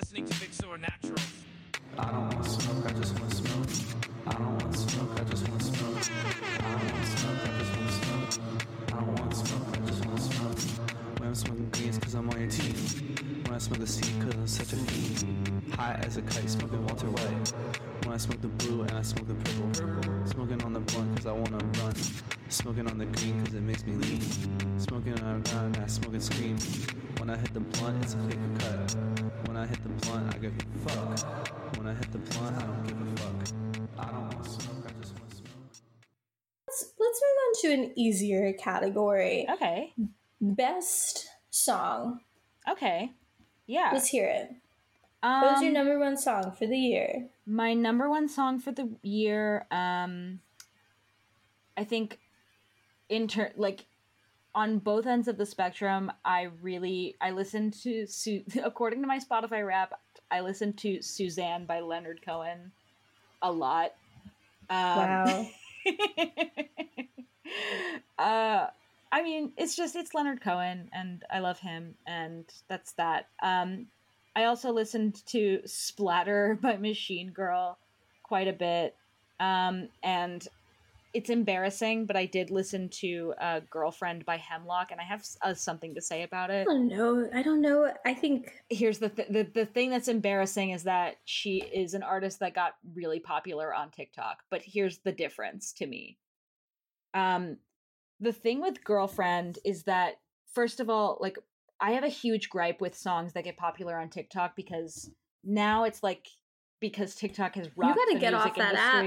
listening to Big Sword Naturals. I don't want smoke, I just want smoke. I don't want smoke, I just want smoke. I don't want smoke, I just want smoke. I don't want smoke, I just want smoke. When I'm smoking greens, cause I'm on your teeth. When I smoke the seed, cause I'm such a fiend. High as a kite, smoking Walter White. When I smoke the blue and I smoke the purple. Smoking on the blunt, cause I wanna run. Smoking on the green, cause it makes me lean. Smoking on the ground, I smoke and scream. When I hit the blunt, it's a clear cut. When I hit the blunt, I give a fuck. When I hit the blunt, I don't give a fuck. I don't want smoke, I just want smoke. Let's, let's move on to an easier category. Okay. Best song. Okay. Yeah. Let's hear it. Um, What was your number one song for the year? my number one song for the year um i think inter like on both ends of the spectrum i really i listened to Su- according to my spotify wrap i listened to suzanne by leonard cohen a lot. Um, Wow. uh i mean it's just it's leonard cohen and i love him and that's that. Um i also listened to splatter by machine girl quite a bit. Um and it's embarrassing but i did listen to uh, girlfriend by Hemlocke and i have uh, something to say about it. I don't know. I don't know. I think here's the, th- the the thing that's embarrassing is that she is an artist that got really popular on TikTok. But here's the difference to me. Um, the thing with girlfriend is that first of all, like I have a huge gripe with songs that get popular on TikTok because now it's like because TikTok has rocked you gotta get off that app.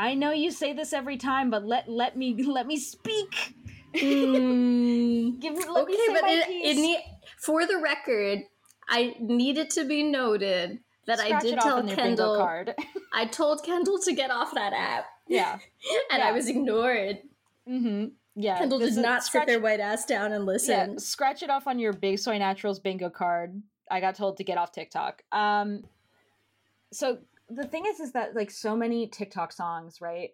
Industry. I know you say this every time, but let let me let me speak. Mm, Give me let okay, me say but my it, piece. it need, for the record, I needed to be noted that I did tell on your bingo Kendall. card. I told Kendall to get off that app, yeah. and I was ignored. Mm-hmm. Yeah. Kendall this did not scratch, sit their white ass down and listen. Yeah, scratch it off on your Big Soy Naturals bingo card. I got told to get off TikTok. Um, so the thing is, is that like so many TikTok songs, right,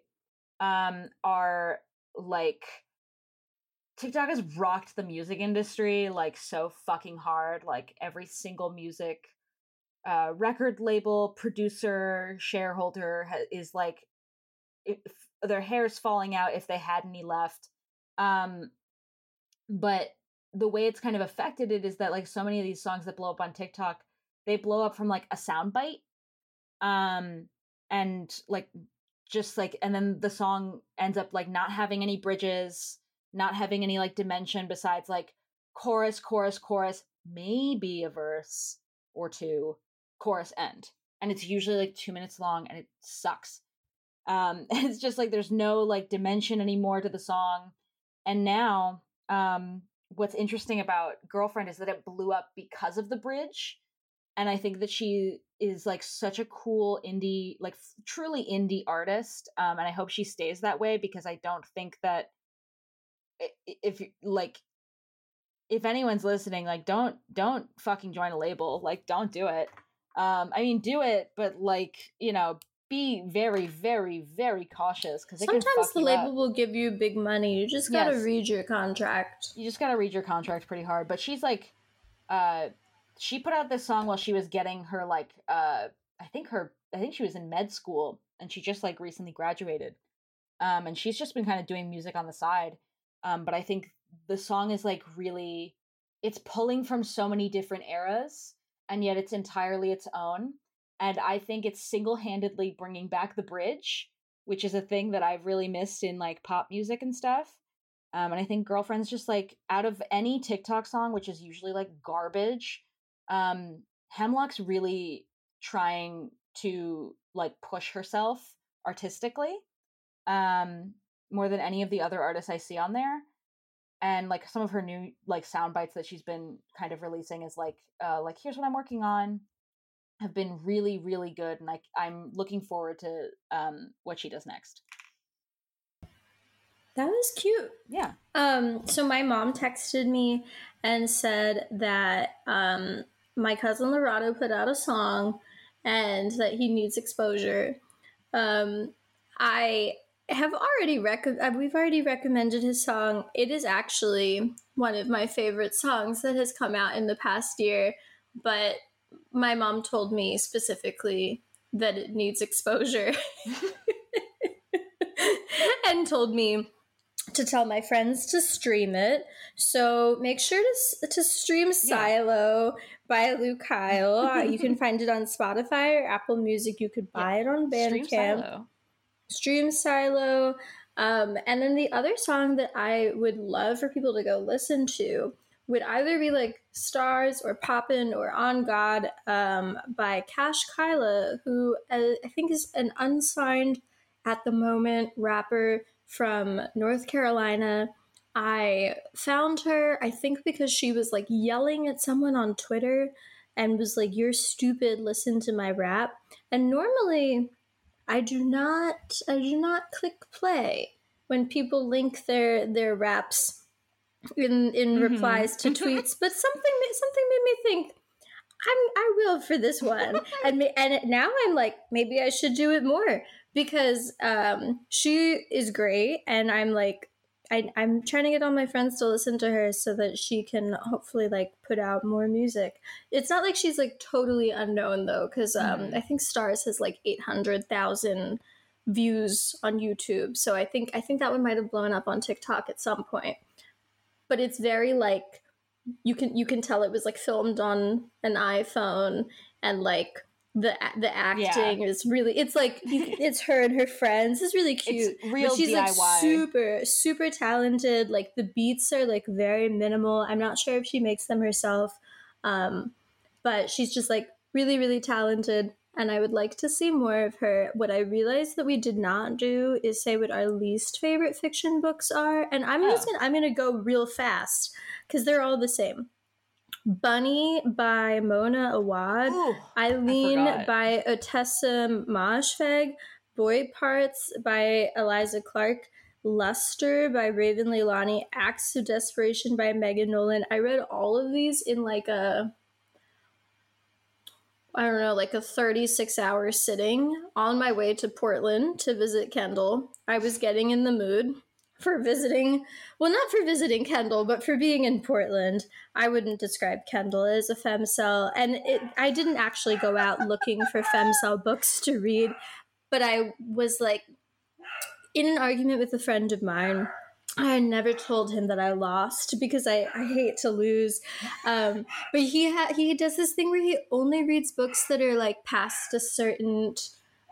um, are like TikTok has rocked the music industry like so fucking hard. Like every single music uh, record label, producer, shareholder ha- is like if their hair's falling out if they had any left. Um, but the way it's kind of affected it is that like so many of these songs that blow up on TikTok, they blow up from like a soundbite. Um, and like just like and then the song ends up like not having any bridges, not having any like dimension besides like chorus, chorus, chorus, maybe a verse or two, chorus end. And it's usually like two minutes long and it sucks. Um, it's just like there's no like dimension anymore to the song. And now, um, what's interesting about Girlfriend is that it blew up because of the bridge. And I think that she is like such a cool indie, like f- truly indie artist. Um, and I hope she stays that way because I don't think that if like if anyone's listening, like don't don't fucking join a label. Like don't do it. Um, I mean, do it, but like you know, be very, very, very cautious because Sometimes the label will give you big money. You just gotta Yes. read your contract. you just gotta read your contract pretty hard. But she's like, uh, she put out this song while she was getting her like, uh, I think her, I think she was in med school and she just like recently graduated. Um, and she's just been kind of doing music on the side. Um, but I think the song is like really, it's pulling from so many different eras, and yet it's entirely its own. And I think it's single handedly bringing back the bridge, which is a thing that I've really missed in like pop music and stuff. Um, and I think Girlfriend's just like out of any TikTok song, which is usually like garbage, um, Hemlocke's really trying to like push herself artistically um, more than any of the other artists I see on there. And like some of her new like sound bites that she's been kind of releasing is like uh, like here's what I'm working on have been really really good and like I'm looking forward to um, what she does next. That was cute. Yeah. Um, so my mom texted me and said that um, my cousin Lorado put out a song and that he needs exposure. Um, I have already rec- uh, we've already recommended his song. It is actually one of my favorite songs that has come out in the past year, but my mom told me specifically that it needs exposure and told me to tell my friends to stream it. So make sure to, to stream Silo by Lou Kyle. Uh, you can find it on Spotify or Apple Music. You could buy it on Stream Bandcamp. Silo. Stream Silo. Um, and then the other song that I would love for people to go listen to would either be like Stars or Poppin' or On God um, by Cash Kyla, who uh, I think is an unsigned at the moment rapper from North Carolina. I found her, I think, because she was like yelling at someone on Twitter and was like, You're stupid, listen to my rap. And normally, I do not I do not click play when people link their their raps in in Mhm. replies to tweets, but something something made me think I'm I will for this one. and and now I'm like maybe I should do it more because um she is great and I'm like I, I'm trying to get all my friends to listen to her so that she can hopefully like put out more music. It's not like she's like totally unknown though, because um, Mhm. I think Stars has like eight hundred thousand views on YouTube. So I think I think that one might have blown up on TikTok at some point. But it's very like you can you can tell it was like filmed on an iPhone and like the the acting is really it's like it's her and her friends. It's really cute. It's real But she's DIY. like super, super talented. Like the beats are like very minimal. I'm not sure if she makes them herself, um, but she's just like really, really talented. And I would like to see more of her. What I realized that we did not do is say what our least favorite fiction books are. And I'm just Oh. gonna I'm gonna go real fast because they're all the same. Bunny by Mona Awad. Ooh, Eileen by Ottessa Moshfegh, Boy Parts by Eliza Clark, Luster by Raven Leilani, Acts of Desperation by Megan Nolan. I read all of these in like a I don't know, like a 36 hour sitting on my way to Portland to visit Kendall. I was getting in the mood for visiting, well, not for visiting Kendall, but for being in Portland. I wouldn't describe Kendall as a femcel, and it, I didn't actually go out looking for femcel books to read, but I was like in an argument with a friend of mine. I never told him that I lost because I, I hate to lose. Um, but he ha- he does this thing where he only reads books that are like past a certain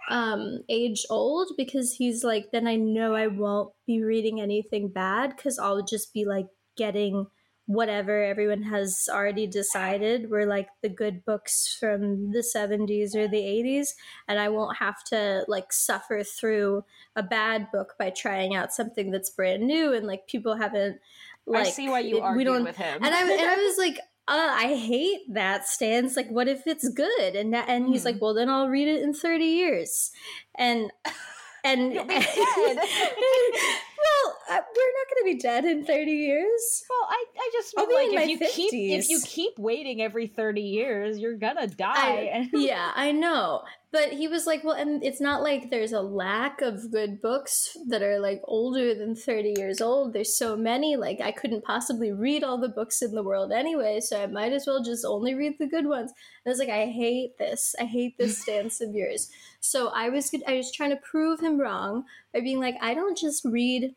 um, age old because he's like, then I know I won't be reading anything bad because I'll just be like getting whatever everyone has already decided were like the good books from the 70s or the 80s and I won't have to like suffer through a bad book by trying out something that's brand new and like people haven't like I see why you argued with him. and I and I was like, uh, I hate that stance. Like, what if it's good? And that, and he's Mhm. like, well, then I'll read it in thirty years, and and You'll be dead. well, uh, we're not going to be dead in thirty years. Well, I, I just mean like if you keep if you keep waiting every thirty years, you're gonna die. I, yeah, I know. But he was like, well, and it's not like there's a lack of good books that are like older than 30 years old. There's so many. Like, I couldn't possibly read all the books in the world anyway, so I might as well just only read the good ones. And I was like, I hate this. I hate this stance of yours. So I was, I was trying to prove him wrong by being like, I don't just read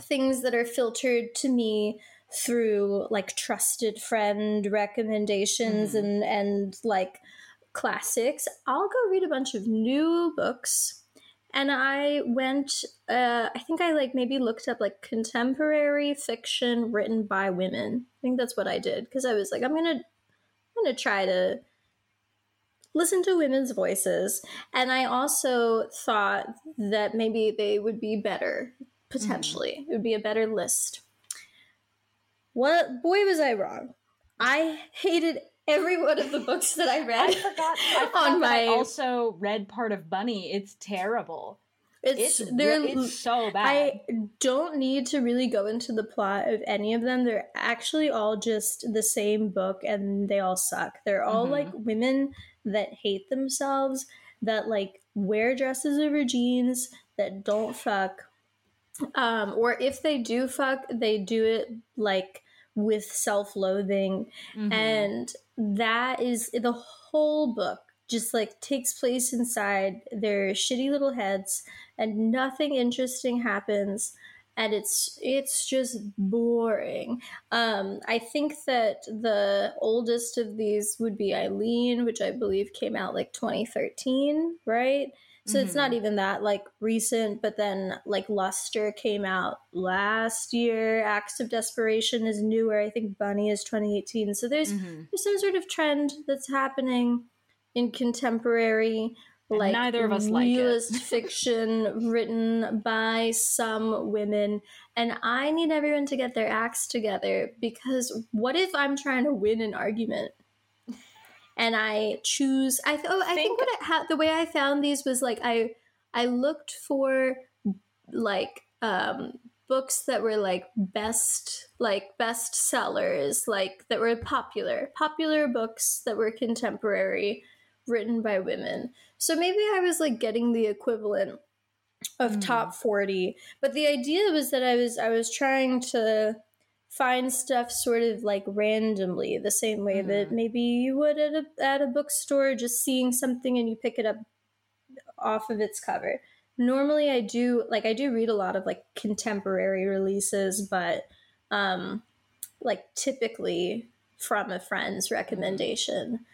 things that are filtered to me through like trusted friend recommendations Mhm. and and like classics. I'll go read a bunch of new books. And i went uh, i think i like maybe looked up like contemporary fiction written by women. I think that's what i did because i was like i'm gonna i'm gonna try to listen to women's voices. And i also thought that maybe they would be better potentially it would be a better list what boy was i wrong i hated every one of the books that i read I forgot. I forgot on that I my also read part of Bunny. It's terrible. it's, It's they're it's so bad. I don't need to really go into the plot of any of them. They're actually all just the same book and they all suck. They're all Mhm. like women that hate themselves, that like wear dresses over jeans, that don't fuck. Um, or if they do fuck, they do it like with self-loathing. Mhm. and that is the whole book just like takes place inside their shitty little heads and nothing interesting happens and it's it's just boring. Um i think that the oldest of these would be eileen which i believe came out like 2013 right so it's not Mhm. even that like recent but then like luster came out last year. Acts of desperation is newer. I think bunny is 2018 so there's Mhm. there's some sort of trend that's happening in contemporary And like neither of us like realist fiction written by some women. And i need everyone to get their acts together because what if i'm trying to win an argument and i choose i th- oh, i think, Think- what ha- the way i found these was like i i looked for like um books that were like best like best sellers like that were popular popular books that were contemporary written by women so maybe i was like getting the equivalent of Hmm. top 40 but the idea was that i was i was trying to find stuff sort of like randomly the same way that Mhm. maybe you would at a, at a bookstore just seeing something and you pick it up off of its cover. Normally i do like i do read a lot of like contemporary releases but um like typically from a friend's recommendation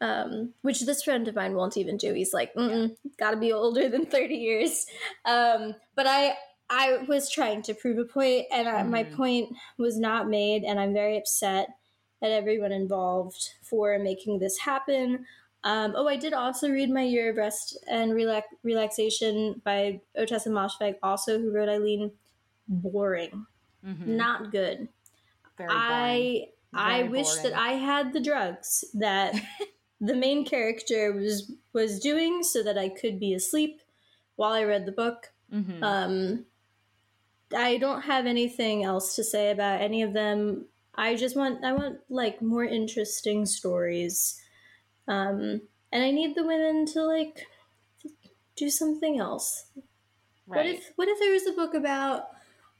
um which this friend of mine won't even do. He's like Mm-mm, gotta be older than 30 years. Um but i i was trying to prove a point and I, my Mhm. point was not made and i'm very upset at everyone involved for making this happen um, oh, I did also read My Year of Rest and Relax- Relaxation by Ottessa Moshfegh, also who wrote Eileen. Boring, Mhm. not good. Very boring. I I wish that. I had the drugs that the main character was was doing, so that I could be asleep while I read the book. Mhm. Um, I don't have anything else to say about any of them. I just want I want like more interesting stories, um, and I need the women to like do something else. right. What if what if there was a book about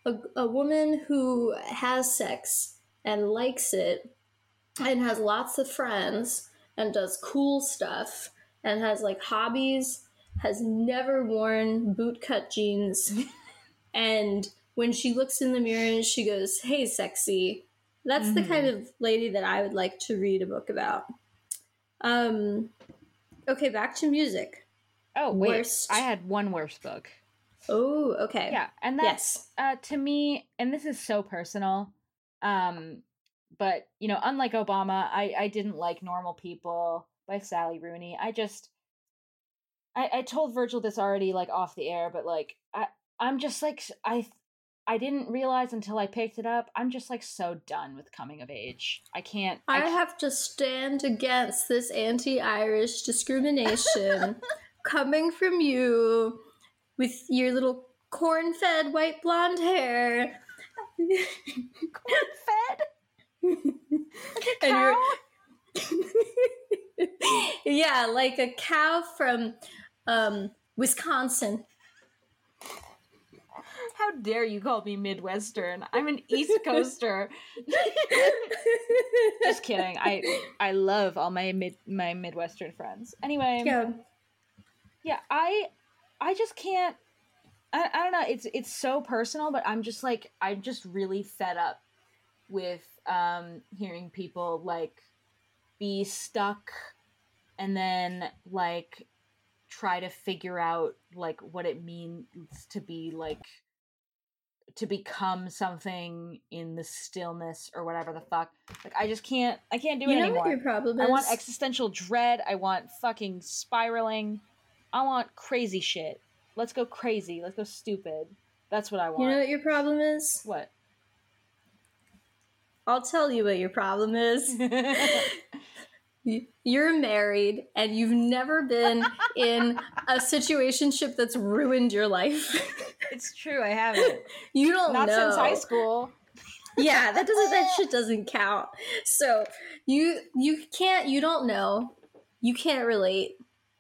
a, a woman who has sex and likes it and has lots of friends and does cool stuff and has like hobbies, has never worn bootcut jeans, and when she looks in the mirror, and she goes, "Hey, sexy." That's the Mhm. kind of lady that I would like to read a book about. Um, okay, back to music. oh wait, worst. I had one worst book. Oh, okay. Yeah, and that's Yes. uh, to me, and this is so personal. Um, but you know, unlike Obama, I I didn't like Normal People by Sally Rooney. I just, I I told Virgil this already, like off the air, but like I I'm just like I I didn't realize until I picked it up. I'm just like so done with coming of age. I can't. I I, have to stand against this anti Irish discrimination coming from you with your little corn fed white blonde hair. corn fed? And cow. yeah, like a cow from um, Wisconsin. How dare you call me Midwestern? I'm an East Coaster. Just kidding. I I love all my mid my Midwestern friends. Anyway, yeah, yeah. I I just can't. I, I don't know. It's it's so personal, but I'm just like I'm just really fed up with um hearing people like be stuck and then like try to figure out like what it means to be like to become something in the stillness or whatever the fuck. Like I just can't I can't do You it know anymore. what your problem is? I want existential dread. I want fucking spiraling. I want crazy shit. Let's go crazy. Let's go stupid. That's what I want. you know what your problem is? what? I'll tell you what your problem is. You're married and you've never been in a situationship that's ruined your life. it's true. I haven't. you don't Not know. since high school. Yeah, that doesn't that shit doesn't count. So you you can't you don't know. You can't relate.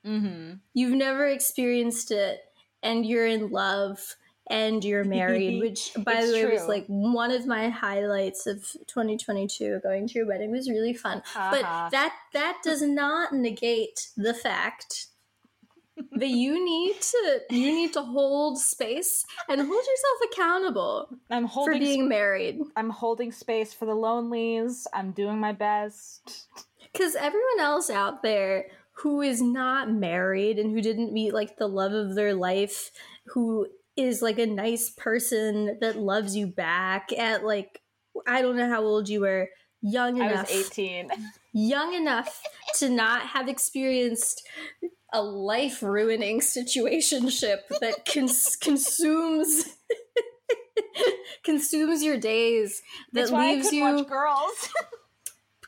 Mm-hmm. You've never experienced it and you're in love and you're married, which by the way was like one of my highlights of 2022. Going to your wedding was really fun, but that that does not negate the fact that you need to you need to hold space and hold yourself accountable I'm holding for being married. I'm holding space for the lonelies. I'm doing my best. Because everyone else out there who is not married and who didn't meet like the love of their life, who is like a nice person that loves you back at like, I don't know how old you were, young I enough, was 18. young enough to not have experienced a life ruining situationship that cons- consumes. consumes your days that That's leaves you girls.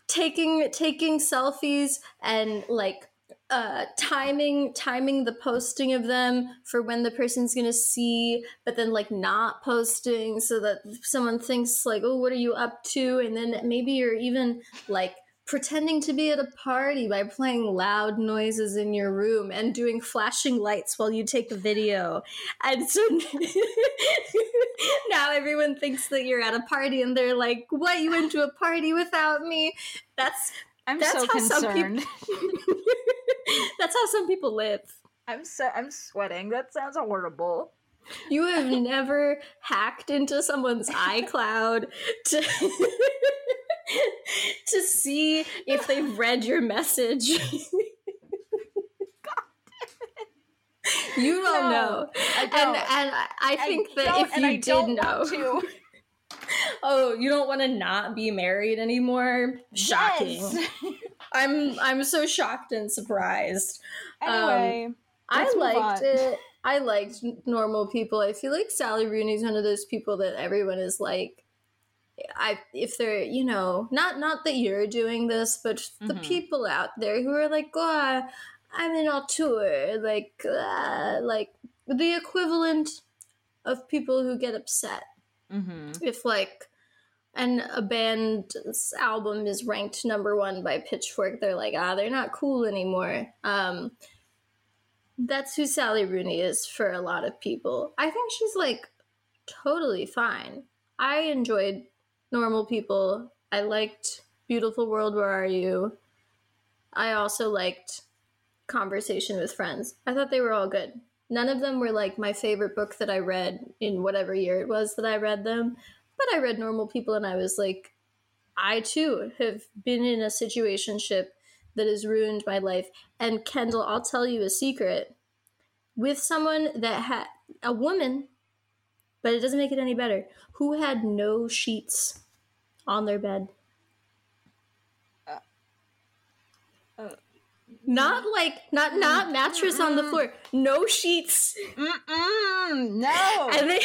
taking taking selfies and like uh timing timing the posting of them for when the person's gonna see but then like not posting so that someone thinks like oh what are you up to? And then maybe you're even like pretending to be at a party by playing loud noises in your room and doing flashing lights while you take a video. And so now everyone thinks that you're at a party and they're like what? You went to a party without me? That's I'm That's so concerned. that's how some people live I'm so I'm sweating. That sounds horrible. you have never hacked into someone's icloud to to see if they've read your message you don't No, know I and don't. and I- i think I that if you did know. Oh you don't want to not be married anymore shocking Yes. i'm i'm so shocked and surprised anyway, I liked it. I liked normal people. I feel like Sally Rooney's one of those people that everyone is like I if they're, you know, not not that you're doing this, but the Mhm. people out there who are like, "Oh, I'm in a tour," like uh, like the equivalent of people who get upset hmm if like and a band's album is ranked number one by pitchfork. They're like ah they're not cool anymore. Um that's who sally rooney is for a lot of people. I think she's like totally fine. I enjoyed normal people. I liked beautiful world where are you? I also liked conversation with friends. I thought they were all good none of them were like my favorite book that i read in whatever year it was that i read them but I read Normal People and I was like, I too have been in a situationship that has ruined my life. And Kendall, I'll tell you a secret. With someone that had a woman, but it doesn't make it any better, who had no sheets on their bed. Not like not not mm, mattress on the floor, no sheets. Mm-mm, no. and they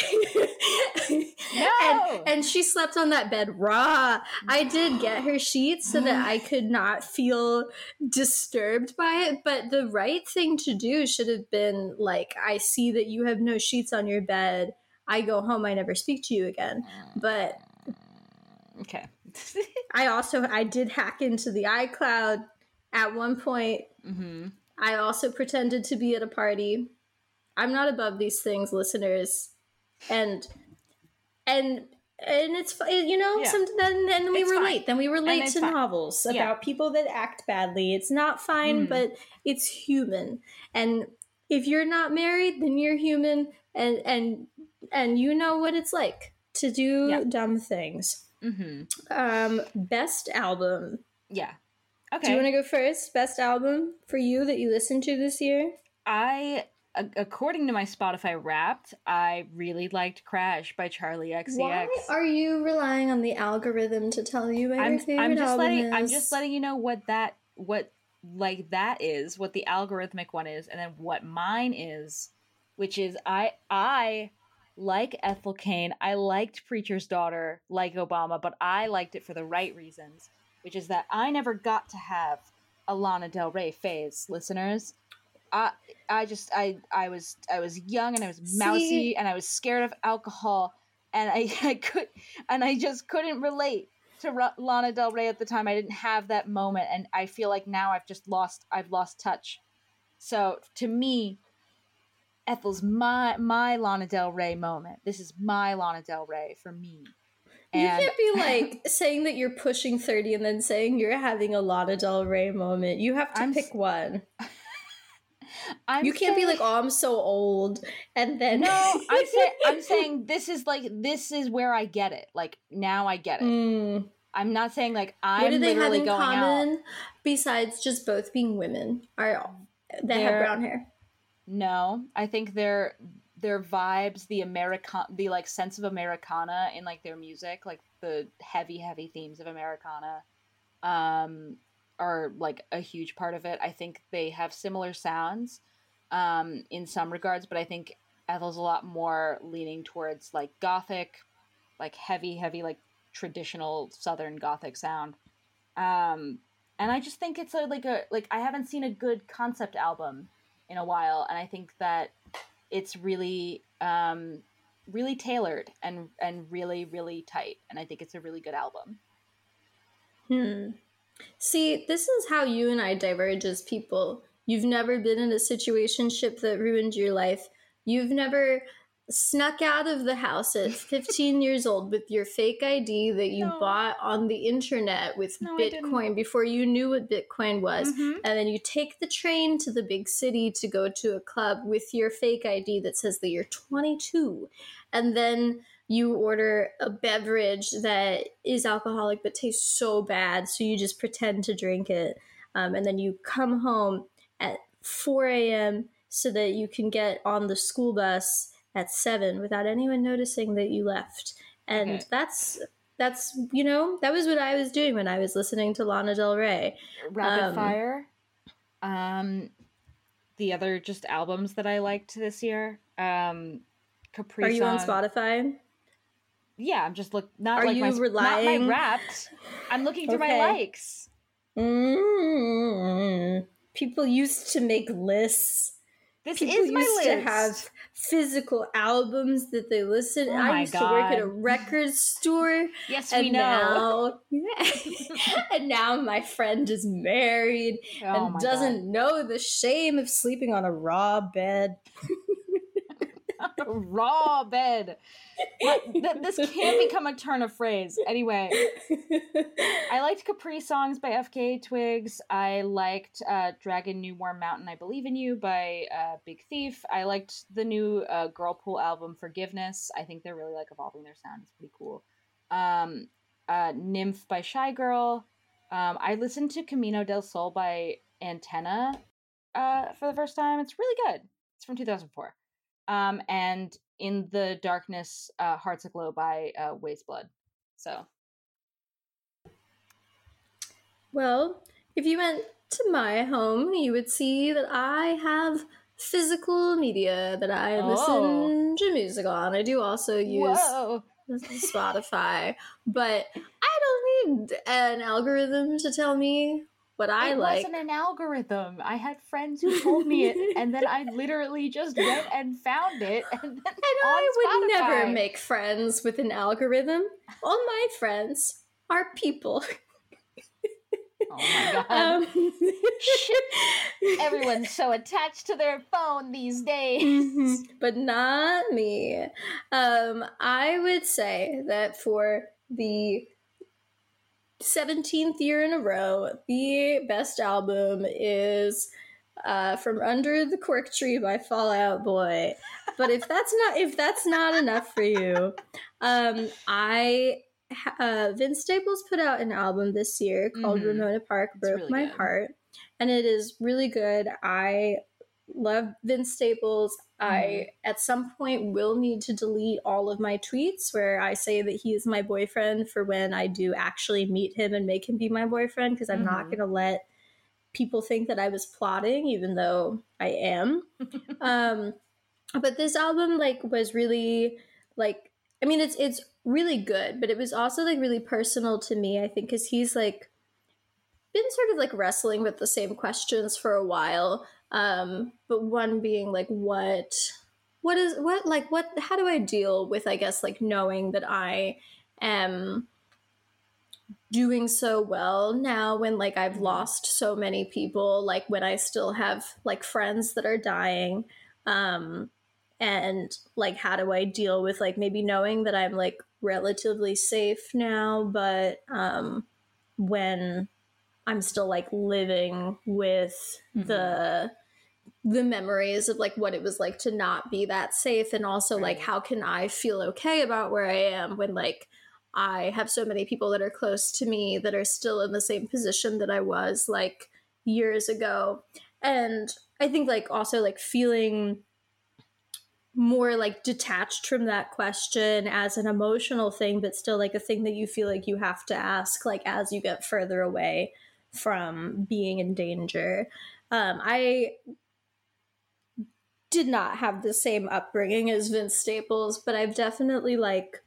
No. and, and she slept on that bed raw i did get her sheets so that i could not feel disturbed by it but the right thing to do should have been like i see that you have no sheets on your bed i go home i never speak to you again but mm, okay. i also i did hack into the icloud at one point hmm I also pretended to be at a party. I'm not above these things, listeners, and and and it's you know Yeah. some then then we It's fine. relate. Then we relate to fine. novels Yeah. about people that act badly. It's not fine, Mhm. but it's human. And if you're not married, then you're human, and and and you know what it's like to do Yeah. dumb things. hmm Um, best album. Yeah. Do you want to go first? Best album for you that you listened to this year? I, according to my Spotify Wrapped, I really liked "Crash" by Charli XCX. Why are you relying on the algorithm to tell you what I'm, favorite I'm just album letting is? I'm just letting you know what that what like that is, what the algorithmic one is, and then what mine is, which is I I like Ethel Cain. I liked Preacher's Daughter, like Obama, but I liked it for the right reasons, which is that I never got to have a Lana Del Rey phase, listeners. I I just I I was I was young and I was mousy See- and I was scared of alcohol and I, I could and I just couldn't relate to Ra- Lana Del Rey at the time. I didn't have that moment, and I feel like now I've just lost. I've lost touch. So to me, Ethel's my my Lana Del Rey moment. This is my Lana Del Rey for me. You can't be like saying that you're pushing 30 and then saying you're having a Lana Del Rey moment. You have to I'm pick s- one. I'm you can't be like, oh, I'm so old. And then. No, I'm saying I'm saying this is like this is where I get it. Like now I get it. Mm. I'm not saying like I'm What do they have in going out. common besides just both being women? Are that have They're- brown hair? No, I think their their vibes, the American, the like sense of Americana in like their music, like the heavy, heavy themes of Americana, um, are like a huge part of it. I think they have similar sounds, um, in some regards, but I think Ethel's a lot more leaning towards like gothic, like heavy, heavy, like traditional Southern gothic sound. Um, and I just think it's a like a like I haven't seen a good concept album in a while and i think that it's really um really tailored and and really really tight and i think it's a really good album Hmm. See, this is how you and I diverge as people. You've never been in a situationship that ruined your life. You've never snuck out of the house at 15 years old with your fake ID that you No. bought on the internet with No, Bitcoin before you knew what Bitcoin was. Mhm. And then you take the train to the big city to go to a club with your fake ID that says that you're 22. And then you order a beverage that is alcoholic but tastes so bad, so you just pretend to drink it. Um, and then you come home at 4 a.m. so that you can get on the school bus at 7 without anyone noticing that you left. And Okay. that's. That's you know that was what I was doing when I was listening to Lana Del Rey. rapid Um, fire um the other just albums that i liked this year um capri Are you on Spotify? yeah i'm just look not Are like my you not my wrapped i'm looking through Okay. my likes mm People used to make lists. This People is my used list. to have physical albums that they listed. Oh I used to work at a record store, yes and we know. now, and now my friend is married oh and doesn't know the shame of sleeping on a raw bed. raw bed Th- this can't become a turn of phrase anyway I liked Caprisongs by FKA Twigs. I liked uh, Dragon New Warm Mountain, I Believe in You by uh, Big Thief. I liked the new uh, Girlpool album, Forgiveness. I think they're really like evolving their sound. It's pretty cool. Um, uh, Nymph by Shygirl. Um, I listened to Camino del Sol by Antena uh, for the first time. It's really good. It's from 2004. Um, and In the Darkness, uh, Hearts Aglow by uh, Weyes Blood. So Well, if you went to my home, you would see that I have physical media that I Oh. listen to music on. I do also use Whoa. Spotify, but I don't need an algorithm to tell me what I it like. wasn't an algorithm. I had friends who told me it, and then I literally just went and found it. And, then And I would on never make friends with an algorithm. All my friends are people. Oh my god! Um, Everyone's so attached to their phone these days. Mhm. but not me. Um, I would say that for the 17th year in a row, the best album is uh, from Under the Cork Tree by Fall Out Boy. But if that's not if that's not enough for you, um, I uh, Vince Staples put out an album this year called Mhm. Ramona Park Broke really My good. Heart, and it is really good. I love Vince Staples. I at some point will need to delete all of my tweets where I say that he is my boyfriend for when I do actually meet him and make him be my boyfriend because I'm not Mhm. going to let people think that I was plotting even though I am. um but this album like was really like I mean it's it's really good, but it was also like really personal to me I think cuz he's like been sort of like wrestling with the same questions for a while um but one being like what what is what like what how do i deal with i guess like knowing that i am doing so well now when like i've Mhm. lost so many people like when i still have like friends that are dying um and like how do I deal with like maybe knowing that I'm like relatively safe now, but um when I'm still like living with Mhm. the the memories of like what it was like to not be that safe and also like how can I feel okay about where I am when like I have so many people that are close to me that are still in the same position that I was like years ago. And I think like also like feeling more like detached from that question as an emotional thing, but still like a thing that you feel like you have to ask like as you get further away from being in danger. Um, I did not have the same upbringing as Vince Staples, but I've definitely like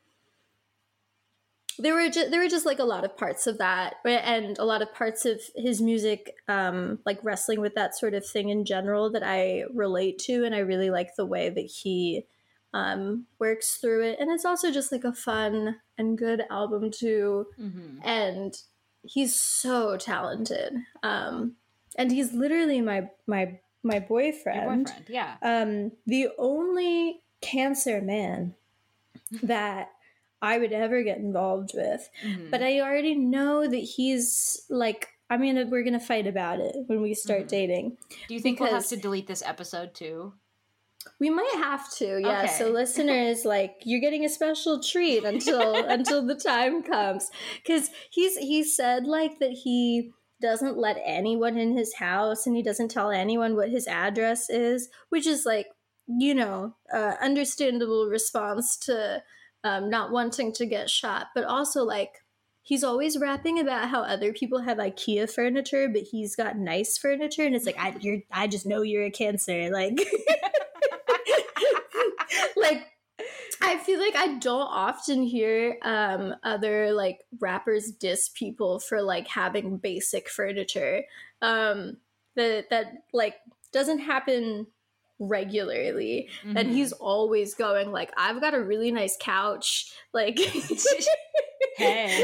there were just there were just like a lot of parts of that and a lot of parts of his music um like wrestling with that sort of thing in general that I relate to and I really like the way that he um works through it. And it's also just like a fun and good album too. Mhm. and he's so talented. Um and he's literally my my my boyfriend boyfriend, yeah. um the only cancer man that i would ever get involved with Mhm. but i already know that he's like i mean we're gonna fight about it when we start Mhm. dating Do you think we'll have to delete this episode too? we might have to yeah so listeners like you're getting a special treat until until the time comes because he's he said like that he doesn't let anyone in his house and he doesn't tell anyone what his address is which is like you know uh, understandable response to um, not wanting to get shot. But also like he's always rapping about how other people have ikea furniture but he's got nice furniture and it's like i i just know you're a cancer like I feel like I don't often hear um, other like rappers diss people for like having basic furniture. Um, that that like doesn't happen regularly, and Mhm. he's always going like, "I've got a really nice couch," like. Hey.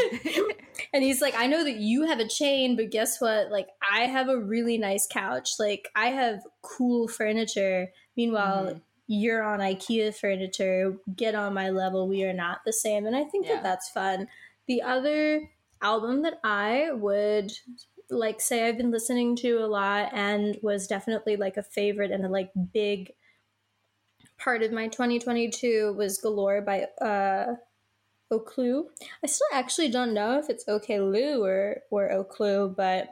and he's like, I know that you have a chain, but guess what? Like, I have a really nice couch. Like, I have cool furniture. Meanwhile, Mhm. You're on IKEA furniture. Get on my level. We are not the same. And I think Yeah. that that's fun. The other album that I would like say I've been listening to a lot and was definitely like a favorite and a like big part of my 2022 was Galore by uh Oklou. I still actually don't know if it's OK Lou or or Oclu, but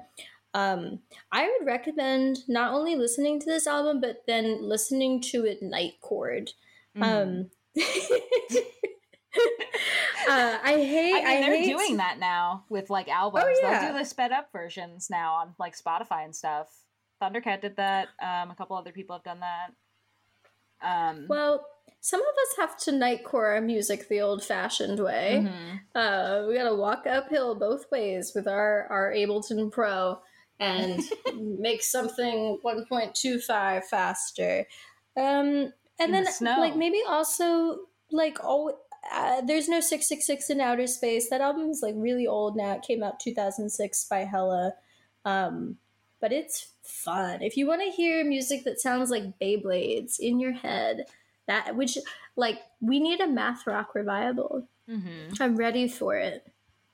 um, I would recommend not only listening to this album, but then listening to it nightcore. Mhm. Um, uh, I hate. I mean, they're hate- doing that now with like albums. Oh, yeah. They'll do the sped up versions now on like Spotify and stuff. Thundercat did that. Um, a couple other people have done that. Um, Well, some of us have to nightcore our music the old-fashioned way. mhm. Uh, we gotta walk uphill both ways with our our Ableton Pro and make something 1.25 faster. Um, and then the like maybe also like oh. Uh, there's no 666 in outer space that album is like really old now it came out 2006 by hella um but it's fun if you want to hear music that sounds like beyblades in your head that which like we need a math rock revival Mhm. I'm ready for it.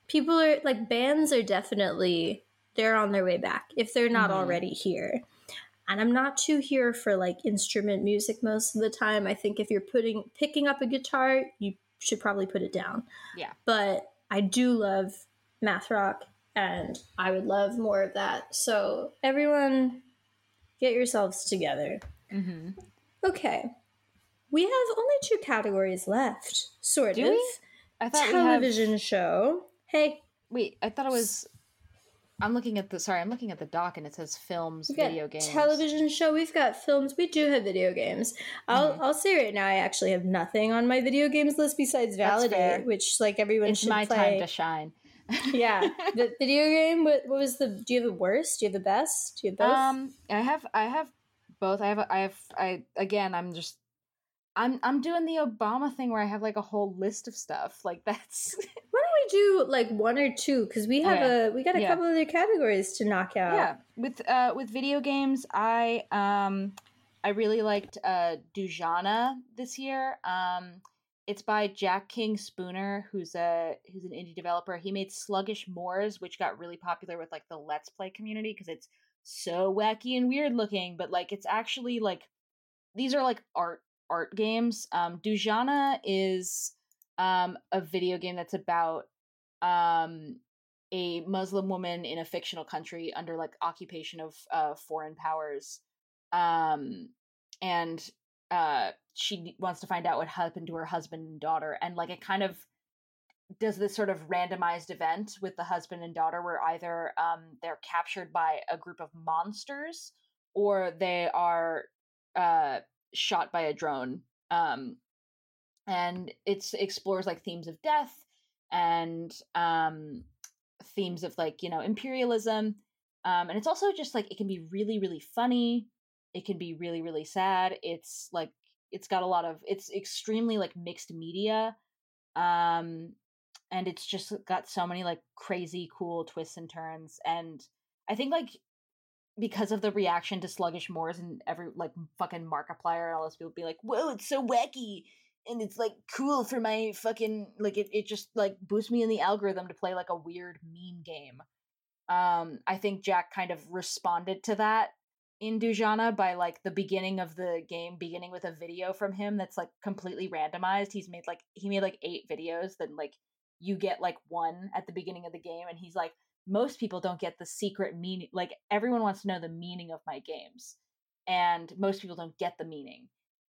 People are like bands are definitely they're on their way back if they're not Mhm. already here. And I'm not too here for like instrument music most of the time. I think if you're putting picking up a guitar, you should probably put it down. Yeah. But I do love math rock and I would love more of that. So everyone get yourselves together. Mhm. Okay. We have only two categories left, sort Do of we? I thought television show. Hey. Wait, I thought it was. I'm looking at the. Sorry, I'm looking at the doc and it says films, we've video games. television show. We've got films. We do have video games. I'll Mhm. I'll say right now, I actually have nothing on my video games list besides Validate, which like everyone It's should my play. time to shine. yeah, the video game. What, what was the? Do you have the worst? Do you have the best? Do you have both? Um, I have, I have both. I have, I have, I again, I'm just, I'm, I'm doing the Obama thing where I have like a whole list of stuff. Like that's Why don't we do like one or two? Because we have a we got a Yeah. couple other categories to knock out. yeah. With uh, with video games, I um, I really liked uh, Dujanah this year. Um, it's by Jack King Spooner, who's a who's an indie developer. He made Sluggish Morss, which got really popular with like the Let's Play community because it's so wacky and weird looking, but like it's actually like these are like art art games. Um, Dujanah is um, a video game that's about um, a Muslim woman in a fictional country under like occupation of uh, foreign powers, um, and uh, she wants to find out what happened to her husband and daughter, and like it kind of does this sort of randomized event with the husband and daughter where either um, they're captured by a group of monsters or they are uh, shot by a drone um, and it explores like themes of death and um, themes of like you know imperialism um, and it's also just like it can be really really funny it can be really really sad it's like it's got a lot of it's extremely like mixed media um and it's just got so many like crazy cool twists and turns and i think like because of the reaction to Sluggish Morss and every like fucking markiplier and all those people be like whoa it's so wacky and it's like cool for my fucking like it, it just like boosts me in the algorithm to play like a weird meme game. Um i think jack kind of responded to that in Dujanah by like the beginning of the game beginning with a video from him that's like completely randomized. He's made like he made like eight videos then like you get like one at the beginning of the game and he's like most people don't get the secret meaning like everyone wants to know the meaning of my games and most people don't get the meaning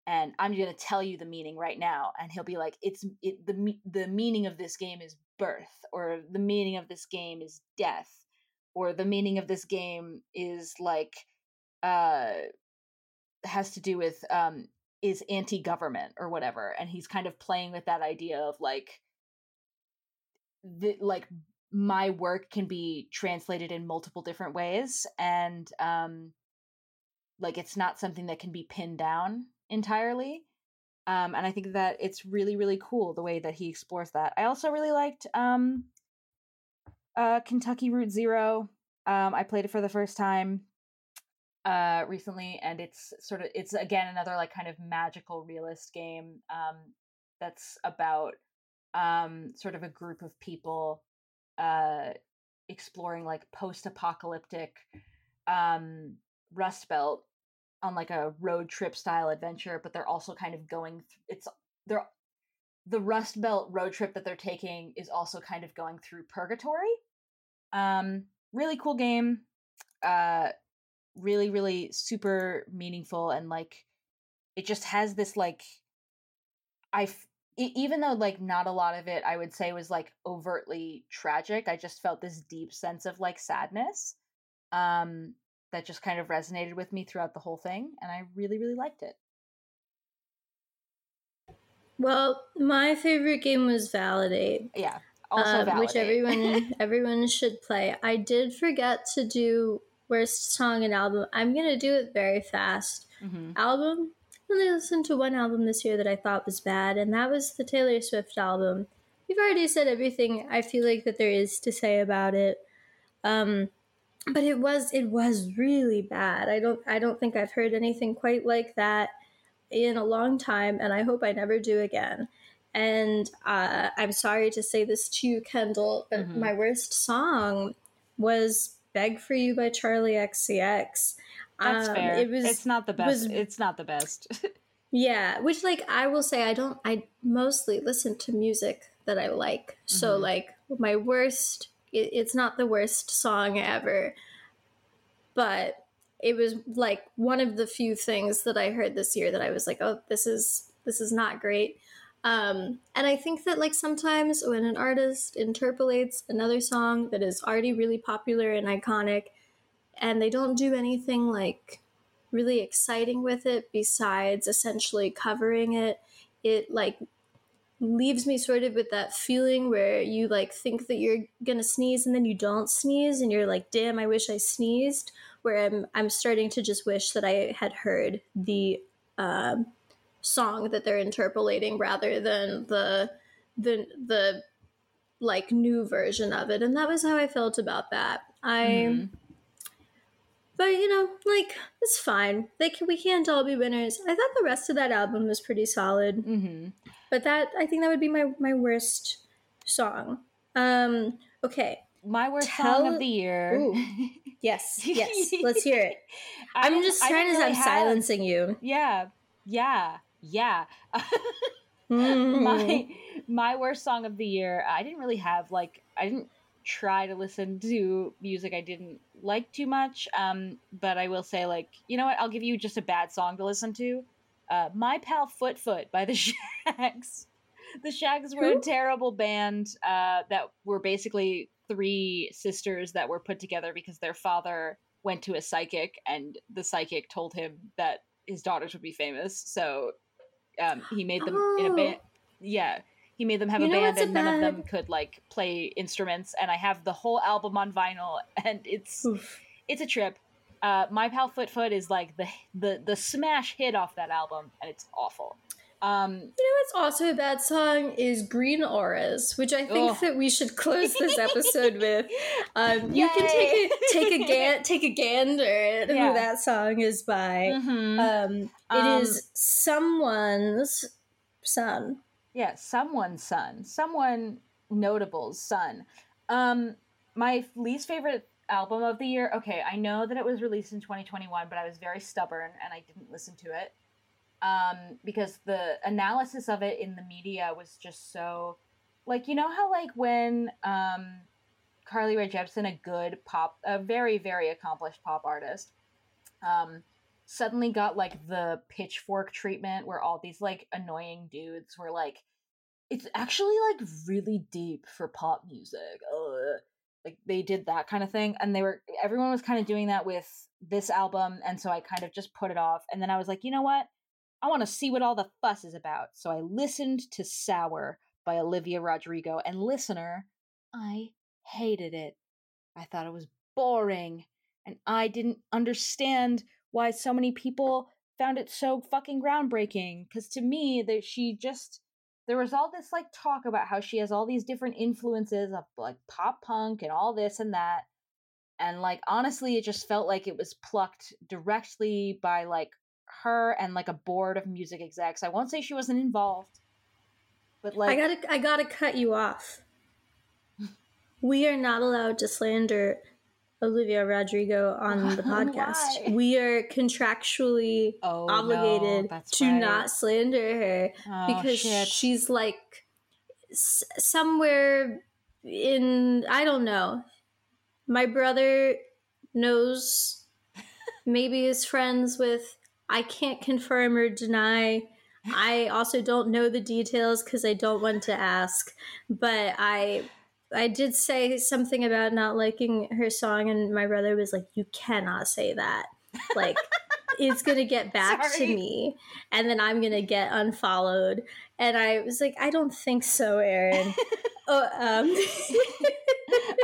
and i'm going to tell you the meaning right now and he'll be like it's it, the the meaning of this game is birth or the meaning of this game is death or the meaning of this game is like uh has to do with um is anti-government or whatever and he's kind of playing with that idea of like the like my work can be translated in multiple different ways and um like it's not something that can be pinned down entirely um and i think that it's really really cool the way that he explores that. I also really liked um uh kentucky route zero um i played it for the first time uh recently and it's sort of it's again another like kind of magical realist game um that's about um, sort of a group of people uh, exploring like post-apocalyptic um, Rust Belt on like a road trip style adventure, but they're also kind of going. Th- it's they're the Rust Belt road trip that they're taking is also kind of going through purgatory. Um, really cool game. Uh, really, really super meaningful and like it just has this like I f- even though like not a lot of it i would say was like overtly tragic i just felt this deep sense of like sadness um that just kind of resonated with me throughout the whole thing and i really really liked it. Well my favorite game was validate yeah also uh, which everyone everyone should play. I did forget to do worst song and album i'm gonna do it very fast. Mm-hmm. album only listened to one album this year that I thought was bad, and that was the Taylor Swift album. We've already said everything I feel like that there is to say about it. Um, but it was it was really bad. I don't I don't think I've heard anything quite like that in a long time, and I hope I never do again. And uh, I'm sorry to say this to you, Kendall, but mm-hmm. my worst song was "Beg for You" by Charli XCX. That's um, fair. It was. It's not the best. Was, it's not the best. yeah, which like I will say, I don't. I mostly listen to music that I like. Mm-hmm. So like my worst. It, it's not the worst song ever, but it was like one of the few things that I heard this year that I was like, oh, this is this is not great. Um, and I think that like sometimes when an artist interpolates another song that is already really popular and iconic, and they don't do anything like really exciting with it besides essentially covering it. It like leaves me sort of with that feeling where you like think that you're gonna sneeze and then you don't sneeze and you're like damn i wish i sneezed where i'm i'm starting to just wish that i had heard the uh, song that they're interpolating rather than the the the like new version of it and that was how i felt about that. I mm but you know, like it's fine. They can, we can't all be winners. I thought the rest of that album was pretty solid, Mm-hmm. but that I think that would be my my worst song. Um, okay. My worst Tell- song of the year. Ooh. Yes, yes. Let's hear it. I I'm didn't- just trying to. didn't I'm have- silencing you. Yeah, yeah, yeah. Mm. my my worst song of the year. I didn't really have like I didn't try to listen to music I didn't like too much. Um, but I will say like you know what? I'll give you just a bad song to listen to. Uh, my pal Foot Foot by the Shaggs. The Shaggs were a terrible band uh, that were basically three sisters that were put together because their father went to a psychic and the psychic told him that his daughters would be famous. So um, he made them in a Oh. band. Yeah, he made them have You a band, a and none of them could like play instruments. And I have the whole album on vinyl, and it's Oof. it's a trip. Uh, My Pal Foot Foot is like the the the smash hit off that album, and it's awful. Um, You know what's also a bad song is Green Auras, which I think Ugh. that we should close this episode with. Um, you can take a take a gan- take a gander at Yeah. who that song is by. mhm. Um, Um, it is someone's son. Yeah, someone's son, someone notable's son. Um, my least favorite album of the year. Okay, I know that it was released in 2021, but I was very stubborn and I didn't listen to it um, because the analysis of it in the media was just so, like, you know how like when um, Carly Rae Jepsen, a good pop, a very very accomplished pop artist, um, suddenly got like the pitchfork treatment where all these like annoying dudes were like it's actually like really deep for pop music Ugh. like they did that kind of thing and they were everyone was kind of doing that with this album and so i kind of just put it off and then i was like you know what i want to see what all the fuss is about so i listened to sour by olivia rodrigo and listener i hated it i thought it was boring and i didn't understand why so many people found it so fucking groundbreaking because to me that she just there was all this like talk about how she has all these different influences of like pop punk and all this and that and like honestly it just felt like it was plucked directly by like her and like a board of music execs i won't say she wasn't involved but like I gotta I gotta cut you off. We are not allowed to slander Olivia Rodrigo on oh, the podcast. Why? We are contractually oh, obligated that's to right. not slander her Oh, because shit. she's like s- somewhere in I don't know. My brother knows maybe is friends with I can't confirm or deny. I also don't know the details cuz I don't want to ask, but I I did say something about not liking her song and my brother was like you cannot say that. Like it's going to get back to me and then I'm going to get unfollowed. And I was like I don't think so, Aaron. oh, um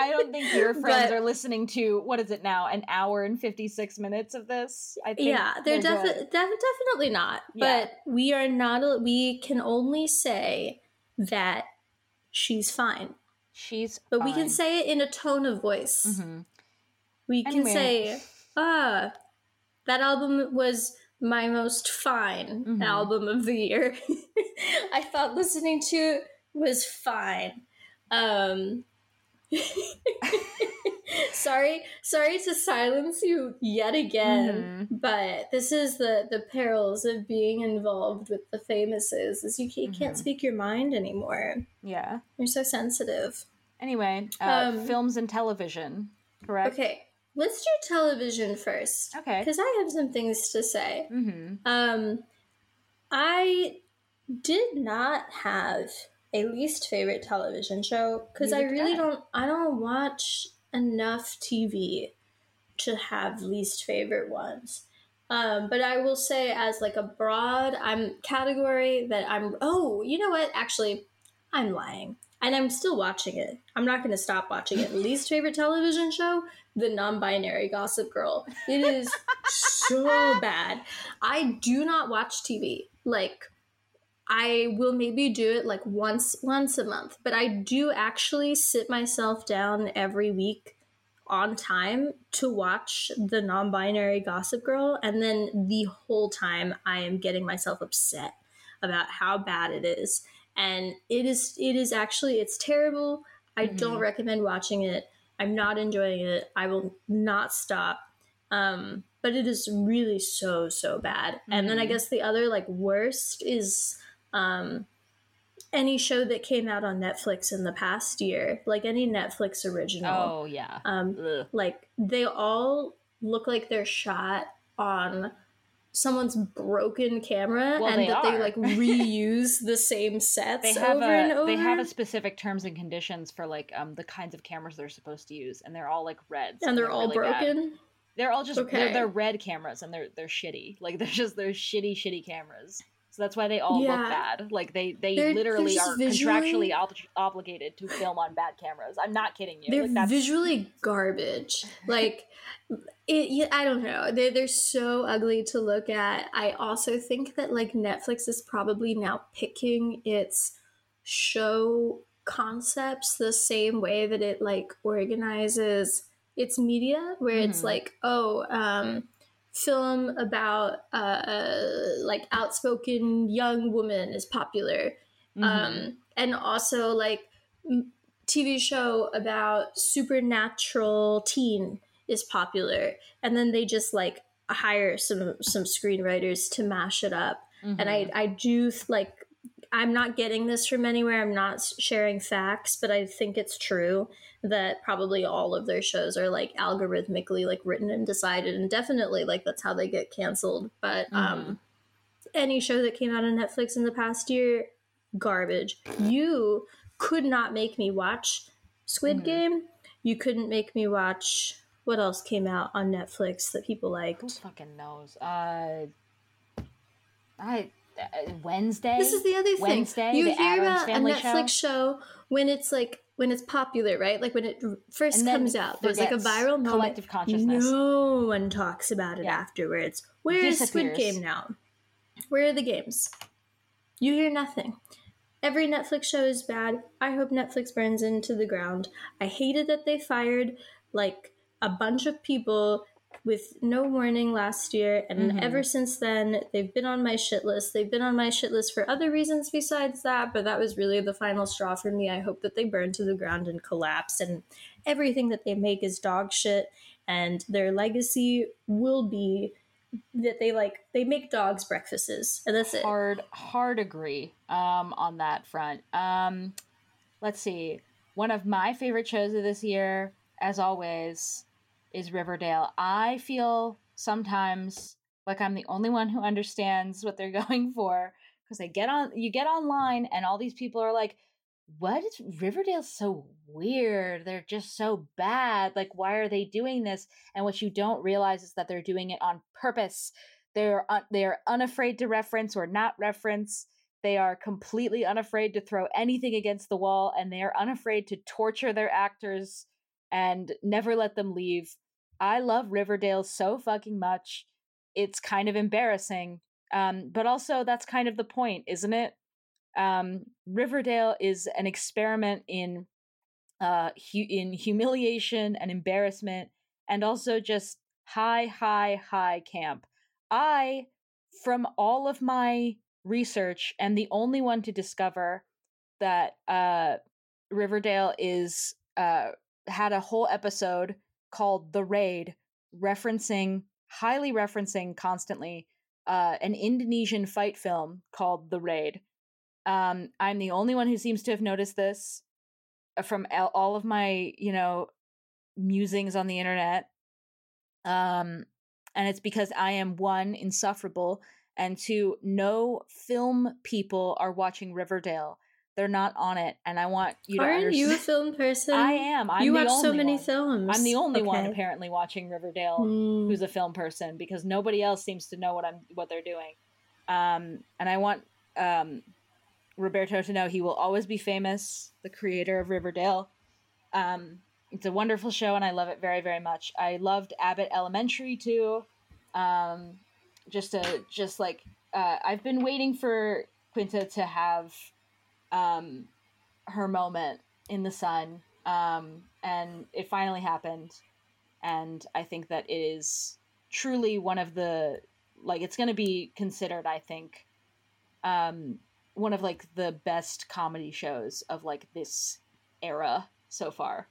I don't think your friends But- are listening to what is it now? An hour and fifty six minutes of this. I think yeah they're, good. defi- def- definitely not Yeah. but we are not we can only say that she's fine She's but we can say it in a tone of voice. Mhm. we can say ah that album was my most fine Mhm. album of the year. I thought listening to it was fine. Um sorry sorry to silence you yet again Mhm. but this is the the perils of being involved with the famouses is you can't, can't Mhm. speak your mind anymore Yeah. you're so sensitive Anyway, uh, Um, films and television, correct? okay let's do television first Okay. because i have some things to say Mm-hmm. um i did not have a least favorite television show because i really don't i don't watch enough tv to have least favorite ones. Um, but i will say as like a broad i'm category that i'm oh you know what? Actually i'm lying. And i'm still watching it. I'm not going to stop watching it. Least favorite television show? The non-binary gossip girl. It is so bad. I do not watch tv like I will maybe do it like once once a month, but I do actually sit myself down every week on time to watch the non-binary Gossip Girl, and then the whole time I am getting myself upset about how bad it is, and it is it is actually it's terrible. I Mhm. don't recommend watching it. I'm not enjoying it. I will not stop. Um, but it is really so so bad. And then I Mhm. guess the other like worst is um any show that came out on Netflix in the past year, like any Netflix original. Oh yeah. Um, like they all look like they're shot on someone's broken camera Well, and they that they like reuse the same sets They have over a and over. they have a specific terms and conditions for like um the kinds of cameras they're supposed to use, and they're all like reds, and they're all really bad. broken. They're all just they're, they're red cameras, and they're they're shitty. Like they're just they're shitty shitty cameras. So that's why they all Yeah. look bad. Like they they They're- literally they're are visually- contractually ob- obligated to film on bad cameras. I'm not kidding you. They're like that's visually garbage. Like it, I don't know. They they're so ugly to look at. I also think that like Netflix is probably now picking its show concepts the same way that it like organizes its media, where it's Mhm. like, oh, um, film about uh, like outspoken young woman is popular Mhm. um, and also like m- TV show about supernatural teen is popular, and then they just like hire some some screenwriters to mash it up. And I. I do like I'm not getting this from anywhere. I'm not sharing facts, but I think it's true that probably all of their shows are like algorithmically like written and decided, and definitely like that's how they get canceled. But um, any show that came out on Netflix in the past year, garbage. You could not make me watch Squid Mhm. Game. You couldn't make me watch what else came out on Netflix that people Who fucking knows? Uh, I Uh, Wednesday. This is the other thing. Wednesday, you hear about a Netflix show? when it's like when it's popular, right? Like when it first comes out, there's like a viral moment. collective consciousness. No one talks about it Yeah. afterwards. Where is Squid Game now? Where are the games? You hear nothing. Every Netflix show is bad. I hope Netflix burns into the ground. I hated that they fired like a bunch of people with no warning last year, and Mhm. ever since then, they've been on my shit list. They've been on my shit list for other reasons besides that, but that was really the final straw for me. I hope that they burn to the ground and collapse, and everything that they make is dog shit, and their legacy will be that they like they make dogs breakfasts, and that's it. hard hard agree um on that front um let's see one of my favorite shows of this year as always is riverdale. I feel sometimes like i'm the only one who understands what they're going for because they get on you get online and all these people are like what is Riverdale so weird? They're just so bad. Like why are they doing this? And what you don't realize is that they're doing it on purpose. They're un- they're unafraid to reference or not reference. They are completely unafraid to throw anything against the wall and they are unafraid to torture their actors and never let them leave i love riverdale so fucking much it's kind of embarrassing um, but also that's kind of the point isn't it? Um, riverdale is an experiment in uh, hu- in humiliation and embarrassment and also just high high high camp. I, from all of my research, am the only one to discover that uh, Riverdale is uh, had a whole episode called "The Raid," referencing, highly referencing, constantly uh, an Indonesian fight film called "The Raid." Um, I'm the only one who seems to have noticed this uh, from all of my, you know, musings on the internet. Um, and it's because I am one insufferable, and two, no film people are watching Riverdale. They're not on it, and I want you to Aren't you a film person? I am. I'm you watch so many one. films. I'm the only one apparently watching Riverdale Hmm. who's a film person because nobody else seems to know what I'm what they're doing. Um, and I want um, Roberto to know he will always be famous, the creator of Riverdale. Um, it's a wonderful show and I love it very very much. I loved Abbott Elementary too. Um, just a just like uh, I've been waiting for Quinta to have um, her moment in the sun, um, and it finally happened. and I think that it is truly one of the like it's going to be considered I think um one of like the best comedy shows of like this era so far.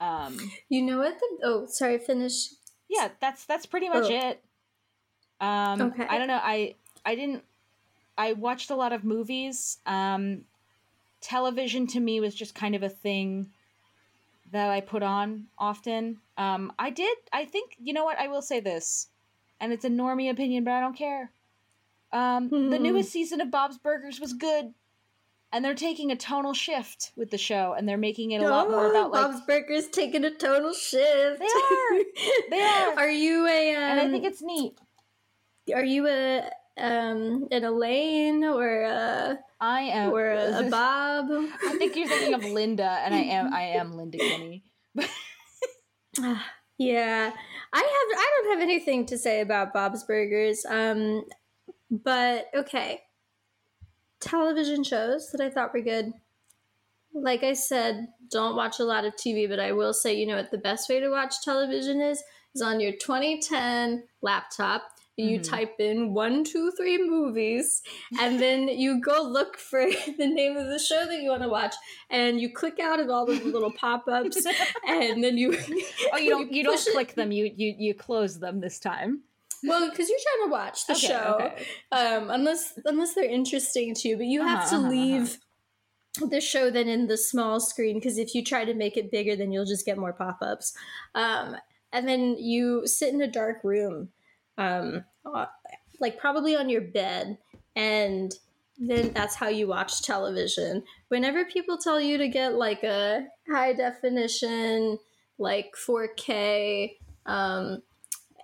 Um You know what? The, oh, sorry. Finish. yeah, that's that's pretty much Oh. it. Um Okay. I don't know. I I didn't I watched a lot of movies. Um television to me was just kind of a thing that I put on often. Um I did I think you know what I will say this. And it's a normie opinion, but I don't care. Um the Hmm. newest season of Bob's Burgers was good. And they're taking a tonal shift with the show and they're making it a lot more Oh, about like Bob's Burgers taking a tonal shift. They are. They are. Are you a? Um, and I think it's neat. Are you a um an Elaine or a I am or a, a Bob? I think you're thinking of Linda, and I am I am Linda Kinney. yeah, I have. I don't have anything to say about Bob's Burgers. Um, but okay, television shows that I thought were good. Like I said, don't watch a lot of TV, but I will say, you know what the best way to watch television is? Is on your 2010 laptop. You Mhm. type in one, two, three movies, and then you go look for the name of the show that you want to watch, and you click out of all the little pop ups, and then you. oh, you don't you don't push it- click them. You you you close them this time. Well, because you're trying to watch the Okay, show, okay. um, unless unless they're interesting to you, but you have Uh-huh, to uh-huh, leave the show then in the small screen because if you try to make it bigger, then you'll just get more pop ups. Um, and then you sit in a dark room, um, uh, like probably on your bed, and then that's how you watch television. Whenever people tell you to get like a high definition, like 4K, um,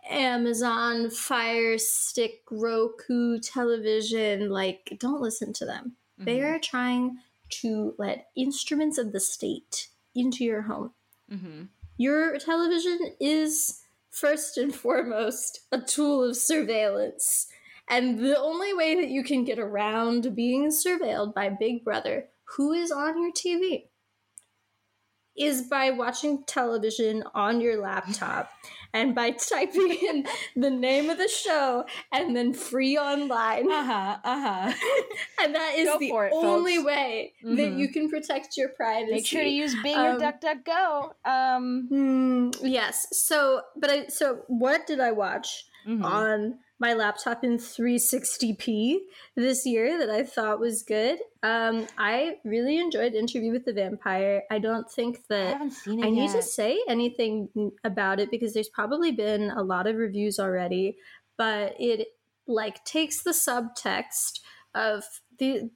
Amazon Fire Stick, Roku television, like, don't listen to them. They Mhm. are trying to let instruments of the state into your home. Mhm. Your television is first and foremost a tool of surveillance. And the only way that you can get around being surveilled by Big Brother, who is on your TV, is by watching television on your laptop and by typing in the name of the show and then free online. Uh-huh. Uh-huh. And that is Go the it, only folks. way that Mhm. you can protect your privacy. Make sure to use Bing Um, or DuckDuckGo. Um Hmm, yes. So, but I so what did I watch mhm. on my laptop in 360p this year that I thought was good? Um, I really enjoyed Interview with the Vampire. I don't think I that it I need to say anything about it because there's probably been a lot of reviews already, but it like takes the subtext of the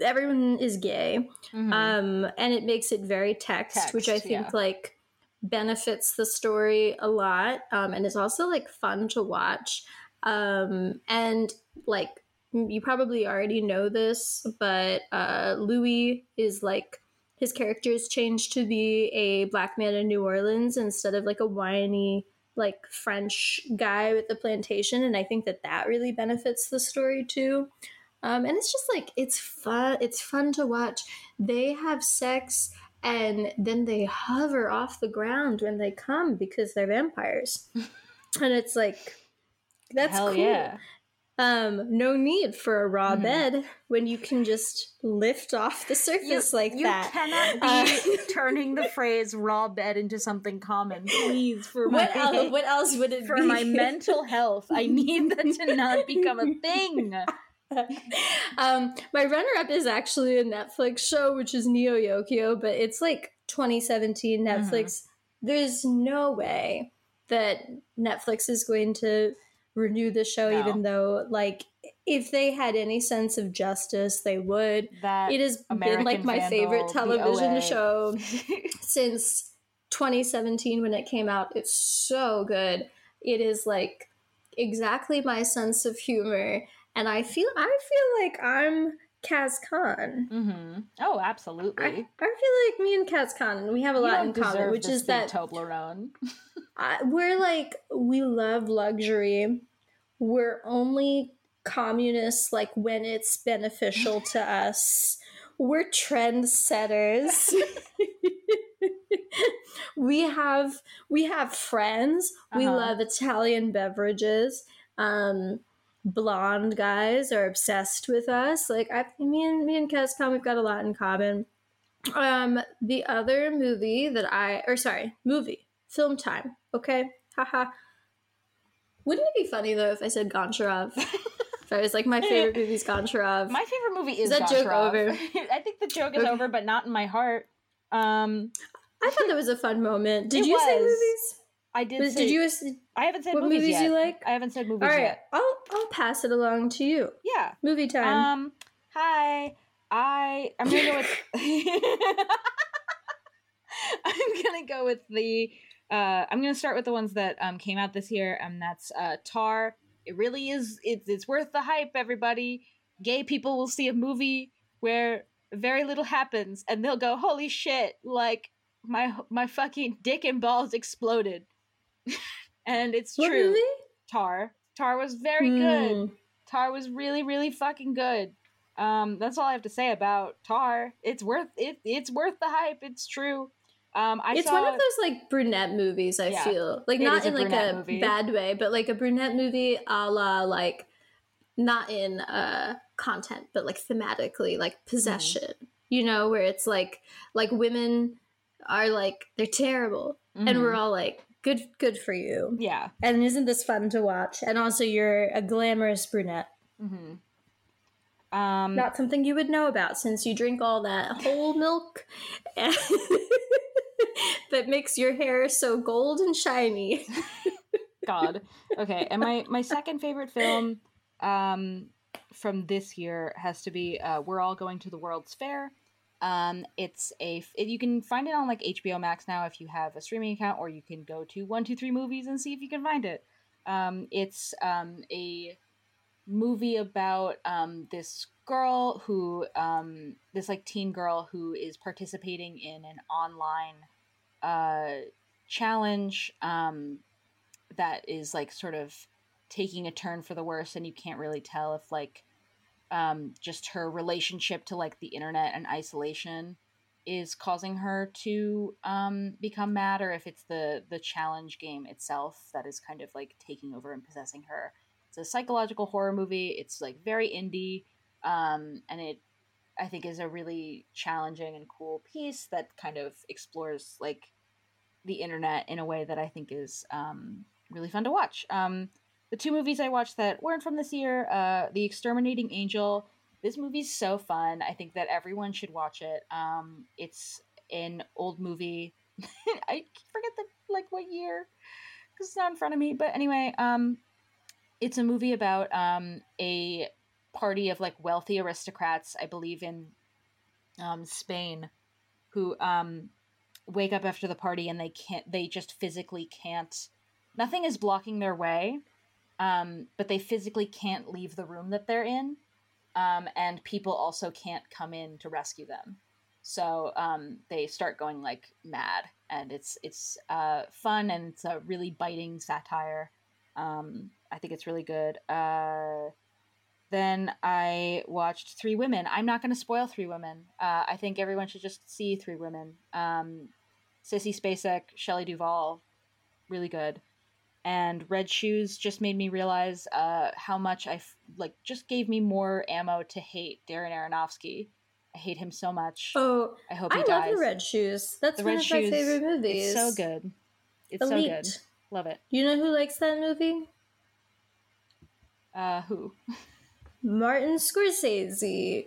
everyone is gay Mhm. um and it makes it very text, which i think yeah. like benefits the story a lot um and it's also like fun to watch. Um and like you probably already know this but uh louis is like his character is changed to be a black man in new orleans instead of like a whiny like french guy with the plantation and i think that that really benefits the story too. Um, and it's just like it's fun it's fun to watch. They have sex and then they hover off the ground when they come because they're vampires and it's like that's Hell cool yeah. um no need for a raw Mhm. bed when you can just lift off the surface like you that you cannot Uh, be turning the phrase raw bed into something common, please, for my what else, what else would it be? for be my mental health. I need that to not become a thing. Um, my runner-up is actually a Netflix show, which is Neo Yokio, but it's like 2017 Mm-hmm. Netflix. There's no way that Netflix is going to renew the show, No. even though, like, if they had any sense of justice, they would. That It has been like my Vandal, favorite television show since 2017 when it came out. It's so good. It is like exactly my sense of humor, and I feel I feel like I'm Kaz Kaan. hmm Oh, absolutely. I, I feel like me and Kaz Kaan, we have a You lot in common, which is that Toblerone. I, we're like we love luxury. We're only communists like when it's beneficial to us. We're trendsetters. we have we have friends. We Uh-huh. love Italian beverages. Um, blonde guys are obsessed with us. Like I, me and me and Kaz Kaan, we've got a lot in common. Um, the other movie that I, or sorry, movie film time. Okay, haha. Wouldn't it be funny though if I said Goncharov? if I was like my favorite movie is Goncharov. My favorite movie is, Is that joke over? I think the joke is Okay. over, but not in my heart. Um, I thought that was a fun moment. Did you say movies? I did. Say, did you? I haven't said movies. what movies, movies you like? I haven't said movies All right, yet. I'll I'll pass it along to you. Yeah. Movie time. Um. Hi. I. I'm gonna go with. I'm gonna go with the. Uh, I'm gonna start with the ones that um came out this year, and that's uh Tar. It really is. It's it's worth the hype. Everybody, gay people will see a movie where very little happens, and they'll go, "Holy shit!" Like my my fucking dick and balls exploded, and it's what true. movie? Tar. Tar was very good. Hmm. Tar was really, really fucking good. Um, that's all I have to say about Tar. It's worth it. It's worth the hype. It's true. Um, I it's saw. one of those like brunette movies. I Yeah. feel like not a in like a movie. bad way, but like a brunette movie, a la like not in uh content, but like thematically, like Mm-hmm. possession. You know, where it's like like women are like they're terrible, and Mhm. we're all like good, good for you. yeah. And isn't this fun to watch? And also, you're a glamorous brunette. hmm Um, Not something you would know about since you drink all that whole milk and that makes your hair so gold and shiny. God. Okay, and my my second favorite film um from this year has to be uh We're All Going to the World's Fair. Um it's a f- you can find it on like HBO Max now if you have a streaming account or you can go to 123 movies and see if you can find it. Um it's um a movie about um this girl who um this like teen girl who is participating in an online uh challenge um that is like sort of taking a turn for the worse and you can't really tell if like um just her relationship to like the internet and isolation is causing her to um become mad or if it's the the challenge game itself that is kind of like taking over and possessing her it's a psychological horror movie it's like very indie um and it i think is a really challenging and cool piece that kind of explores like the internet in a way that i think is um really fun to watch. Um, the two movies I watched that weren't from this year, uh, The Exterminating Angel. This movie's so fun. I think that everyone should watch it. Um, it's an old movie. I forget the like what year because it's not in front of me. But anyway, um, it's a movie about um, a party of like wealthy aristocrats, I believe in um, Spain, who um, wake up after the party and they can't. They just physically can't nothing is blocking their way um, but they physically can't leave the room that they're in. Um, and people also can't come in to rescue them. So um, they start going like mad. And it's it's uh, fun and it's a really biting satire. Um, i think it's really good. Uh, then i watched three women. I'm not going to spoil three women. Uh, i think everyone should just see three women. Um, sissy spacek shelley duvall really good and red shoes just made me realize uh, how much I f- like just gave me more ammo to hate Darren Aronofsky. I hate him so much. Oh, I hope he I dies. love the Red Shoes. That's The one Red of my favorite movies. It's so good. It's Elite. so good. Love it. You know who likes that movie? Uh, who? Martin Scorsese.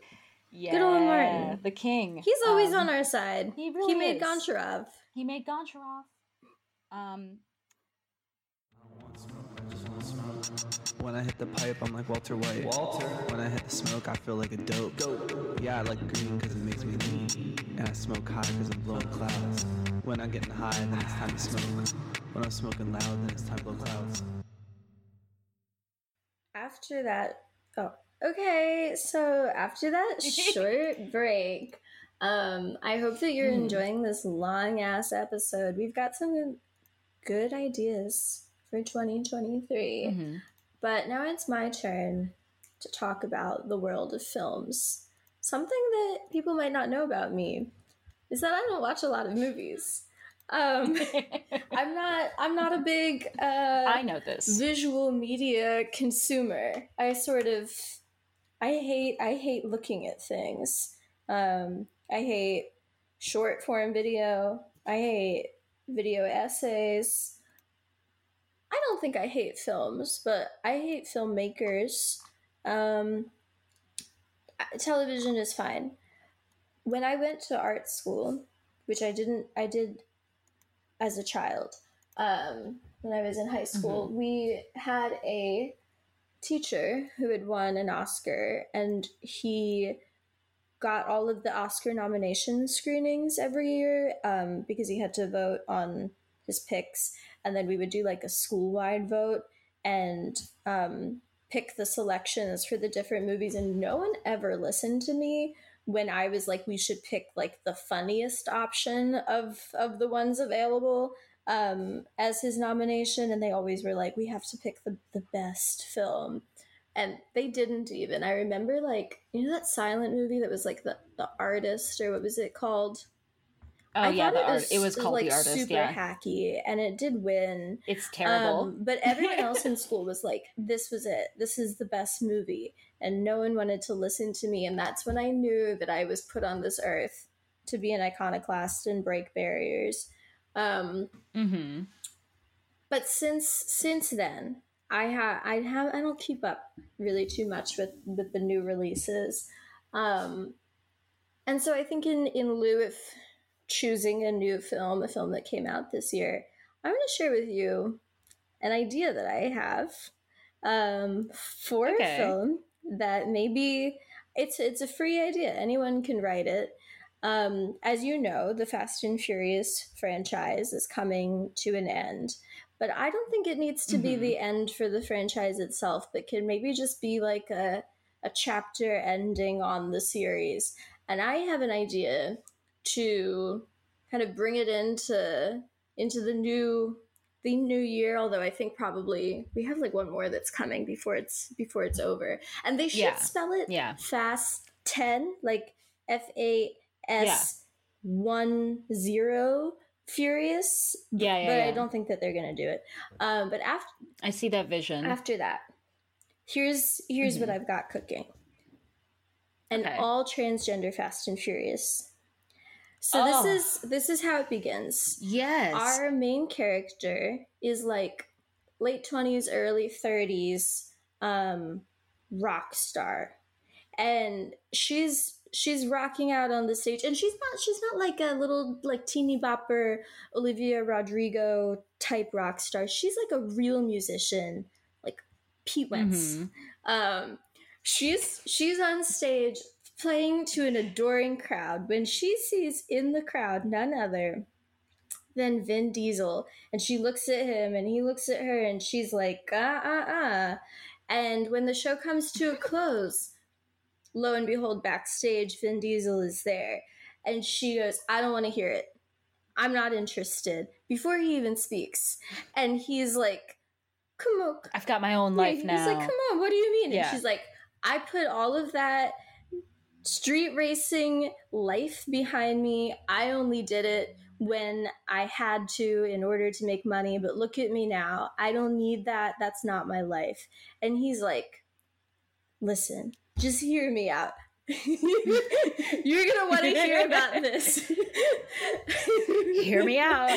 Yeah, old Martin. the king. He's always Um, on our side. he really he made is. Goncharov. He made Goncharov. Um, When I hit the pipe, I'm like Walter White. Walter. When I hit the smoke, I feel like a dope. Dope. Yeah, I like green because it makes me lean. And I smoke high because I'm blowing clouds. When I'm getting high, then it's time to smoke. When I'm smoking loud, then it's time to blow clouds. After that, oh, okay. So after that short break, um, I hope that you're Hmm. enjoying this long ass episode. We've got some good ideas for 2023. mhm. But now it's my turn to talk about the world of films. Something that people might not know about me is that I don't watch a lot of movies. Um, I'm not. I'm not a big. Uh, I know this. visual media consumer. I sort of I hate I hate looking at things. Um, I hate short form video. I hate video essays. I don't think I hate films, but I hate filmmakers. Um, television is fine. When I went to art school, which I didn't, I did as a child. Um, when I was in high school, we had a teacher who had won an Oscar, and he got all of the Oscar nomination screenings every year um, because he had to vote on his picks, and then we would do like a school wide vote and um, pick the selections for the different movies. And no one ever listened to me when I was like, we should pick like the funniest option of of the ones available um, as his nomination, and they always were like, we have to pick the the best film. And they didn't even. I remember, like, you know that silent movie that was like the, the artist, or what was it called? Oh I yeah, the art. It was called like the artist. super Yeah, hacky, and it did win. it's terrible. Um, but everyone else in school was like, "This was it. This is the best movie," and no one wanted to listen to me. And that's when I knew that I was put on this earth to be an iconoclast and break barriers. Um, mm-hmm. but since since then, I have I have I don't keep up really too much with with the new releases, um, and so I think in in lieu of choosing a new film, a film that came out this year, I'm going to share with you an idea that I have um, for Okay. a film that maybe it's it's a free idea. Anyone can write it. Um, as you know, the Fast and Furious franchise is coming to an end, but I don't think it needs to be Mhm. the end for the franchise itself, but can maybe just be like a a chapter ending on the series. And I have an idea to kind of bring it into into the new the new year although i think probably we have like one more that's coming before it's before it's over and they should Yeah. spell it Yeah. fast 10 like f-a-s 1 0 furious Yeah, yeah, but i don't think that they're gonna do it um, but after I see that vision. after that here's here's what Mhm. i've got cooking an Okay. all transgender fast and furious so Oh. this is this is how it begins yes. our main character is like late 20s early 30s um rock star and she's she's rocking out on the stage and she's not she's not like a little like teeny bopper olivia rodrigo type rock star she's like a real musician like pete wentz Mhm. um, she's she's on stage playing to an adoring crowd when she sees in the crowd none other than Vin Diesel, and she looks at him and he looks at her, and she's like, ah ah ah. And when the show comes to a close, lo and behold, backstage, Vin Diesel is there, and she goes, I don't want to hear it. I'm not interested. Before he even speaks, and he's like, come on, I've got my own life yeah, now. He's like, come on, what do you mean? Yeah. And she's like, I put all of that street racing life behind me. I only did it when I had to in order to make money, but look at me now. I don't need that. That's not my life. And he's like, listen, just hear me out. You're going to want to hear about this. Hear me out.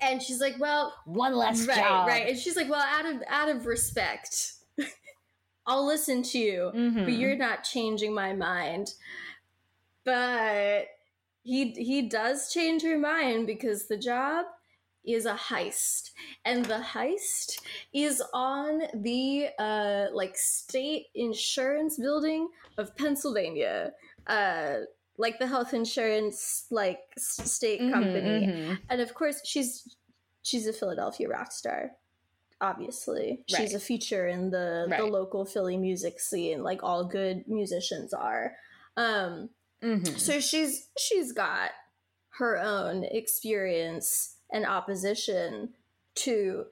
And she's like, well, One less right, job. right. And she's like, well, out of out of respect, I'll listen to you, Mhm. but you're not changing my mind. But he he does change her mind because the job is a heist, and the heist is on the uh like state insurance building of Pennsylvania. Uh like the health insurance like state Mhm, company mhm. and of course she's she's a Philadelphia rock star. Obviously, she's Right. a feature in the the local Philly music scene, like all good musicians are. Um, Mhm. so she's she's got her own experience and opposition to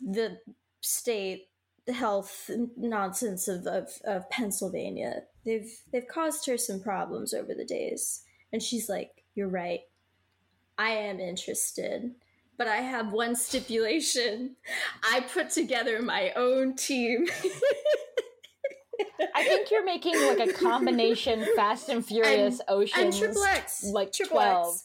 the state health nonsense of, of, of Pennsylvania. They've they've caused her some problems over the days. And she's like, You're right. I am interested. But I have one stipulation. I put together my own team. I think you're making like a combination Fast and Furious Ocean and Triple X. like Triple 12. X.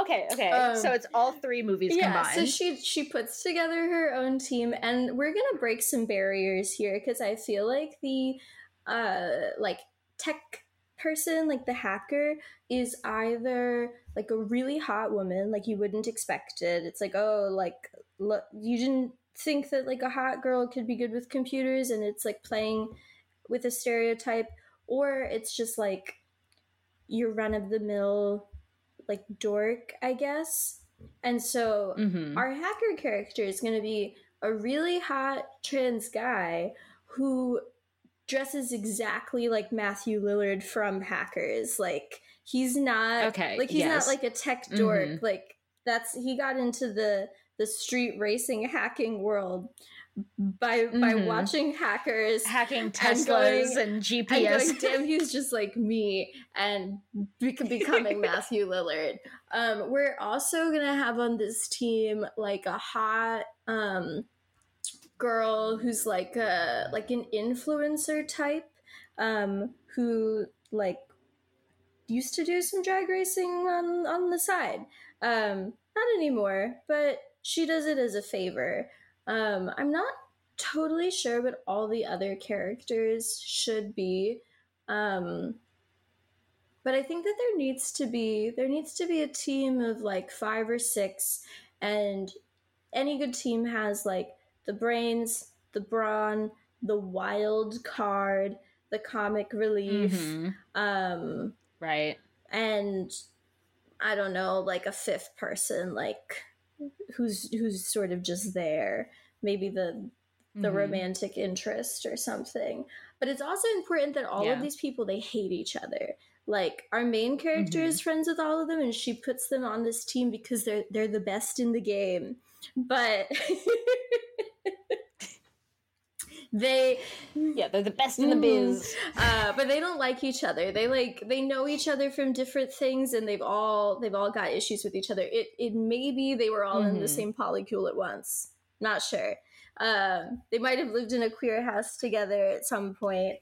Okay, okay. Um, so it's all three movies yeah combined. so she she puts together her own team and we're gonna break some barriers here because i feel like the uh like tech person like the hacker is either like a really hot woman like you wouldn't expect it it's like oh like look you didn't think that like a hot girl could be good with computers and it's like playing with a stereotype or it's just like your run of the mill like dork i guess and so Mhm. our hacker character is going to be a really hot trans guy who dresses exactly like Matthew Lillard from Hackers. Like he's not Okay, like he's yes. not like a tech dork. Mhm. Like that's he got into the the street racing hacking world by by Mhm. watching hackers hacking and Teslas going- and, and GPS. going, damn, he's just like me, and be- becoming Matthew Lillard. Um, we're also gonna have on this team like a hot um, girl who's like a like an influencer type, um, who like used to do some drag racing on on the side. Um, not anymore, but she does it as a favor. Um, I'm not totally sure what all the other characters should be. Um, but I think that there needs to be there needs to be a team of like five or six, and any good team has like the brains, the brawn, the wild card, the comic relief, Mhm. um, Right. and I don't know, like a fifth person, like who's who's sort of just there. Maybe the the Mhm. romantic interest or something. But it's also important that all Yeah. of these people they hate each other. Like our main character is friends with all of them and she puts them on this team because they're they're the best in the game. But they Yeah, they're the best in the Mhm. biz. uh, but they don't like each other. They like they know each other from different things, and they've all they've all got issues with each other. It it maybe they were all in the Mhm. same polycule at once. Not sure. Um, they might have lived in a queer house together at some point,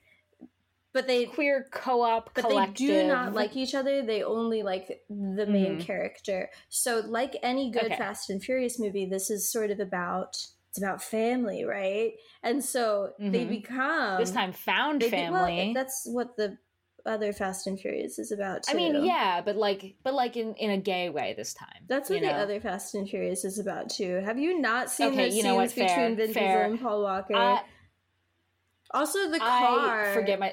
but they Queer co-op but collective. they do not like each other. They only like the main Mhm. character. So, like any good Okay. Fast and Furious movie, this is sort of about it's about family, right? And so they Mhm. become this time found they be- well, family. that's what the other Fast and Furious is about. Too. I mean, yeah, but like, but like in in a gay way this time. That's what the know? other Fast and Furious is about too. Have you not seen Okay, the you know what? scenes Fair, between Vin. Diesel and Paul Walker? I, also, the car. I forget my.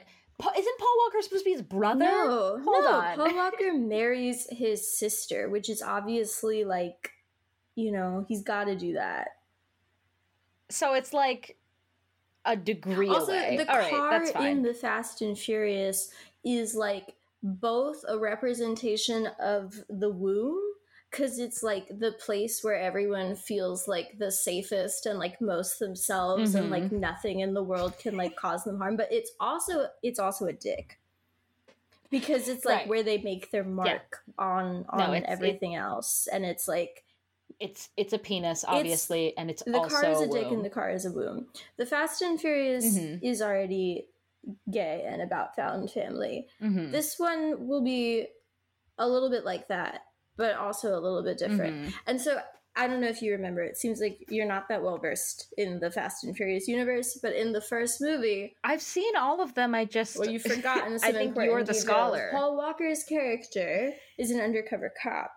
Isn't Paul Walker supposed to be his brother? No, Hold no. on. Paul Walker marries his sister, which is obviously like, you know, he's got to do that. So it's like a degree also, away. the All right, car that's fine. in the Fast and Furious is like both a representation of the womb because it's like the place where everyone feels like the safest and like most themselves and Mhm. like nothing in the world can like cause them harm but it's also it's also a dick because it's like Right. where they make their mark on on No, it's- it- everything else and it's like it's it's a penis, obviously, and it's the car is a dick womb. and the car is a womb. The Fast and Furious Mhm. is already gay and about found family. Mhm. This one will be a little bit like that, but also a little bit different. Mhm. And so I don't know if you remember, it seems like you're not that well versed in the Fast and Furious universe, but in the first movie, I've seen all of them. I just well, you've forgotten I think you're the scholar. Paul Walker's character is an undercover cop.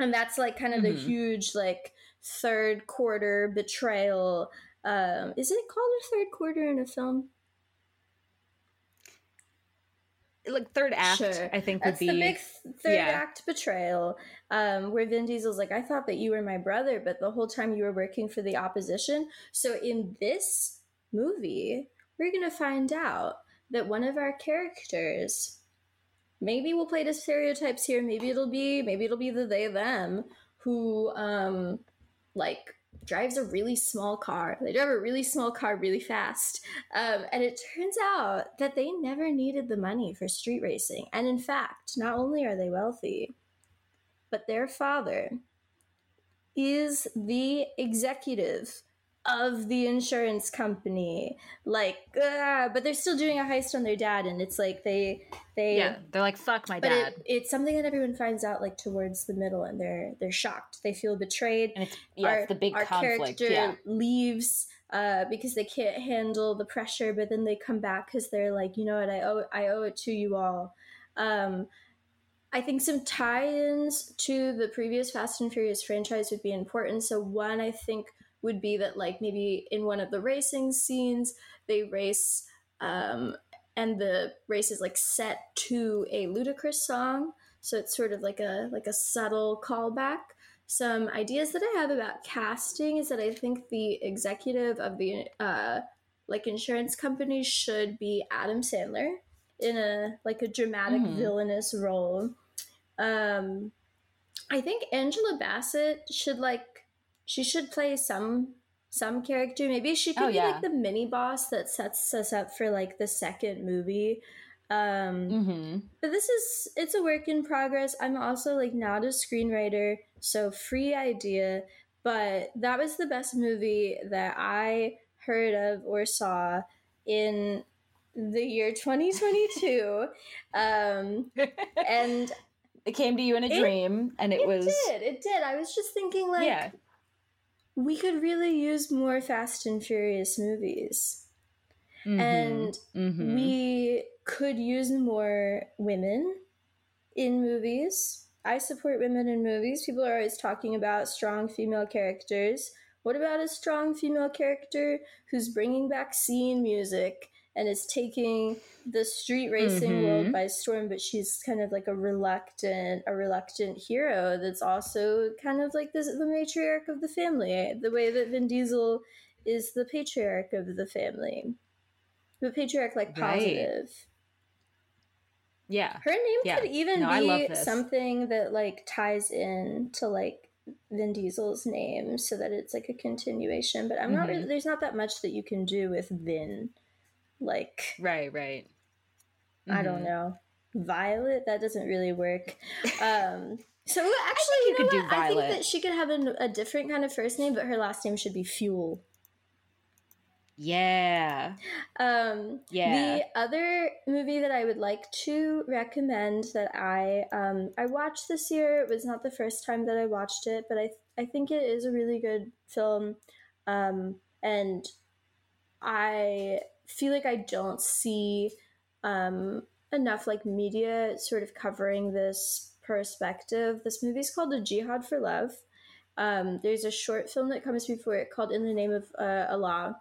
And that's like kind of the Mhm. huge like third quarter betrayal. Um, is it called a third quarter in a film? like third act. Sure. I think That's would be the big third yeah. act betrayal, um, where Vin Diesel's like, I thought that you were my brother, but the whole time you were working for the opposition. So in this movie, we're gonna find out that one of our characters, maybe we'll play to stereotypes here, maybe it'll be, maybe it'll be the they them, who um, like drives a really small car. They drive a really small car really fast. Um, and it turns out that they never needed the money for street racing. And in fact, not only are they wealthy, but their father is the executive of the insurance company like uh, but they're still doing a heist on their dad and it's like they they Yeah, they're like, fuck my dad. it, it's something that everyone finds out like towards the middle and they're they're shocked they feel betrayed and it's yeah, it's the big our conflict. character Yeah. leaves uh, because they can't handle the pressure, but then they come back because they're like, you know what, I owe I owe it to you all. Um, I think some tie-ins to the previous Fast and Furious franchise would be important. So one, I think, would be that like maybe in one of the racing scenes they race, um, and the race is like set to a Ludacris song. So it's sort of like a like a subtle callback some ideas that I have about casting is that I think the executive of the uh, like insurance company should be Adam Sandler in a like a dramatic Mhm. villainous role. Um, I think Angela Bassett should like she should play some some character. Maybe she could Oh, be yeah. like the mini boss that sets us up for like the second movie. Um, Mm-hmm. but this is it's a work in progress i'm also like not a screenwriter so free idea but that was the best movie that i heard of or saw in the year 2022 um and it came to you in a It- dream, and it, it was did it did i was just thinking like yeah. We could really use more fast and furious movies and Mhm. we could use more women in movies. I support women in movies. People are always talking about strong female characters. What about a strong female character who's bringing back scene music and is taking the street racing Mhm. world by storm? But she's kind of like a reluctant, a reluctant hero that's also kind of like this, the matriarch of the family. The way that Vin Diesel is the patriarch of the family, the patriarch like Right. positive. yeah. Her name Yeah. could even No, be something that like ties in to like Vin Diesel's name so that it's like a continuation. But I'm not Mhm. really there's not that much that you can do with Vin. Like Right, right. I don't Mhm. know. Violet, that doesn't really work. Um so actually, you know could do what? I think Violet. that she could have a, a different kind of first name, but her last name should be Fuel. Yeah. Um, Yeah. The other movie that I would like to recommend that I um, I watched this year it was not the first time that I watched it, but I I think it is a really good film, um, and I feel like I don't see um, enough like media sort of covering this perspective. This movie is called A Jihad for Love. Um, there's a short film that comes before it called In the Name of uh, Allah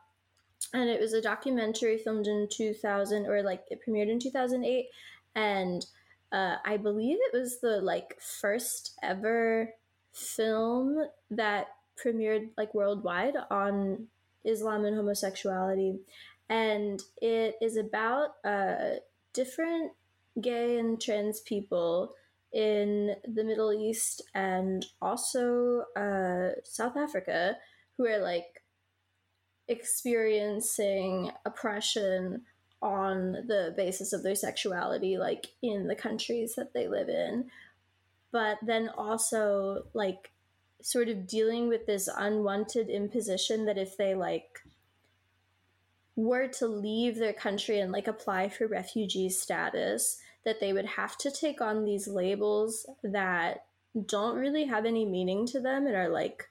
and it was a documentary filmed in 2000 or like it premiered in 2008 and uh, i believe it was the like first ever film that premiered like worldwide on islam and homosexuality and it is about uh, different gay and trans people in the middle east and also uh, south africa who are like experiencing oppression on the basis of their sexuality like in the countries that they live in. But then also like sort of dealing with this unwanted imposition that if they like were to leave their country and like apply for refugee status that they would have to take on these labels that don't really have any meaning to them and are like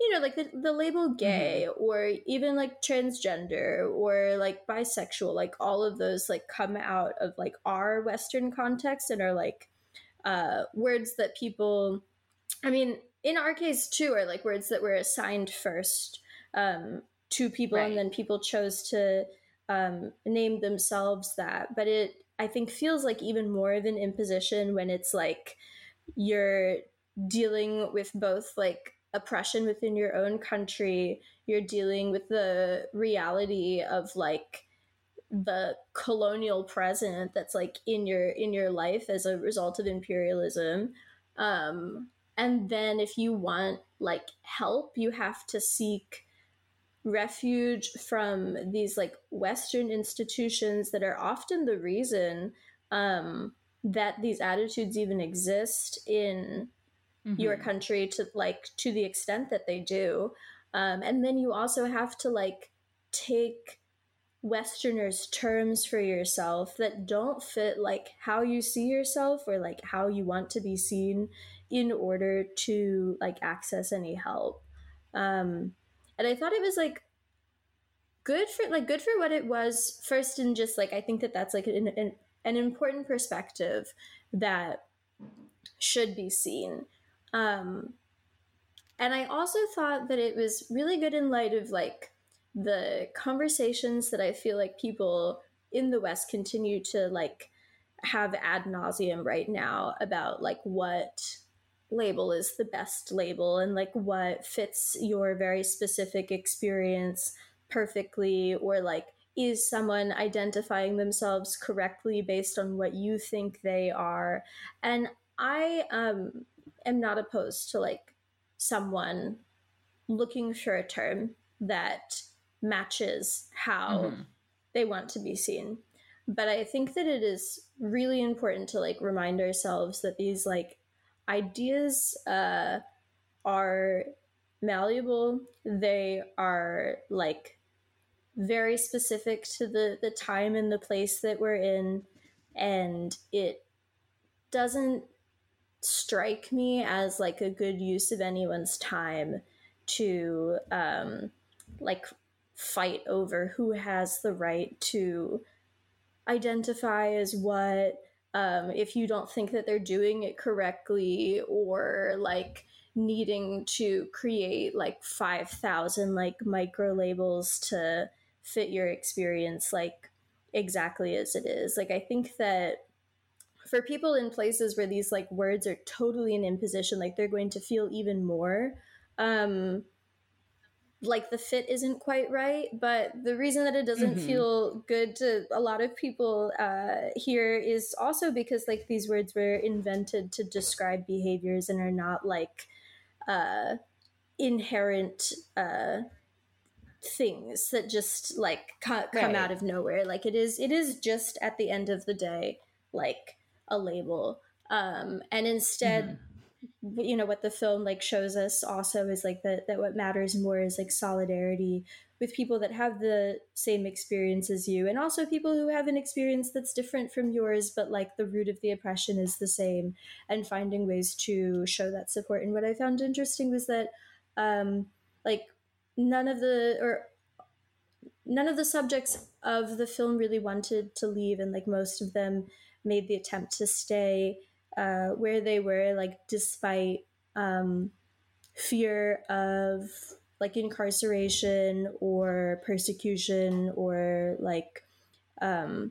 you know like the, the label gay or even like transgender or like bisexual like all of those like come out of like our western context and are like uh words that people i mean in our case too are like words that were assigned first um to people Right. and then people chose to um name themselves that but it i think feels like even more of an imposition when it's like you're dealing with both like oppression within your own country you're dealing with the reality of like the colonial present that's like in your in your life as a result of imperialism um and then if you want like help you have to seek refuge from these like western institutions that are often the reason um that these attitudes even exist in your Mhm. country to like to the extent that they do um, and then you also have to like take westerners terms for yourself that don't fit like how you see yourself or like how you want to be seen in order to like access any help um and i thought it was like good for like good for what it was first and just like i think that that's like an, an, an important perspective that should be seen. Um and i also thought that it was really good in light of like the conversations that i feel like people in the west continue to like have ad nauseum right now about like what label is the best label and like what fits your very specific experience perfectly or like is someone identifying themselves correctly based on what you think they are and i um am not opposed to like someone looking for a term that matches how Mhm. they want to be seen but i think that it is really important to like remind ourselves that these like ideas uh are malleable. They are like very specific to the the time and the place that we're in and it doesn't strike me as like a good use of anyone's time to um like fight over who has the right to identify as what um if you don't think that they're doing it correctly or like needing to create like 5000 like micro labels to fit your experience like exactly as it is. Like i think that for people in places where these like words are totally an imposition like they're going to feel even more um like the fit isn't quite right but the reason that it doesn't Mhm. feel good to a lot of people uh, here is also because like these words were invented to describe behaviors and are not like uh, inherent uh, things that just like co- come Right. out of nowhere like it is it is just at the end of the day like a label um and instead Mhm. You know what the film like shows us also is like that that what matters more is like solidarity with people that have the same experience as you and also people who have an experience that's different from yours but like the root of the oppression is the same and finding ways to show that support. And what i found interesting was that um like none of the or none of the subjects of the film really wanted to leave and like most of them made the attempt to stay uh, where they were like despite um, fear of like incarceration or persecution or like um,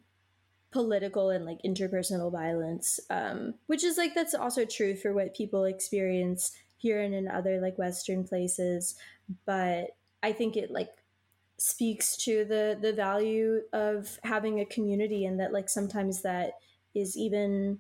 political and like interpersonal violence um, which is like that's also true for what people experience here and in other like western places. But i think it like speaks to the the value of having a community and that like sometimes that is even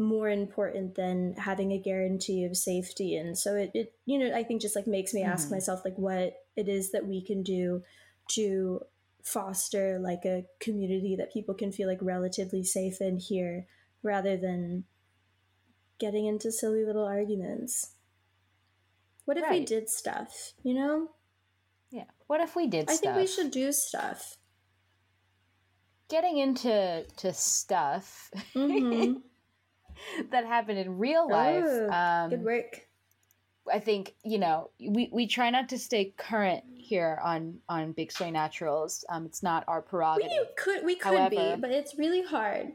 more important than having a guarantee of safety and so it, it you know i think just like makes me ask Mhm. myself like what it is that we can do to foster like a community that people can feel like relatively safe in here rather than getting into silly little arguments what if we did stuff you know Yeah. What if we did stuff? i stuff? think we should do stuff Getting into to stuff Mhm. that happened in real life. Ooh, um, good work I think you know we, we try not to stay current here on on Big Soy Naturals. Um, it's not our prerogative. we could we could be but it's really hard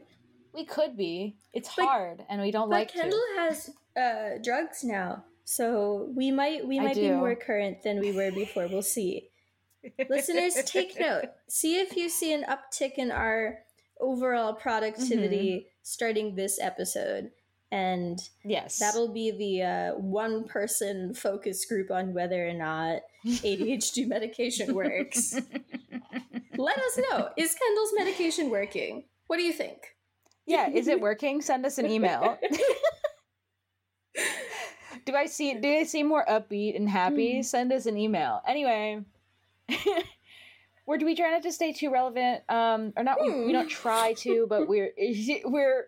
We could be. It's But- hard, and we don't like kendall to. has uh drugs now so we might we might be more current than we were before we'll see listeners take note see if you see an uptick in our overall productivity Mm-hmm. Starting this episode and Yes, that'll be the uh, one person focus group on whether or not adhd medication works let us know is kendall's medication working what do you think yeah. Is it working? Send us an email. do I see? Do I seem more upbeat and happy? Hmm. Send us an email. Anyway. Where do we try not to stay too relevant? Um, or not? We, we don't try to, but we're we're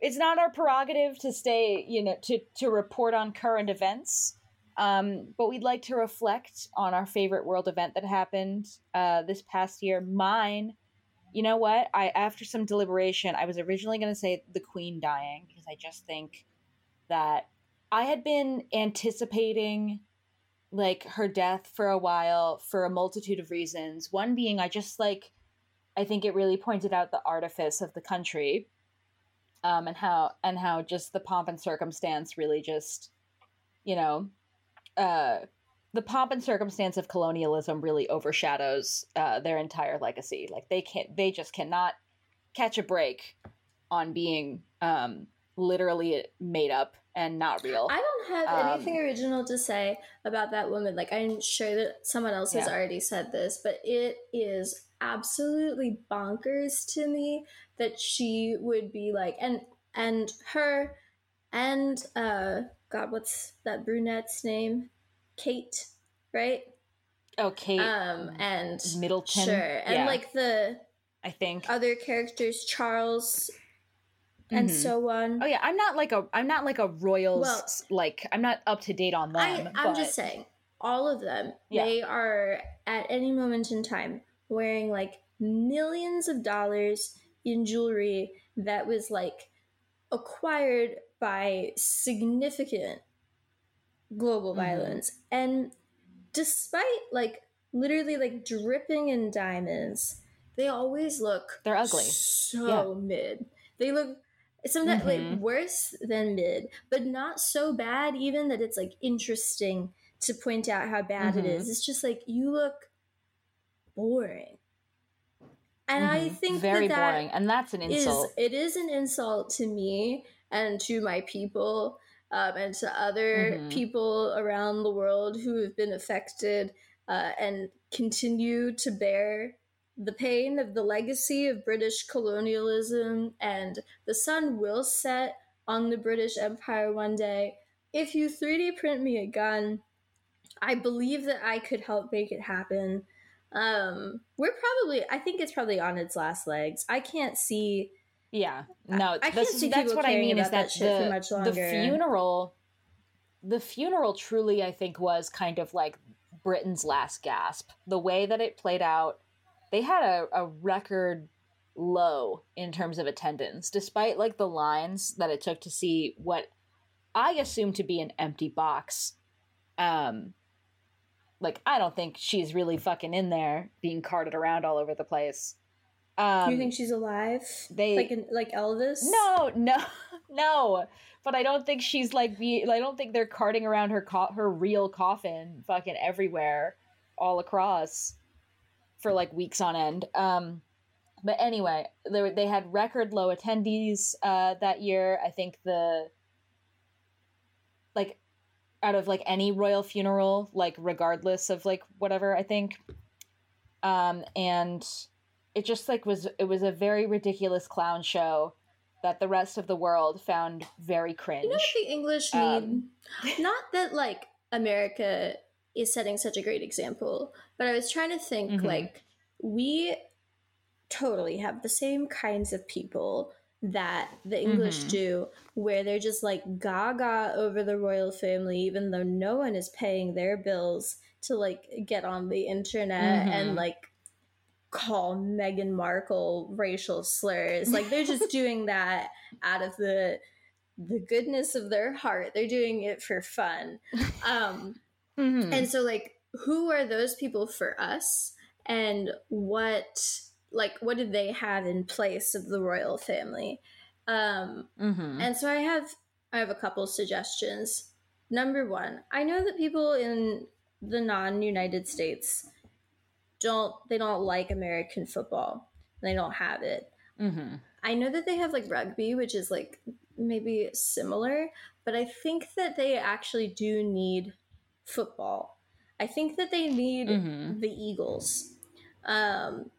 it's not our prerogative to stay, you know, to to report on current events. Um, but we'd like to reflect on our favorite world event that happened uh, this past year. Mine, you know what? I after some deliberation, I was originally going to say the Queen dying because I just think that I had been anticipating like her death for a while for a multitude of reasons. One being I just like I think it really pointed out the artifice of the country um, and how and how just the pomp and circumstance really just you know uh, the pomp and circumstance of colonialism really overshadows uh, their entire legacy like they can't they just cannot catch a break on being um, literally made up and not real I don't have Um, anything original to say about that woman. Like I'm sure that someone else has already said this, but it is absolutely bonkers to me that she would be like and and her and uh God, what's that brunette's name? Kate, right? oh kate Um and middleton sure. And yeah, like the i think other characters, Charles and Mhm. so on. oh yeah i'm not like a i'm not like a royals Well- like i'm not up to date on them I, I'm but- just saying, all of them, Yeah. they are at any moment in time wearing like millions of dollars in jewelry that was like acquired by significant global Mhm. violence. And despite like literally like dripping in diamonds, they always look They're ugly. So mid. They look sometimes Mhm. like worse than mid, but not so bad even that it's like interesting to point out how bad it Mhm. is. It's just like you look boring. And I Mhm. think very that that boring and that's an is insult it is an insult to me and to my people um, and to other Mhm. people around the world who have been affected uh, and continue to bear the pain of the legacy of British colonialism and the sun will set on the British Empire one day. If you 3D print me a gun, I believe that I could help make it happen. Um, we're probably, I think it's probably on its last legs. I can't see. Yeah, no, I can't that's, see that's what I mean is that that, shit for the, much the funeral, the funeral truly, I think, was kind of like Britain's last gasp. The way that it played out, they had a, a record low in terms of attendance, despite like the lines that it took to see what I assume to be an empty box. Um, like I don't think she's really fucking in there, being carted around all over the place. Um, you think she's alive? they- like in, like Elvis? no, no, no. But I don't think she's like be. I don't think they're carting around her co- her real coffin, fucking everywhere, all across, for like weeks on end. Um, but anyway, they were- they had record low attendees uh, that year. I think the like out of like any royal funeral, like regardless of like whatever. I think, um, and it just like was it was a very ridiculous clown show that the rest of the world found very cringe. You know what the English need? Um, Not that like America is setting such a great example, but I was trying to think Mhm. like we totally have the same kinds of people that the English Mhm. do, where they're just like gaga over the royal family, even though no one is paying their bills to like get on the internet and Mhm. like call Meghan Markle racial slurs. Like they're just doing that out of the the goodness of their heart. They're doing it for fun. Um Mhm. and so like who are those people for us and what like what did they have in place of the royal family? Um Mhm. and so I have I have a couple suggestions. Number one, I know that people in the non-United States don't they don't like American football. They don't have it. Mhm. I know that they have like rugby, which is like maybe similar, but I think that they actually do need football. I think that they need Mhm. the Eagles. Um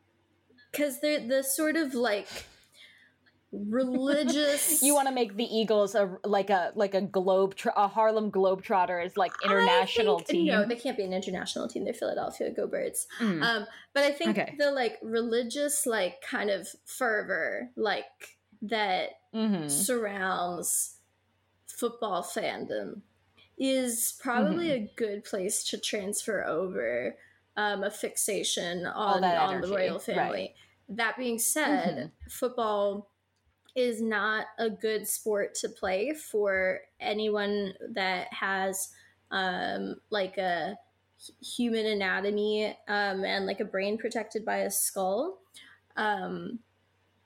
cuz they're the sort of like religious You want to make the Eagles a like a like a globe tr- a Harlem Globetrotters like international think- team. No, they can't be an international team. They're Philadelphia. Go Birds. Mm. Um, but I think Okay. the like religious like kind of fervor, like that Mhm. surrounds football fandom is probably Mm-hmm. a good place to transfer over um, a fixation on, on the royal right. family. That being said, Mhm. football is not a good sport to play for anyone that has um, like a human anatomy um, and like a brain protected by a skull. Um,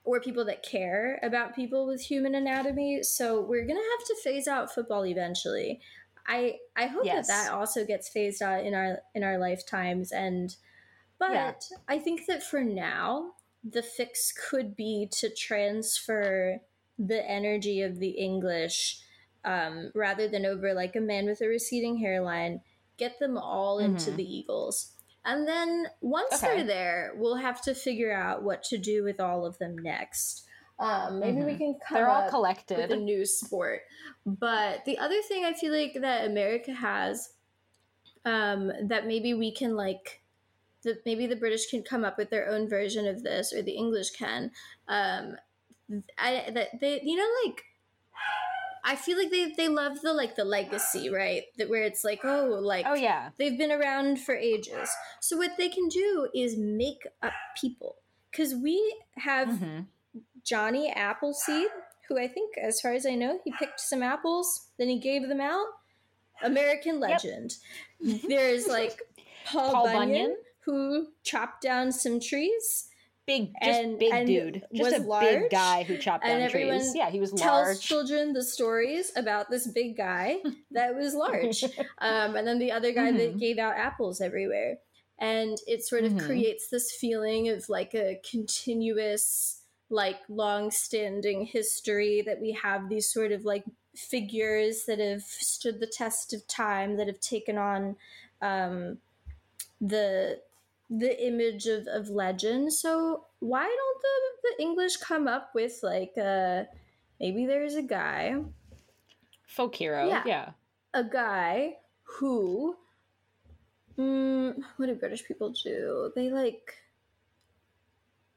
or people that care about people with human anatomy. So we're gonna have to phase out football eventually. I I hope Yes. that that also gets phased out in our in our lifetimes. And but Yeah. I think that for now the fix could be to transfer the energy of the English um, rather than over like a man with a receding hairline. Get them all into Mhm. the Eagles. And then once Okay. they're there, we'll have to figure out what to do with all of them next. Um, maybe we Mhm. can come They're all up collected. with a new sport. But the other thing I feel like that America has um, that maybe we can like that maybe the British can come up with their own version of this or the English can. Um, I that they you know like I feel like they they love the like the legacy right that where it's like oh like oh yeah. They've been around for ages. So what they can do is make up people. Because we have Mhm. Johnny Appleseed, who I think, as far as I know, he picked some apples, then he gave them out. American legend. There's like Paul, Paul Bunyan, Bunyan. who chopped down some trees. Big, just And- big and dude. Just a large, big guy who chopped down trees. Yeah, he was Tells large. children the stories about this big guy that was large. um, and then the other guy that Mhm. gave out apples everywhere. And it sort of Mhm. creates this feeling of like a continuous, like long standing history that we have these sort of like figures that have stood the test of time, that have taken on um, the the image of, of legend. So why don't the, the English come up with like uh maybe there's a guy Folk hero. Yeah. Yeah. a guy who mm, what do british people do they like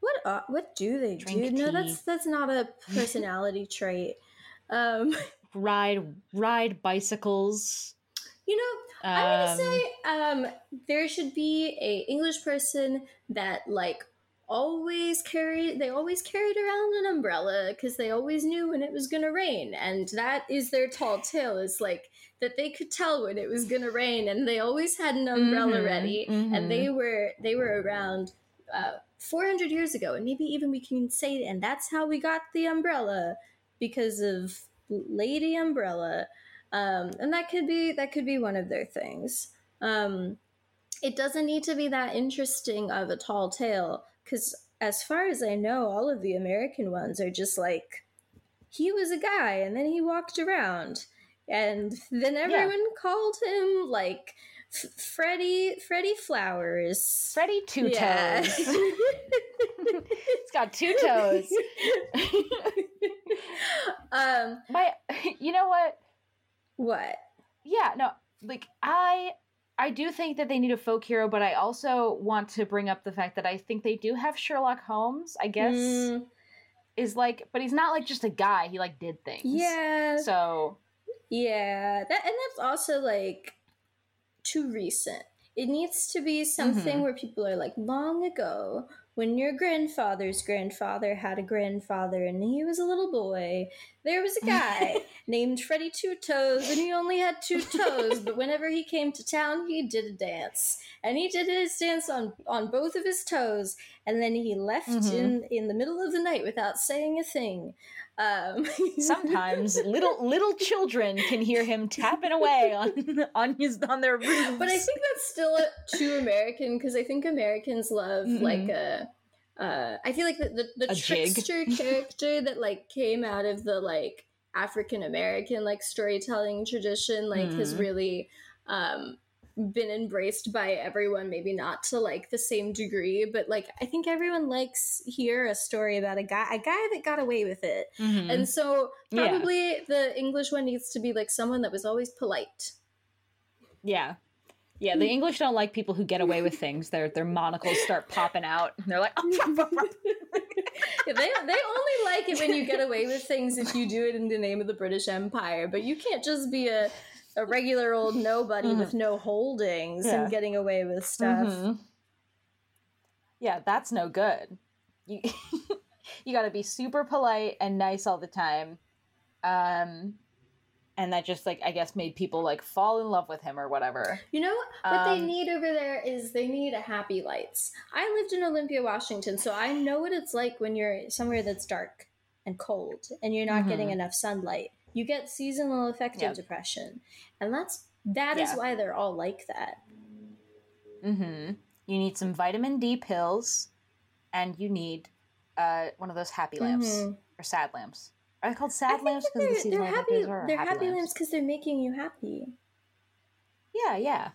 what uh, what do they Drink do no that's that's not a personality trait um Ride ride bicycles. you know i'm Um, gonna say um there should be a english person that like always carry they always carried around an umbrella because they always knew when it was gonna rain and that is their tall tale is like that they could tell when it was gonna rain and they always had an umbrella Mhm, ready mhm. and they were they were around uh, 400 years ago and maybe even we can say and that's how we got the umbrella because of lady umbrella. Um, and that could be that could be one of their things. Um, it doesn't need to be that interesting of a tall tale because as far as i know all of the american ones are just like he was a guy and then he walked around. And then everyone called him like F- Freddie Freddie Flowers. Freddie Two Yeah. Toes. it's got two toes. um, My, you know what? what? Yeah, no, like I, I do think that they need a folk hero, but I also want to bring up the fact that I think they do have Sherlock Holmes. I guess Mm, is like, but he's not like just a guy. He like did things. yeah, So yeah. That and that's also like too recent. It needs to be something Mhm. where people are like, long ago, when your grandfather's grandfather had a grandfather and he was a little boy, there was a guy named Freddie Two Toes and he only had two toes, but whenever he came to town, he did a dance. And he did his dance on, on both of his toes, and then he left Mhm. in, in the middle of the night without saying a thing. Um, sometimes little little children can hear him tapping away on on his on their roofs. but I think that's still too American because I think Americans love Mhm. like a. Uh, I feel like the the, the A trickster character that like came out of the like African American like storytelling tradition like has Mhm. really um, been embraced by everyone. Maybe not to like the same degree, but like I think everyone likes hear a story about a guy a guy that got away with it. Mhm. And so Yeah. probably the English one needs to be like someone that was always polite. yeah, Yeah, the English don't like people who get away with things. Their their monocles start popping out. And they're like, oh, they they only like it when you get away with things if you do it in the name of the British Empire. But you can't just be a a regular old nobody with no holdings Yeah. and getting away with stuff. Mhm. Yeah, that's no good. You you got to be super polite and nice all the time. Um and that just like I guess made people like fall in love with him or whatever. You know what they Um, need over there is they need a happy lights. I lived in Olympia, Washington, so I know what it's like when you're somewhere that's dark and cold and you're not getting Mhm. enough sunlight. You get seasonal affective Yep. depression, and that's that is Yeah. why they're all like that. Mm-hmm. You need some vitamin D pills and you need uh one of those happy lamps Mhm. or sad lamps. Are they called sad lamps because the they're, happy. They're happy, happy lamps? because they're making you happy. Yeah, yeah.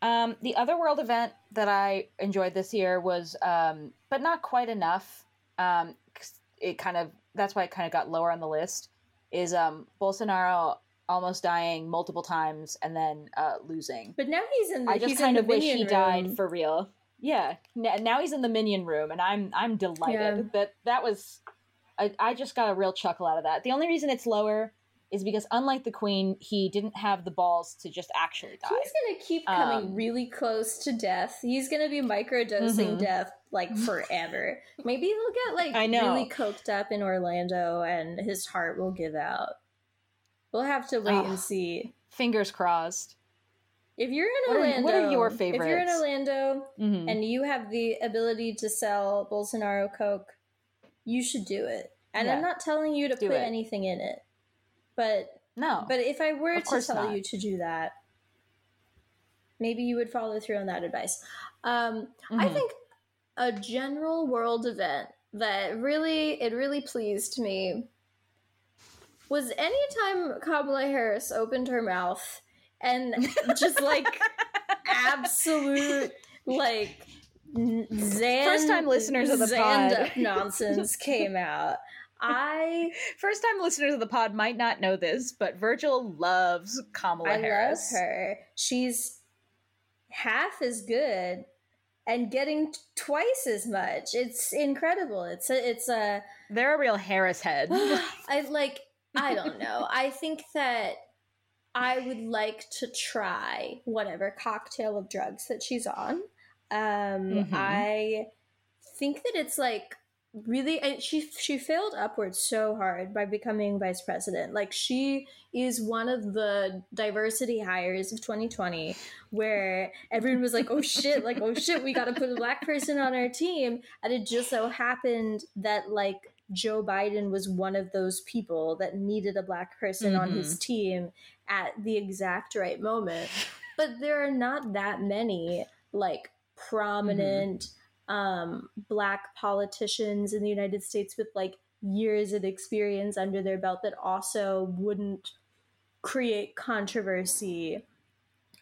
Um, the other world event that I enjoyed this year was, um, but not quite enough. Um, it kind of that's why it kind of got lower on the list. Is um, Bolsonaro almost dying multiple times and then uh, losing? But now he's in. The, I just he's kind in of wish he minion died for real. Yeah, now he's in the minion room, and I'm I'm delighted Yeah. that that was. I, I just got a real chuckle out of that. The only reason it's lower is because unlike the queen, he didn't have the balls to just actually die. He's gonna keep coming Um, really close to death. He's gonna be microdosing Mhm. death like forever. Maybe he'll get like I know. really coked up in Orlando, and his heart will give out. We'll have to wait Ugh. and see. Fingers crossed. If you're in What are- Orlando, what are your If you're in favorites? Orlando Mhm. and you have the ability to sell Bolsonaro Coke, you should do it. And I'm not telling you to Do put it. anything in it, but no, but if I were to tell not. you to do that, maybe you would follow through on that advice. Um, I Mhm. think a general world event that really it really pleased me was anytime Kamala Harris opened her mouth and just like absolute like Zan, First-time listeners of the Zand pod. nonsense came out. I first time listeners of the pod might not know this, but Virgil loves Kamala I Harris. love her. She's half as good and getting t- twice as much. It's incredible. It's a, it's a They're a real Harris head. I like I don't know. I think that I would like to try whatever cocktail of drugs that she's on. Um Mhm. I think that it's like really and she she failed upwards so hard by becoming vice president. Like she is one of the diversity hires of 2020 where everyone was like, "Oh shit, like oh shit, we got to put a black person on our team." And it just so happened that like Joe Biden was one of those people that needed a black person on his team at the exact right moment. But there are not that many like prominent um black politicians in the United States with like years of experience under their belt that also wouldn't create controversy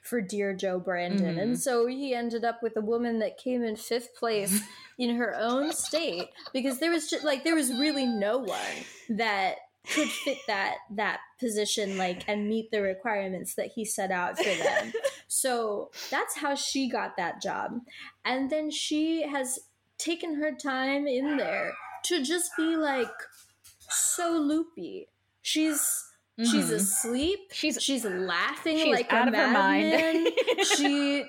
for dear Joe Brandon. Mhm. And so he ended up with a woman that came in fifth place in her own state because there was just like there was really no one that could fit that that position like and meet the requirements that he set out for them. so that's how she got that job. And then she has taken her time in there to just be like so loopy. She's she's Mhm. asleep. She's She's laughing She's like out a of her mind. she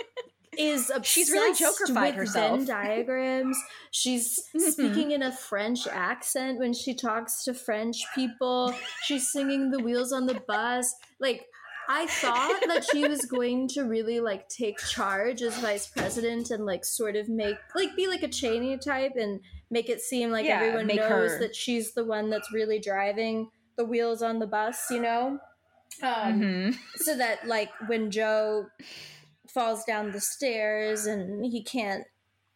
is obsessed She's really Joker-fied with herself. Venn diagrams. She's Mhm. speaking in a French accent when she talks to French people. She's singing the wheels on the bus. Like I thought that she was going to really like take charge as vice president and like sort of make like be like a Cheney type and make it seem like Yeah, everyone knows her- that she's the one that's really driving the wheels on the bus, you know? Um, Mhm. so that like when Joe falls down the stairs and he can't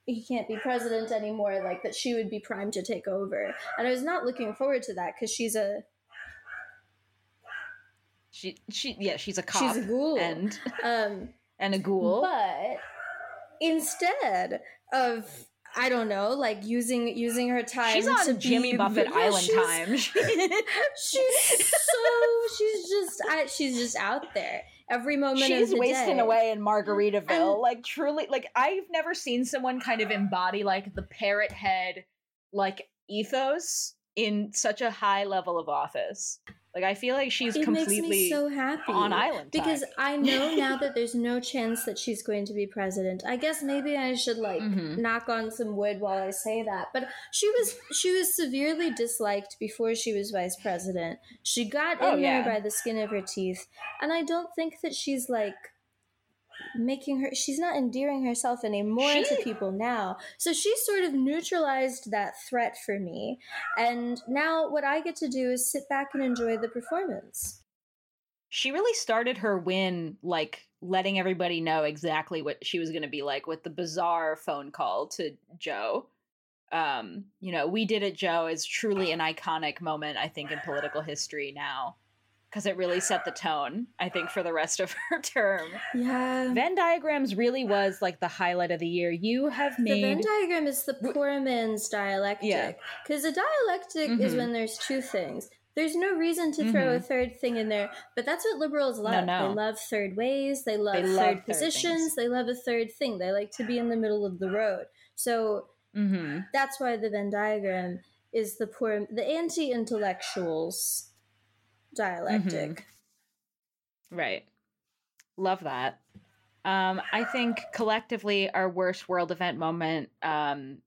he can't be president anymore like that she would be primed to take over and i was not looking forward to that because she's a she she yeah she's a cop she's a ghoul and um and a ghoul. but instead of i don't know like using using her time She's to on be- Jimmy Buffett Yeah, Island she's- time. she's so she's just I, she's just out there every moment of She's wasting day. away in Margaritaville. And- like truly like I've never seen someone kind of embody like the parrot head like ethos in such a high level of office. Like I feel like she's It makes completely me so happy on island because time. I know now that there's no chance that she's going to be president. I guess maybe I should like Mhm. knock on some wood while I say that. But she was she was severely disliked before she was vice president. She got Oh, in yeah. there by the skin of her teeth, and I don't think that she's like making her she's not endearing herself anymore to people now. So she sort of neutralized that threat for me. And now what i get to do is sit back and enjoy the performance. She really started her win like letting everybody know exactly what she was going to be like with the bizarre phone call to Joe. Um, you know, we did it Joe is truly an iconic moment I think in political history now because it really set the tone I think for the rest of her term. yeah Venn diagrams really was like the highlight of the year. You have made. the Venn diagram is the poor man's dialectic. Yeah. Because a dialectic is Mhm. when there's two things. There's no reason to throw a third thing in there, but that's what liberals love. no. They love third ways, they love They third love third positions, things. they love a third thing. They like to be in the middle of the road. So Mhm. that's why the Venn diagram is the poor, the anti intellectuals dialectic. Right. Love that. Um, I think collectively our worst world event moment um,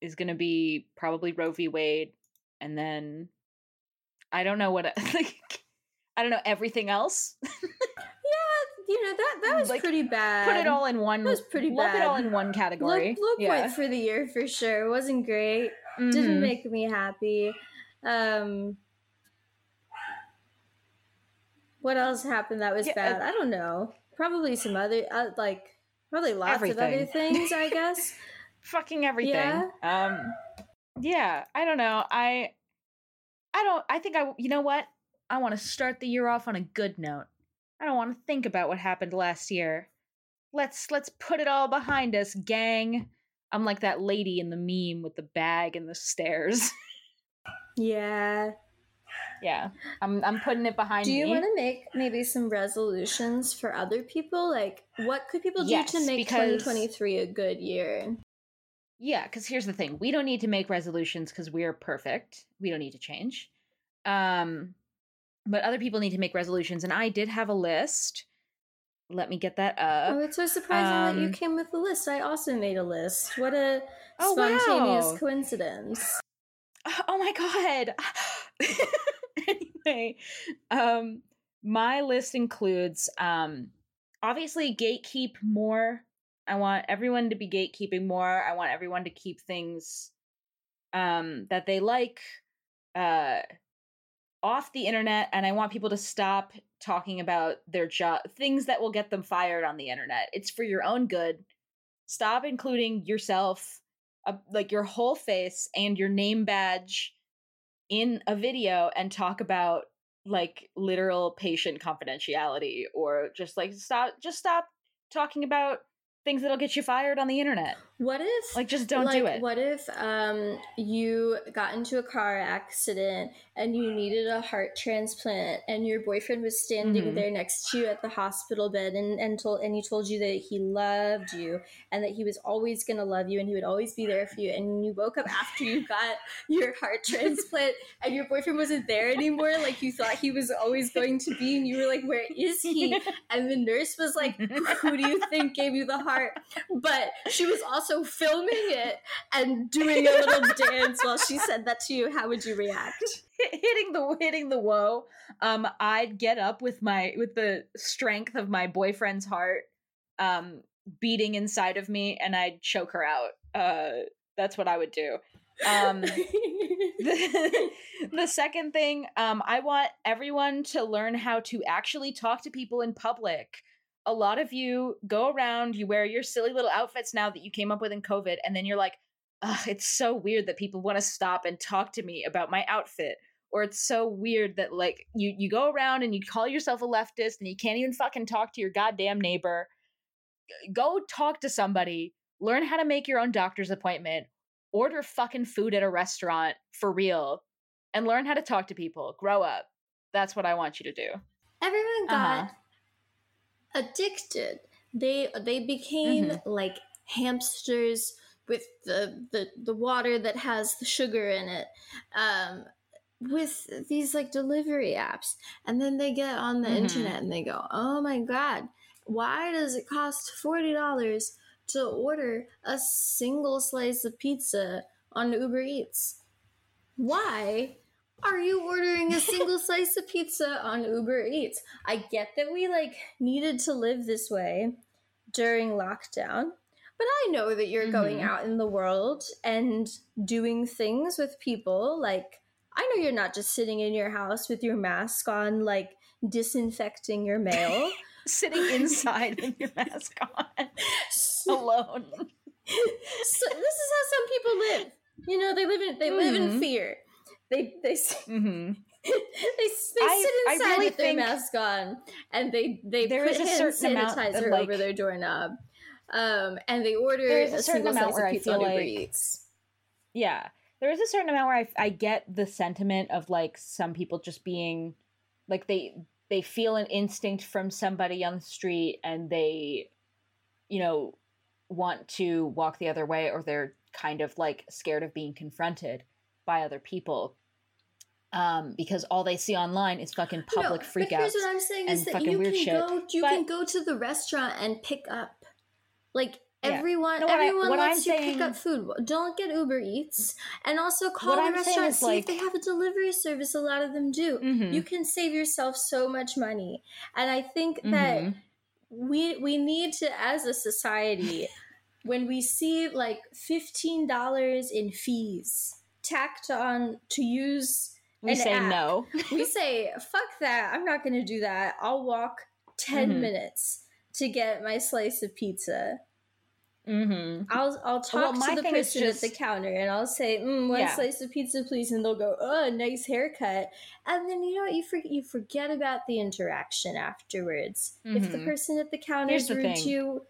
is going to be probably Roe v. Wade, and then I don't know what like I don't know everything else. Yeah, you know that that was Like, pretty bad. Put it all in one. That was pretty lump it all in one low, category. low yeah. point for the year for sure. It wasn't great. Didn't Mhm. make me happy. Um, what else happened that was Yeah, bad? I don't know. Probably some other uh, like probably lots of other things. I guess. fucking everything. Yeah. Um yeah, I don't know. I I don't I think I you know what? I want to start the year off on a good note. I don't want to think about what happened last year. Let's let's put it all behind us, gang. I'm like that lady in the meme with the bag and the stairs. yeah. Yeah. I'm I'm putting it behind Do you me. want to make maybe some resolutions for other people? Like, what could people do Yes, to make because- 2023 a good year? Yeah, because here's the thing: we don't need to make resolutions because we are perfect. We don't need to change. Um, but other people need to make resolutions, and I did have a list. Let me get that up. Oh, it's so surprising that you um, came with a list. I also made a list. What a Oh, spontaneous wow. coincidence. Oh my god. anyway, um, my list includes um, obviously gatekeep more. I want everyone to be gatekeeping more. I want everyone to keep things um, that they like uh, off the internet, and I want people to stop talking about their job things that will get them fired on the internet. It's for your own good. Stop including yourself, uh, like your whole face and your name badge in a video and talk about like literal patient confidentiality or just like stop just stop talking about things that'll get you fired on the internet. What if Like just don't do it. What if um you got into a car accident and you needed a heart transplant and your boyfriend was standing Mhm. there next to you at the hospital bed and and told and he told you that he loved you and that he was always going to love you and he would always be there for you and you woke up after you got your heart transplant and your boyfriend wasn't there anymore like you thought he was always going to be and you were like where is he and the nurse was like who do you think gave you the heart but she was also filming it and doing a little dance while she said that to you. How would you react? Hitting the hitting the whoa um i'd get up with my with the strength of my boyfriend's heart um beating inside of me and i'd choke her out. Uh that's what i would do. Um the, the second thing um i want everyone to learn how to actually talk to people in public a lot of you go around you wear your silly little outfits now that you came up with in covid and then you're like Ugh, it's so weird that people want to stop and talk to me about my outfit or it's so weird that like you you go around and you call yourself a leftist and you can't even fucking talk to your goddamn neighbor. Go talk to somebody learn how to make your own doctor's appointment order fucking food at a restaurant for real and learn how to talk to people grow up. That's what i want you to do. Everyone got Uh-huh. Addicted. They they became Mhm. like hamsters with the, the the water that has the sugar in it. Um with these like delivery apps and then they get on the Mhm. internet and they go, "Oh my god, why does it cost $40 to order a single slice of pizza on Uber Eats?" Why are you ordering a single slice of pizza on Uber Eats? I get that we like needed to live this way during lockdown, but I know that you're going Mhm. out in the world and doing things with people. Like, I know you're not just sitting in your house with your mask on, like disinfecting your mail. Sitting inside with your mask on, alone. so this is how some people live. You know, they live in they live in Mhm. fear. They they s- hmm they, they sit I inside really with their mask on and they they there put hand sanitizer like- over their doorknob um, and they order a a, certain amount where of I feel like- Eats. Yeah. There is a certain amount where I, I get the sentiment of like some people just being like they they feel an instinct from somebody on the street and they you know want to walk the other way or they're kind of like scared of being confronted by other people um because all they see online is fucking public no, freakouts here's what I'm saying is that you can shit. go you But- can go to the restaurant and pick up like Yeah. everyone No, what I- everyone I'm lets you saying- pick up food. Don't get Uber Eats and also call the I'm restaurant see if they have a delivery service. A lot of them do. Mhm. You can save yourself so much money. And I think that Mhm. we we need to as a society when we see like $15 in fees tacked on to use we say app. no we say fuck that i'm not going to do that i'll walk 10 Mhm. minutes to get my slice of pizza mm-hmm. i'll i'll talk Well, to the person at the counter and i'll say mm, one Yeah. slice of pizza please and they'll go oh nice haircut and then you know what you forget you forget about the interaction afterwards if the Mhm. person at the counter Here's is rude to you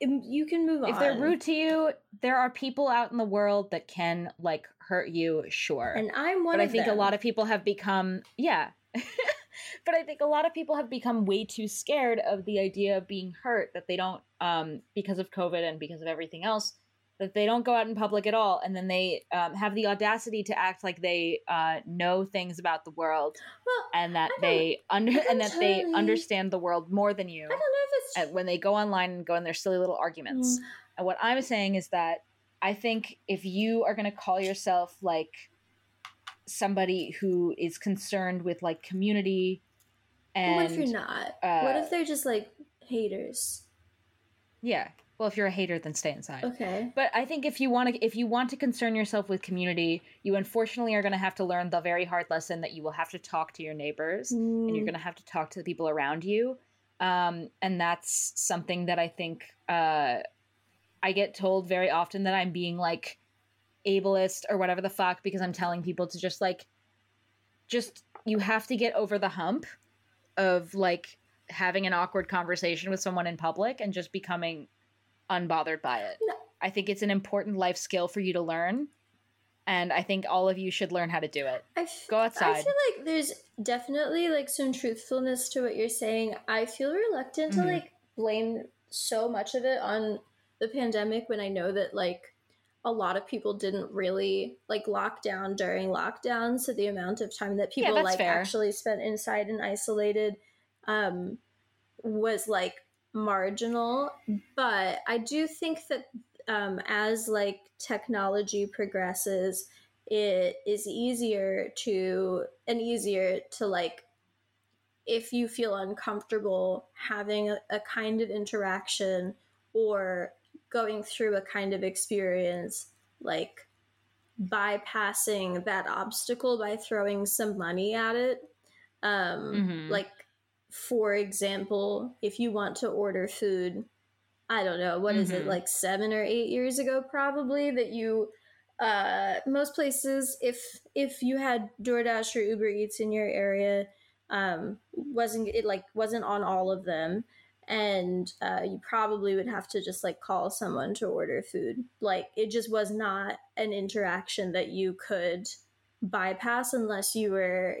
you can move on if they're rude to you, there are people out in the world that can like hurt you, sure. and i'm one but I think them a lot of people have become yeah. but I think a lot of people have become way too scared of the idea of being hurt that they don't um because of COVID and because of everything else that they don't go out in public at all and then they um, have the audacity to act like they uh, know things about the world well and that they under and that they understand the world more than you i don't know if it's and when they go online and go in their silly little arguments. Mm. And what I'm saying is that I think if you are going to call yourself like somebody who is concerned with like community and what if you're not? What uh, if they're just like haters? Yeah, well if you're a hater then stay inside. okay. But I think if you want to if you want to concern yourself with community, you unfortunately are going to have to learn the very hard lesson that you will have to talk to your neighbors and you're Mm. going to have to talk to the people around you. Um, and that's something that i think uh, i get told very often that i'm being like ableist or whatever the fuck because i'm telling people to just like just you have to get over the hump of like having an awkward conversation with someone in public and just becoming unbothered by it No. i think it's an important life skill for you to learn and i think all of you should learn how to do it I f- Go outside. I feel like there's definitely like some truthfulness to what you're saying. I feel reluctant Mhm. to like blame so much of it on the pandemic when I know that like a lot of people didn't really like lock down during lockdown. So the amount of time that people that's like fair. actually spent inside and isolated um, was like marginal. But I do think that um, as like technology progresses, it is easier to and easier to like if you feel uncomfortable having a, a kind of interaction or going through a kind of experience like bypassing that obstacle by throwing some money at it um Mhm. like for example if you want to order food i don't know what is it Mhm. like 7 or 8 years ago probably that you uh most places if if you had DoorDash or Uber Eats in your area um wasn't it like wasn't on all of them and uh, you probably would have to just like call someone to order food. Like it just was not an interaction that you could bypass unless you were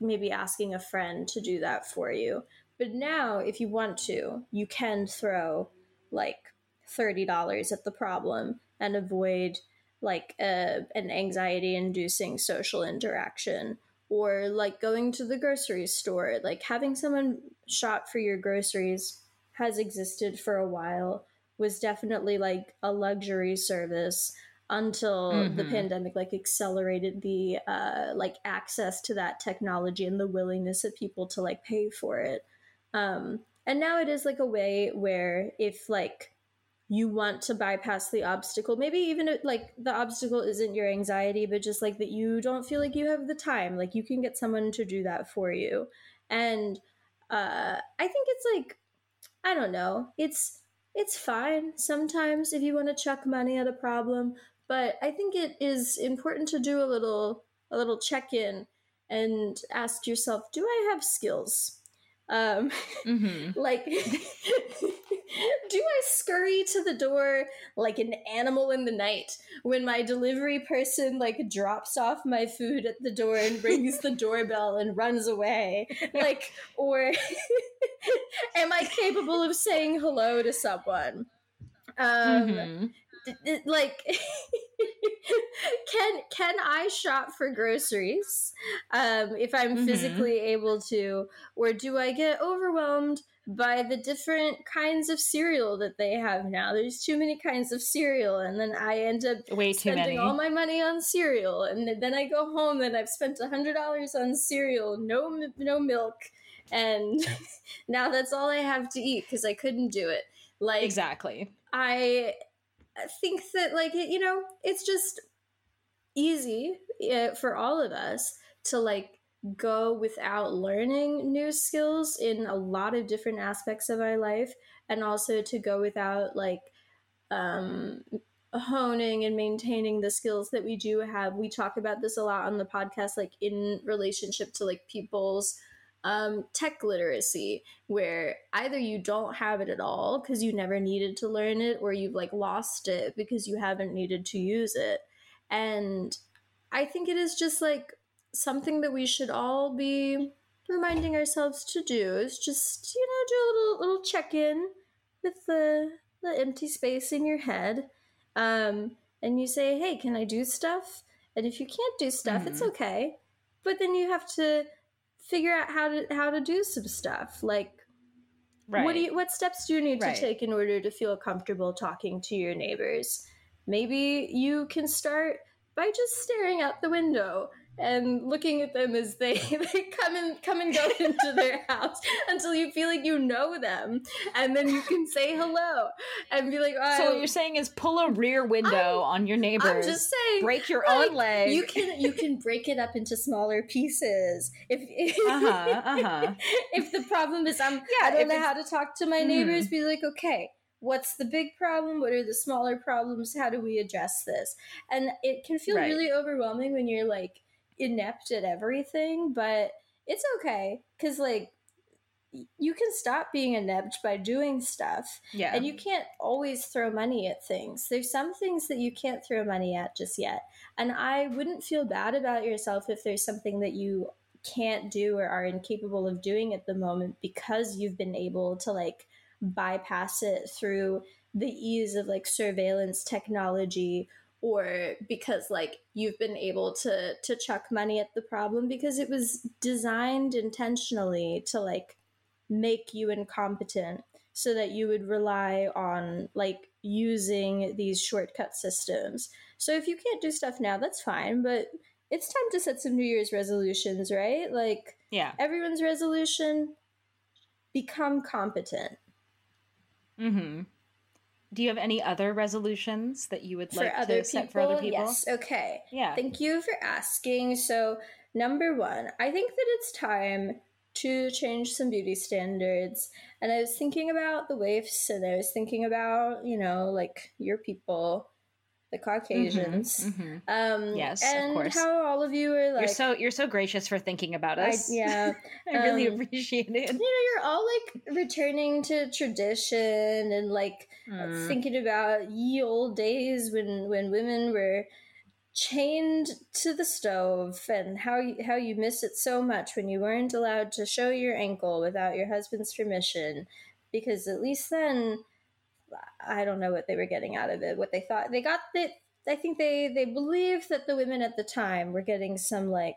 maybe asking a friend to do that for you. But now, if you want to, you can throw like $30 at the problem and avoid like a, an anxiety inducing social interaction. Or like going to the grocery store like having someone shop for your groceries has existed for a while was definitely like a luxury service until mm-hmm. the pandemic like accelerated the uh like access to that technology and the willingness of people to like pay for it um and now it is like a way where if like you want to bypass the obstacle maybe even if, like the obstacle isn't your anxiety but just like that you don't feel like you have the time like you can get someone to do that for you and uh i think it's like i don't know. It's it's fine sometimes if you want to chuck money at a problem but i think it is important to do a little a little check-in and ask yourself do i have skills um mm-hmm. like do I scurry to the door like an animal in the night when my delivery person like drops off my food at the door and rings the doorbell and runs away? Like, or am I capable of saying hello to someone? Um, mm-hmm like can can i shop for groceries um if i'm mm-hmm. physically able to or do i get overwhelmed by the different kinds of cereal that they have now. There's too many kinds of cereal, and then I end up way too spending all my money on cereal, and then I go home and I've spent a hundred dollars on cereal, no no milk, and now that's all I have to eat because I couldn't do it. Like exactly, I think that like you know it's just easy uh, for all of us to like go without learning new skills in a lot of different aspects of our life and also to go without like um, honing and maintaining the skills that we do have. We talk about this a lot on the podcast like in relationship to like people's um, tech literacy where either you don't have it at all because you never needed to learn it or you've like lost it because you haven't needed to use it and i think it is just like something that we should all be reminding ourselves to do is just you know do a little little check in with the the empty space in your head um and you say hey can i do stuff and if you can't do stuff mm-hmm. it's okay but then you have to figure out how to how to do some stuff like right. what do you what steps do you need right. to take in order to feel comfortable talking to your neighbors maybe you can start by just staring out the window and looking at them as they, they come and come and go into their house until you feel like you know them, and then you can say hello and be like, oh, "So what you're saying is pull a rear window I'm, on your neighbors. I'm just saying, break your like, own leg. You can you can break it up into smaller pieces. If if, uh-huh, uh-huh. if the problem is I'm yeah, I don't know how to talk to my neighbors, mm-hmm. be like, okay what's the big problem what are the smaller problems how do we address this and it can feel right. really overwhelming when you're like inept at everything, but it's okay because like you can stop being inept by doing stuff. Yeah. And you can't always throw money at things. There's some things that you can't throw money at just yet. And I wouldn't feel bad about yourself if there's something that you can't do or are incapable of doing at the moment because you've been able to like bypass it through the ease of like surveillance technology or because like you've been able to to chuck money at the problem because it was designed intentionally to like make you incompetent so that you would rely on like using these shortcut systems. So if you can't do stuff now, that's fine, but it's time to set some New Year's resolutions, right? Like yeah. Everyone's resolution become competent. Mhm. Do you have any other resolutions that you would like to people? set for other people? Yes. Okay. Yeah. Thank you for asking. So, number one, I think that it's time to change some beauty standards. And I was thinking about the waifs and I was thinking about, you know, like your people the Caucasians. Mm-hmm, mm-hmm. Um, yes, and of course. How all of you are like you're so you're so gracious for thinking about us. I, yeah, I really um, appreciate it. You know, you're all like returning to tradition and like mm. thinking about ye old days when when women were chained to the stove and how you, how you miss it so much when you weren't allowed to show your ankle without your husband's permission because at least then I don't know what they were getting out of it what they thought they got that I think they they believed that the women at the time were getting some like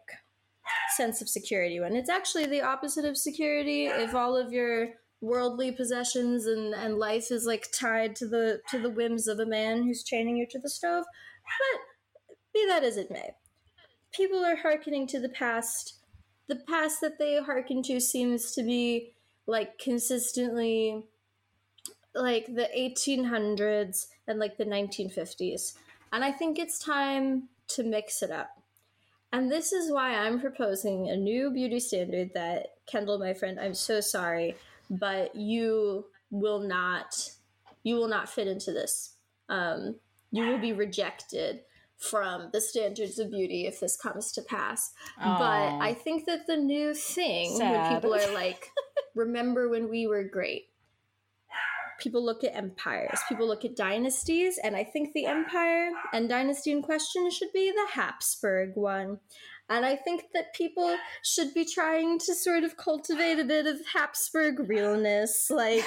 sense of security when it's actually the opposite of security if all of your worldly possessions and, and life is like tied to the to the whims of a man who's chaining you to the stove but be that as it may, people are hearkening to the past. The past that they hearken to seems to be like consistently like the 1800s and like the 1950s. And I think it's time to mix it up. And this is why I'm proposing a new beauty standard that, Kendall, my friend, I'm so sorry, but you will not, you will not fit into this. Um, you will be rejected from the standards of beauty if this comes to pass. Aww. But I think that the new thing Sad. when people are like, remember when we were great? People look at empires, people look at dynasties, and I think the empire and dynasty in question should be the Habsburg one. And I think that people should be trying to sort of cultivate a bit of Habsburg realness. Like,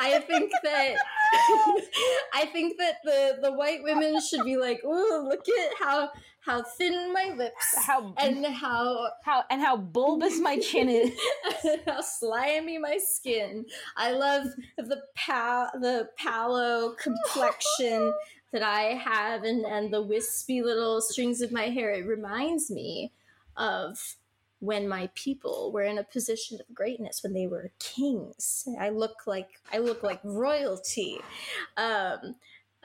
I think that. I think that the, the white women should be like, "Ooh, look at how how thin my lips, how and how how and how bulbous my chin is, how slimy my skin. I love the pal the palo complexion that I have and, and the wispy little strings of my hair, it reminds me of when my people were in a position of greatness when they were kings. I look like I look like royalty. Um,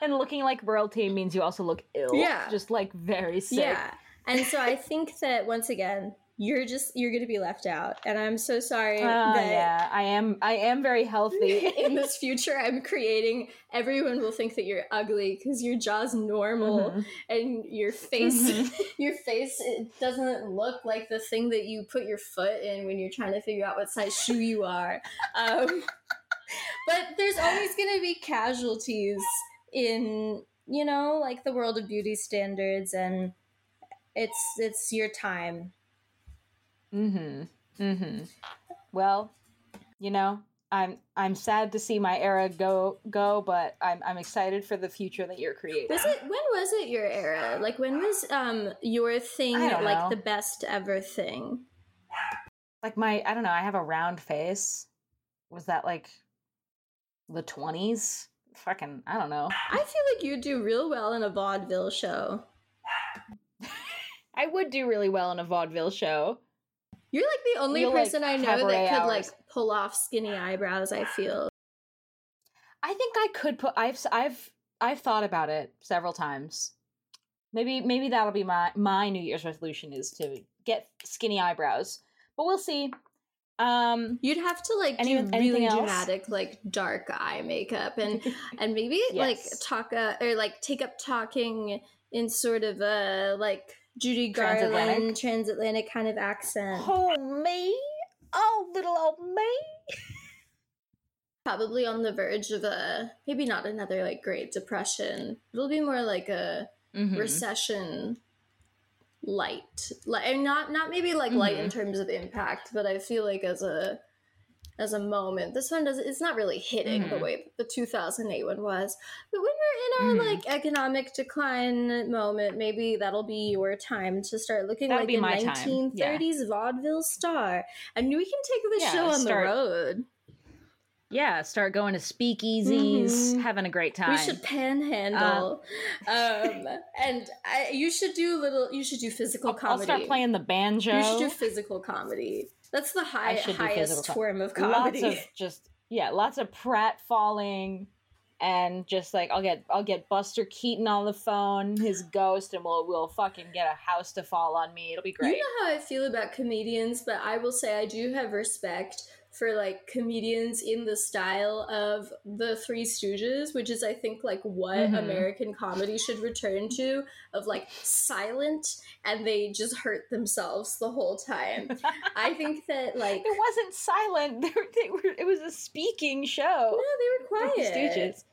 and looking like royalty means you also look ill. Yeah. Just like very sick. Yeah. And so I think that once again, you're just you're to be left out and i'm so sorry that yeah i am i am very healthy in this future i'm creating everyone will think that you're ugly because your jaw's normal mm-hmm. and your face mm-hmm. your face it doesn't look like the thing that you put your foot in when you're trying to figure out what size shoe you are um, but there's always to be casualties in you know like the world of beauty standards and it's it's your time Mm-hmm. Mm-hmm. Well, you know, I'm I'm sad to see my era go go, but I'm I'm excited for the future that you're creating. Was it when was it your era? Like when was um your thing like know. the best ever thing? Like my I don't know, I have a round face. Was that like the twenties? Fucking I don't know. I feel like you'd do real well in a vaudeville show. I would do really well in a vaudeville show. You're like the only person like I know that could hours. like pull off skinny eyebrows. I feel. I think I could put. I've I've I've thought about it several times. Maybe maybe that'll be my my New Year's resolution is to get skinny eyebrows. But we'll see. Um, You'd have to like any, do really else? dramatic, like dark eye makeup, and and maybe yes. like talk uh, or like take up talking in sort of a like Judy Garland transatlantic, transatlantic kind of accent. Oh me, oh little old me. Probably on the verge of a maybe not another like Great Depression. It'll be more like a mm-hmm. recession light, like not not maybe like mm-hmm. light in terms of impact, but I feel like as a as a moment. This one does it's not really hitting mm-hmm. the way the 2008 one was. But when we're in our mm-hmm. like economic decline moment, maybe that'll be your time to start looking That'll like a 1930s yeah. vaudeville star. And we can take the yeah, show on start, the road. Yeah, start going to speakeasies, mm-hmm. having a great time. We should panhandle, uh, um, and I, you should do little. You should do physical I'll, comedy. I'll start playing the banjo. You should do physical comedy. That's the high, highest form of comedy. Lots of just yeah, lots of prat falling and just like I'll get I'll get Buster Keaton on the phone, his ghost, and we'll we'll fucking get a house to fall on me. It'll be great. You know how I feel about comedians, but I will say I do have respect for like comedians in the style of the Three Stooges, which is I think like what mm-hmm. American comedy should return to of like silent and they just hurt themselves the whole time. I think that like it wasn't silent; they were, they were, it was a speaking show. No, they were quiet. The Stooges.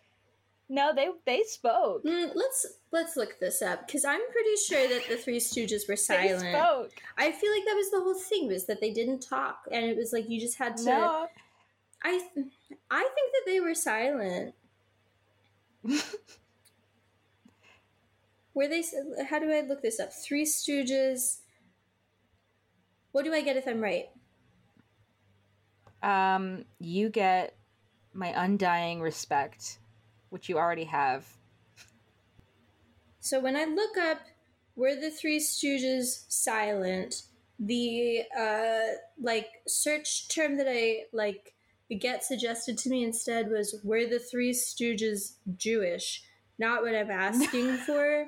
No, they they spoke. Mm, let's let's look this up because I'm pretty sure that the Three Stooges were silent. They spoke. I feel like that was the whole thing was that they didn't talk, and it was like you just had to. No. I th- I think that they were silent. Were they? How do I look this up? Three Stooges. What do I get if I'm right? Um, you get my undying respect, which you already have. So when I look up were the Three Stooges silent, the uh like search term that I like get suggested to me instead was were the Three Stooges Jewish? Not what I'm asking for.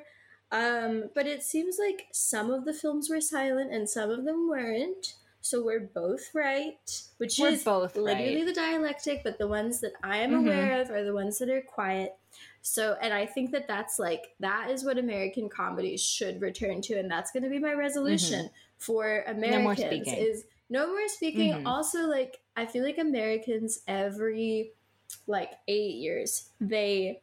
Um, but it seems like some of the films were silent and some of them weren't. So we're both right, which We're is both literally right. the dialectic, but the ones that I am Mhm. aware of are the ones that are quiet. So, and I think that that's like that is what American comedy should return to, and that's going to be my resolution for Americans speaking. is no more speaking. Mhm. Also, like I feel like Americans every like eight years they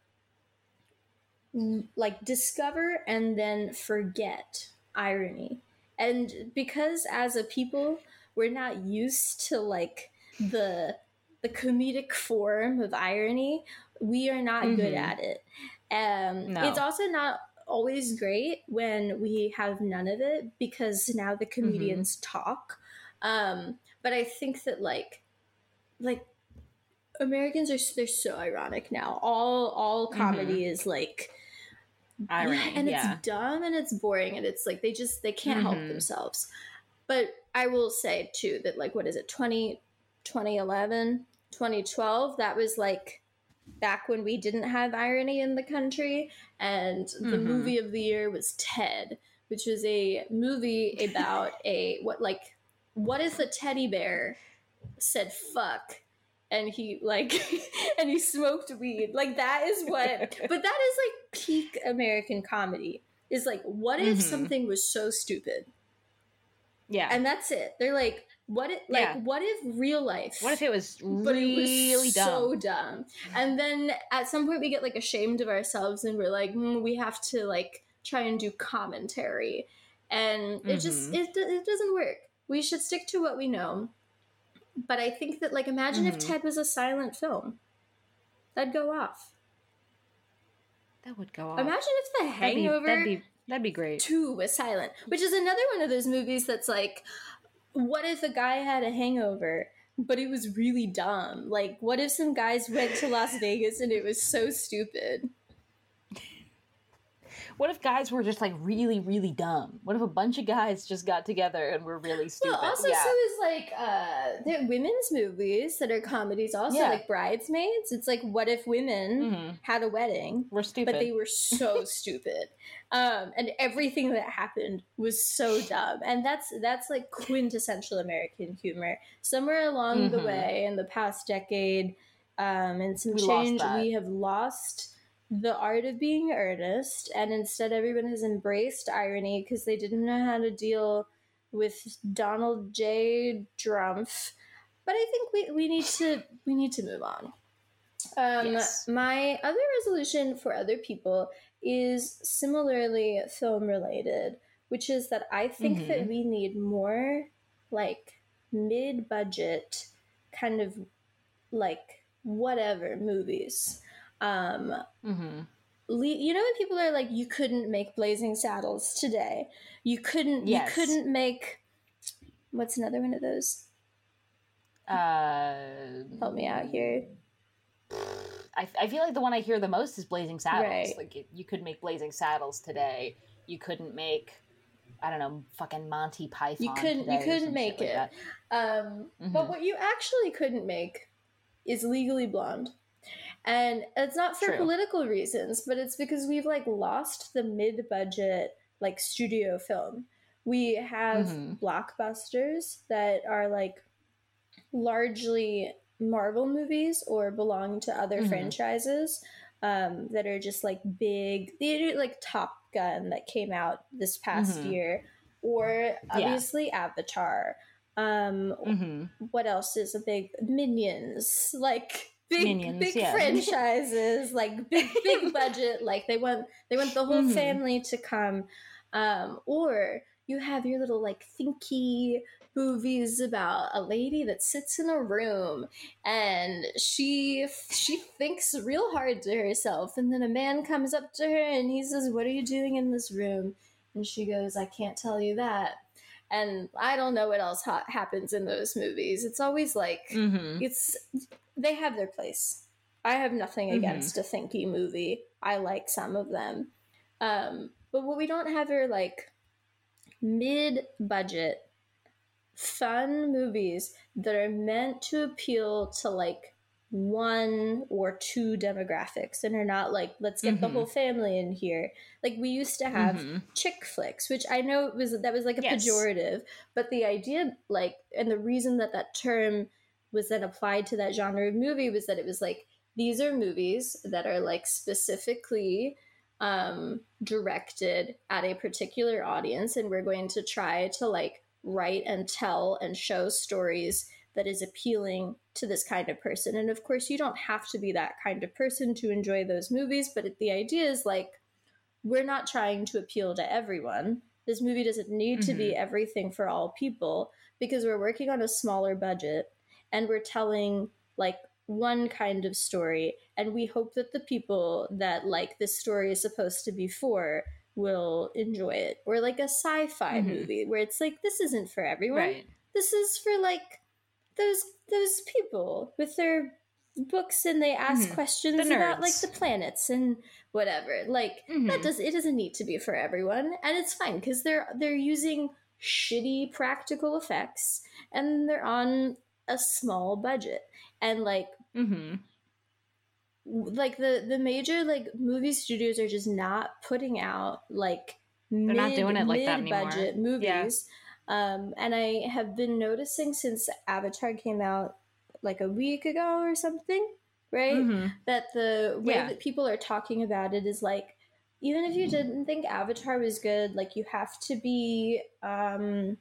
like discover and then forget irony, and because as a people we're not used to like the the comedic form of irony we are not good Mhm. at it um No. it's also not always great when we have none of it because now the comedians talk um but i think that like like americans are they're so ironic now all all comedy is like Irony, and yeah. it's dumb and it's boring and it's like they just they can't help Mhm. themselves but i will say too that like what is it 20 2011 2012 that was like back when we didn't have irony in the country and the Mhm. movie of the year was ted which was a movie about a what like what if a teddy bear said fuck and he like and he smoked weed like that is what but that is like peak american comedy is like what if Mhm. something was so stupid yeah. and that's it they're like what if like Yeah. what if real life what if it was but really it was dumb? so dumb and then at some point we get like ashamed of ourselves and we're like "Hmm, we have to like try and do commentary and it just Mhm. it, it doesn't work we should stick to what we know but i think that like imagine if Mhm. ted was a silent film that'd go off that would go off. imagine if the That'd be- hangover That'd be that'd be great. 2 was silent which is another one of those movies that's like what if a guy had a hangover but it was really dumb like what if some guys went to las vegas and it was so stupid What if guys were just like really, really dumb? What if a bunch of guys just got together and were really stupid? well also yeah. so is like uh are women's movies that are comedies also Yeah. like bridesmaids it's like what if women Mhm. had a wedding We're stupid. but they were so stupid um and everything that happened was so dumb and that's that's like quintessential american humor somewhere along the Mhm. way in the past decade um and some We change we have lost the art of being earnest and instead everyone has embraced irony because they didn't know how to deal with donald j drumpf but i think we, we need to we need to move on um, Yes. My other resolution for other people is similarly film related, which is that I think that Mhm. we need more like mid budget kind of like whatever movies. Um, hmm le- you know when people are like you couldn't make blazing saddles today you couldn't Yes. you couldn't make what's another one of those Uh, help me out here I, I feel like the one I hear the most is Blazing Saddles. Right. Like you, could make Blazing Saddles today. You couldn't make, I don't know, fucking Monty Python. You couldn't- you couldn't make like it. Um, But Mhm. what you actually couldn't make is Legally Blonde. And it's not for True. political reasons, but it's because we've like lost the mid-budget like studio film. We have Mhm. blockbusters that are like largely Marvel movies or belong to other Mhm. franchises um, that are just like big, they like Top Gun that came out this past Mhm. year, or obviously Avatar. Um, Mhm. what else is a big Minions? Like big Minions, big yeah. franchises like big big budget like they want they want the whole Mhm. family to come um or you have your little like thinky movies about a lady that sits in a room and she she thinks real hard to herself and then a man comes up to her and he says what are you doing in this room and she goes i can't tell you that and i don't know what else ha- happens in those movies it's always like Mm-hmm. it's they have their place. I have nothing Mhm. against a thinky movie. I like some of them. Um, but what we don't have are like mid budget fun movies that are meant to appeal to like one or two demographics and are not like let's get the Mhm. whole family in here like we used to have Mhm. chick flicks which i know was that was like a Yes. pejorative but the idea like and the reason that that term was then applied to that genre of movie was that it was like these are movies that are like specifically um directed at a particular audience and we're going to try to like write and tell and show stories that is appealing to this kind of person. And of course you don't have to be that kind of person to enjoy those movies but the idea is like we're not trying to appeal to everyone. This movie doesn't need to be everything for all people because we're working on a smaller budget and we're telling like one kind of story. And we hope that the people that like this story is supposed to be for will enjoy it. Or like a sci-fi Mhm. movie where it's like this isn't for everyone. Right. this is for like those those people with their books and they ask Mhm. questions about like the planets and whatever like that Mhm. does it doesn't need to be for everyone and it's fine because they're they're using shitty practical effects and they're on a small budget and like Mm-hmm. like the the major like movie studios are just not putting out like They're not doing it like that anymore. budget Yeah. Um and i have been noticing since avatar came out like a week ago or something right Mm-hmm. that the way Yeah. that people are talking about it is like even if you didn't think avatar was good like you have to be um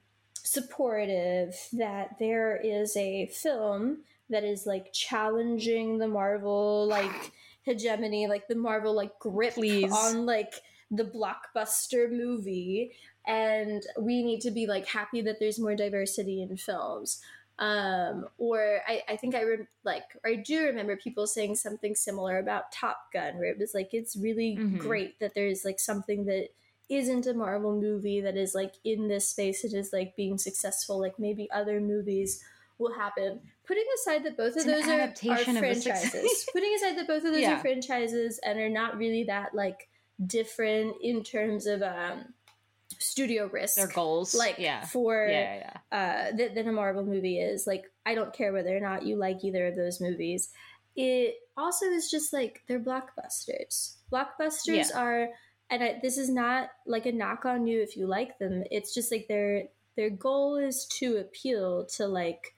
supportive that there is a film that is like challenging the marvel like hegemony like the marvel like grip Please. on like the blockbuster movie and we need to be like happy that there's more diversity in films um or i i think i rem- like or i do remember people saying something similar about top gun where it was like it's really Mhm. great that there's like something that isn't a marvel movie that is like in this space it is like being successful like maybe other movies will happen putting aside that both It's of those are, are of franchises putting aside that both of those Yeah. are franchises and are not really that like different in terms of um studio risk Their goals. like yeah. for yeah, yeah, uh, th- than a Marvel movie is. Like, I don't care whether or not you like either of those movies. It also is just like they're blockbusters. Blockbusters Yeah. are, and I, this is not like a knock on you if you like them. It's just like their their goal is to appeal to like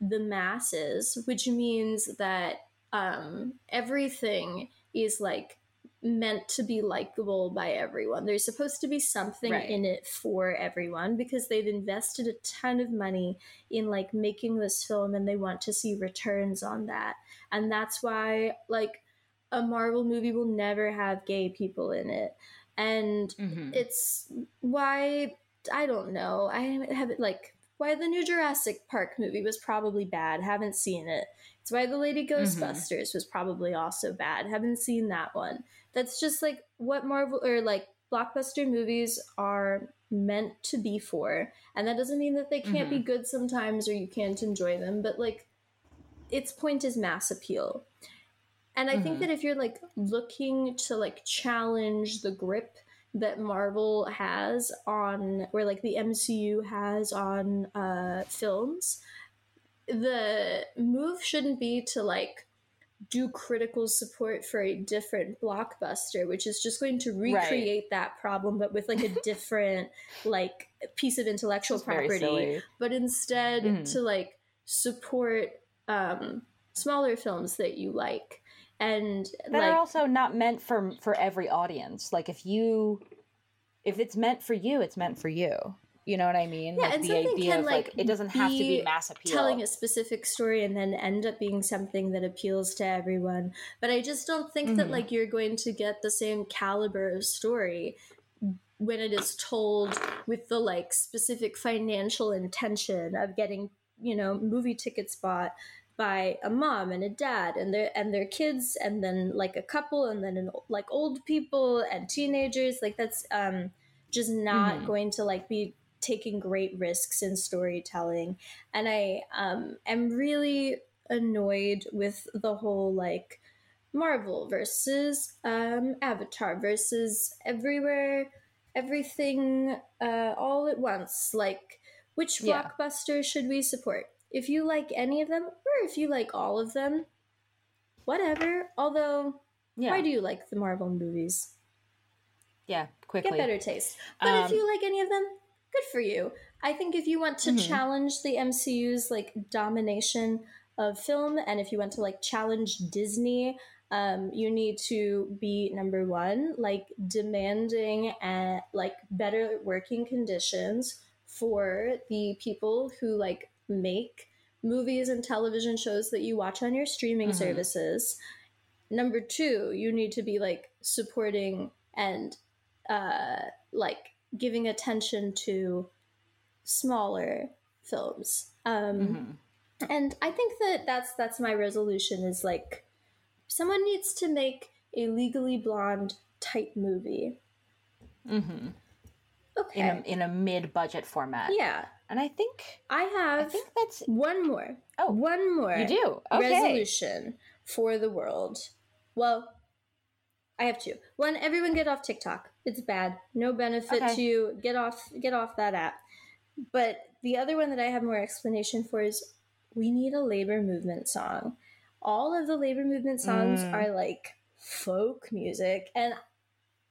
the masses, which means that um, everything is like meant to be likable by everyone. There's supposed to be something Right. in it for everyone because they've invested a ton of money in like making this film and they want to see returns on that. And that's why like a Marvel movie will never have gay people in it. And Mhm. it's why I don't know. I haven't like why the new Jurassic Park movie was probably bad. Haven't seen it. It's why the Lady Ghostbusters was probably also bad. Haven't seen that one. That's just like what Marvel or like blockbuster movies are meant to be for. And that doesn't mean that they can't be good sometimes or you can't enjoy them, but like its point is mass appeal. And I think Mhm. that if you're like looking to like challenge the grip that Marvel has on, or like the MCU has on uh, films, the move shouldn't be to like do critical support for a different blockbuster, which is just going to recreate that problem, but with like a different like piece of intellectual property but instead Mhm. to like support um, smaller films that you like and that like are also not meant for for every audience. Like if you if it's meant for you, it's meant for you. You know what I mean? Yeah, like and the something idea can, of like, like, it doesn't have to be mass appeal. telling a specific story and then end up being something that appeals to everyone. But I just don't think that Mhm. like you're going to get the same caliber of story when it is told with the like specific financial intention of getting, you know, movie tickets bought by a mom and a dad and their and their kids and then like a couple and then an, like old people and teenagers like that's um just not Mhm. going to like be taking great risks in storytelling and i um am really annoyed with the whole like marvel versus um avatar versus everywhere everything uh all at once like which Yeah. blockbuster should we support if you like any of them or if you like all of them whatever although yeah, why do you like the marvel movies yeah, quickly. get better taste. But if Um, you like any of them, good for you. I think if you want to Mhm. challenge the MCU's like domination of film, and if you want to like challenge Disney, um, you need to be number one, like demanding uh, like better working conditions for the people who like make movies and television shows that you watch on your streaming Mhm. services. Number two, you need to be like supporting and uh, like giving attention to smaller films. Um, Mhm. And I think that that's that's my resolution is like someone needs to make a legally blonde type movie. Mhm. Okay. in a in a mid budget format. yeah, and I think I have. I think that's one more. Oh, one more. you do okay. resolution for the world. Well, I have two. One, everyone get off TikTok. It's bad. No benefit Okay. to you. Get off get off that app. But the other one that I have more explanation for is we need a labor movement song. All of the labor movement songs Mm. are like folk music and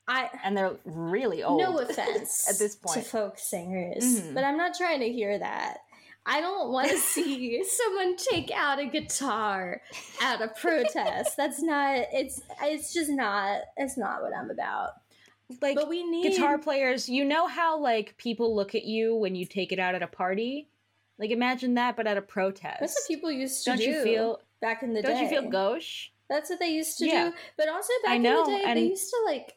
I and they're really old. no offense at this point to folk singers, Mhm. but I'm not trying to hear that. I don't want to see someone take out a guitar at a protest. That's not. It's. It's just not. It's not what I'm about. Like But we need guitar players. You know how like people look at you when you take it out at a party. Like imagine that, but at a protest. That's what people used to Don't do. you feel? back in the day? Don't you feel gauche? That's what they used to Yeah. do. But also back know, in the day, and- they used to like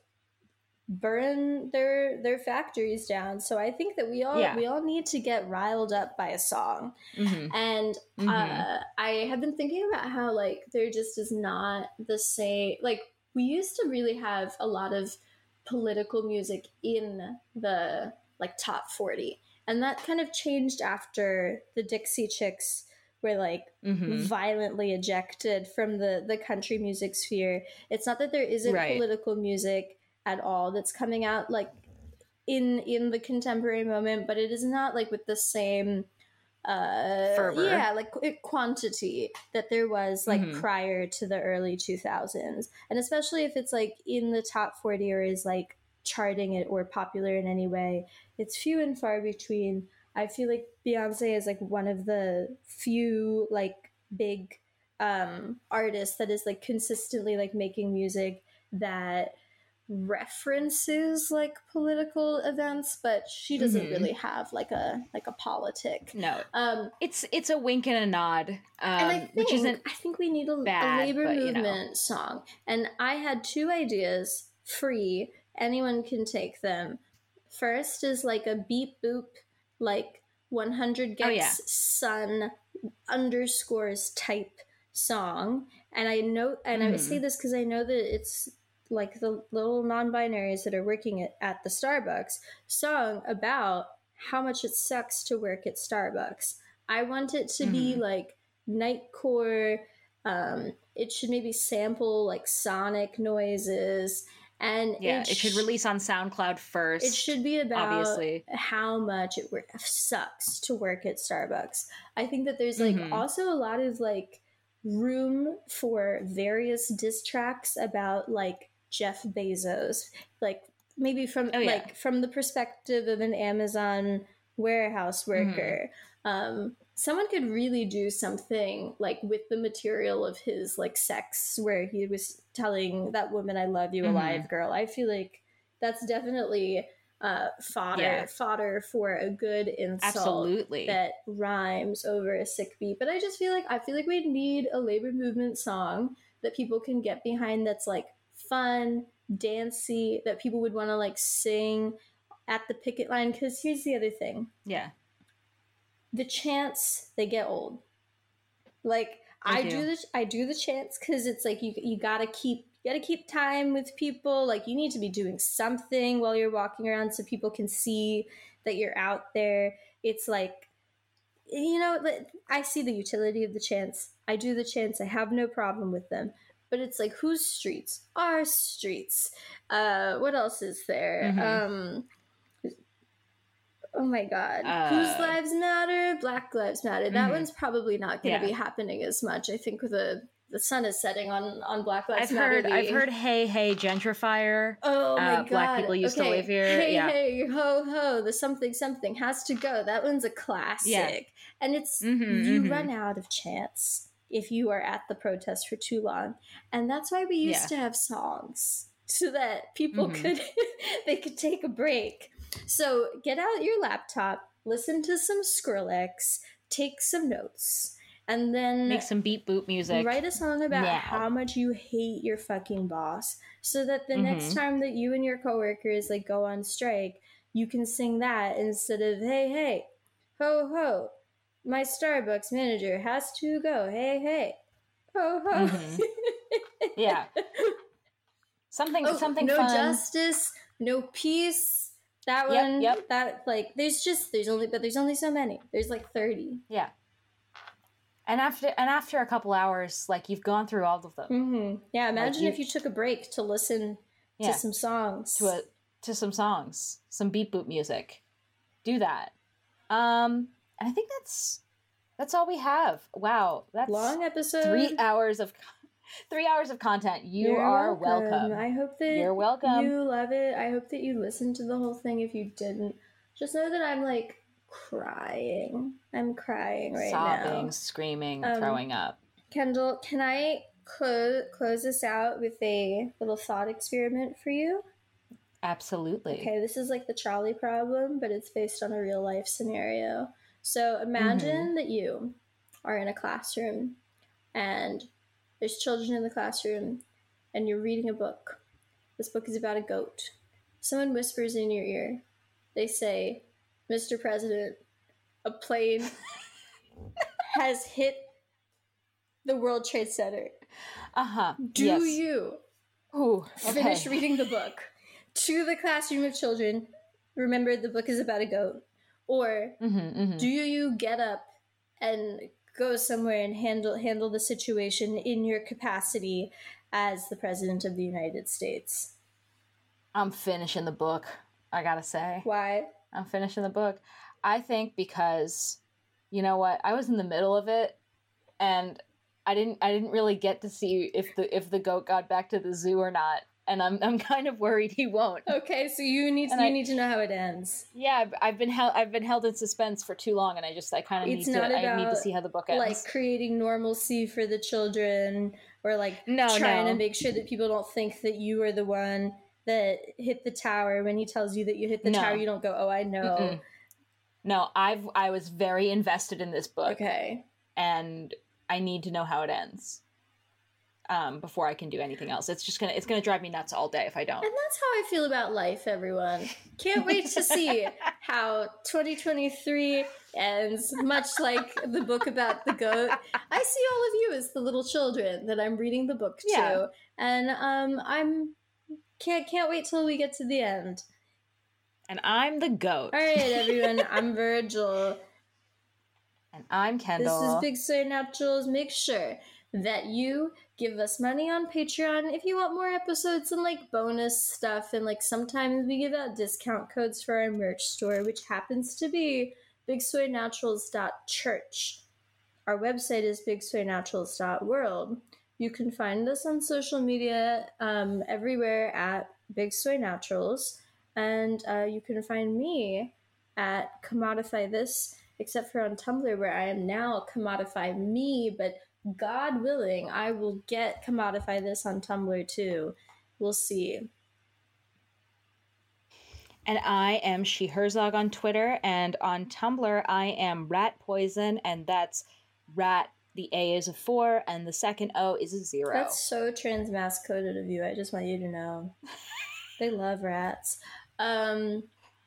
burn their their factories down. So I think that we all Yeah. we all need to get riled up by a song. Mhm. And Mhm. uh, I have been thinking about how like there just is not the same. Like we used to really have a lot of political music in the like top forty, and that kind of changed after the Dixie Chicks were like Mhm. violently ejected from the the country music sphere. It's not that there isn't Right. political music at all that's coming out like in in the contemporary moment, but it is not like with the same uh Fervor. yeah like quantity that there was like Mhm. prior to the early 2000s and especially if it's like in the top 40 or is like charting it or popular in any way it's few and far between i feel like beyonce is like one of the few like big um artists that is like consistently like making music that references like political events but she doesn't Mhm. really have like a like a politic No, um it's it's a wink and a nod, um, and I think, which isn't. I think we need a, a labor but, you know. movement song. And I had two ideas free. Anyone can take them. First is like a beep boop, like 100 Oh, gecs yeah. sun underscores type song. And I know, and I Mhm. say this because I know that it's like the little non-binaries that are working at, at the Starbucks song about how much it sucks to work at Starbucks. I want it to be Mhm. like nightcore. Um, it should maybe sample like sonic noises, and Yeah, it should release on SoundCloud first. It should be about obviously. how much it work- sucks to work at Starbucks. I think that there's like Mhm. also a lot of like room for various diss tracks about like Jeff Bezos, like maybe from Oh, yeah. like from the perspective of an Amazon warehouse Mm-hmm. worker. Um, someone could really do something like with the material of his like sex, where he was telling that woman, "I love you, Mhm. alive, girl." I feel like that's definitely uh, fodder Yeah. fodder for a good insult Absolutely. that rhymes over a sick beat. But I just feel like I feel like we need a labor movement song that people can get behind that's like fun, dancey, that people would want to like sing at the picket line. Because here's the other thing: yeah. the chants they get old. Like They I do. do the I do the chants because it's like you you gotta keep you gotta keep time with people. Like you need to be doing something while you're walking around so people can see that you're out there. It's like you know I see the utility of the chants. I do the chants. I have no problem with them. But it's like whose streets? Our streets. Uh, what else is there? Mhm. Um, oh my god, Uh, whose lives matter? Black lives matter. That Mhm. one's probably not going to Yeah. be happening as much. I think the the sun is setting on on Black Lives I've Matter. heard I've heard hey hey gentrifier. Oh my uh, god! black people used to live here, Hey, yeah. hey, ho, ho! The something something has to go. That one's a classic, yeah. and it's Mhm, you mhm. run out of chance if you are at the protest for too long, and that's why we used Yeah. to have songs so that people Mhm. could they could take a break. So get out your laptop, listen to some Skrillex, take some notes, and then Make some beep boop music. Write a song about now. how much you hate your fucking boss, so that the Mhm. next time that you and your coworkers like go on strike, you can sing that instead of "Hey, hey, ho, ho, my Starbucks manager has to go. Hey, hey, ho, ho." Mhm. Yeah. Something oh, something no fun. justice, no peace. That Yep, one, yep. that like, there's just there's only but there's only so many. There's like thirty. Yeah. And after and after a couple hours, like you've gone through all of them hmm Yeah, imagine you- if you took a break to listen Yeah. to some songs. to a to some songs, some beep boop music. Do that. Um and I think that's that's all we have. Wow, that's long episode. three hours of three hours of content. You You're are welcome. I hope that You're welcome. you love it. I hope that you listened to the whole thing. If you didn't, just know that I'm like crying. I'm crying right Sobbing, now. Sobbing, screaming, Um, throwing up. Kendall, can I close close this out with a little thought experiment for you? Absolutely. Okay, this is like the trolley problem, but it's based on a real life scenario. So imagine that you are in a classroom and there's children in the classroom and you're reading a book. This book is about a goat. Someone whispers in your ear. They say, Mr. President, a plane has hit the World Trade Center. Uh-huh. Do yes. you Ooh, finish reading the book to the classroom of children. Remember, the book is about a goat. Or Mhm, mhm. do you get up and go somewhere and handle handle the situation in your capacity as the president of the United States? I'm finishing the book. I gotta say, Why? I'm finishing the book. I think because, you know what, I was in the middle of it, and I didn't. I didn't really get to see if the if the goat got back to the zoo or not, and I'm I'm kind of worried he won't. Okay, so you need And you I- need to know how it ends. Yeah, I've, been held. I've been held in suspense for too long, and I just I kind of need to. I need to see how the book ends. Like creating normalcy for the children, or like No, trying no. to make sure that people don't think that you are the one that hit the tower. When he tells you that you hit the No. tower, you don't go, "Oh, I know." Mm-mm. no, I've I was very invested in this book. Okay. and I need to know how it ends um, before I can do anything else. It's just gonna it's gonna drive me nuts all day if I don't. And that's how I feel about life, everyone. Can't wait to see how 2023 ends, much like the book about the goat. I see all of you as the little children that I'm reading the book to. Yeah. And um I'm can't can't wait till we get to the end. And I'm the goat, All right, everyone. I'm Virgil. and I'm Kendall. This is Big Soy Naturals. Make sure that you give us money on Patreon if you want more episodes and like bonus stuff. And like sometimes we give out discount codes for our merch store, which happens to be bigsoynaturals.church. Our website is bigsoynaturals.world. You can find us on social media um, everywhere at Big Soy Naturals. And uh, you can find me at Commodify This, except for on Tumblr, where I am now Commodify Me, but God willing, I will get Commodify This on Tumblr too. We'll see. And I am She Herzog on Twitter. And on Tumblr, I am Rat Poison. And that's rat. The A is a four, and the second O is a zero. That's so transmask coded of you. I just want you to know. they love rats. Um,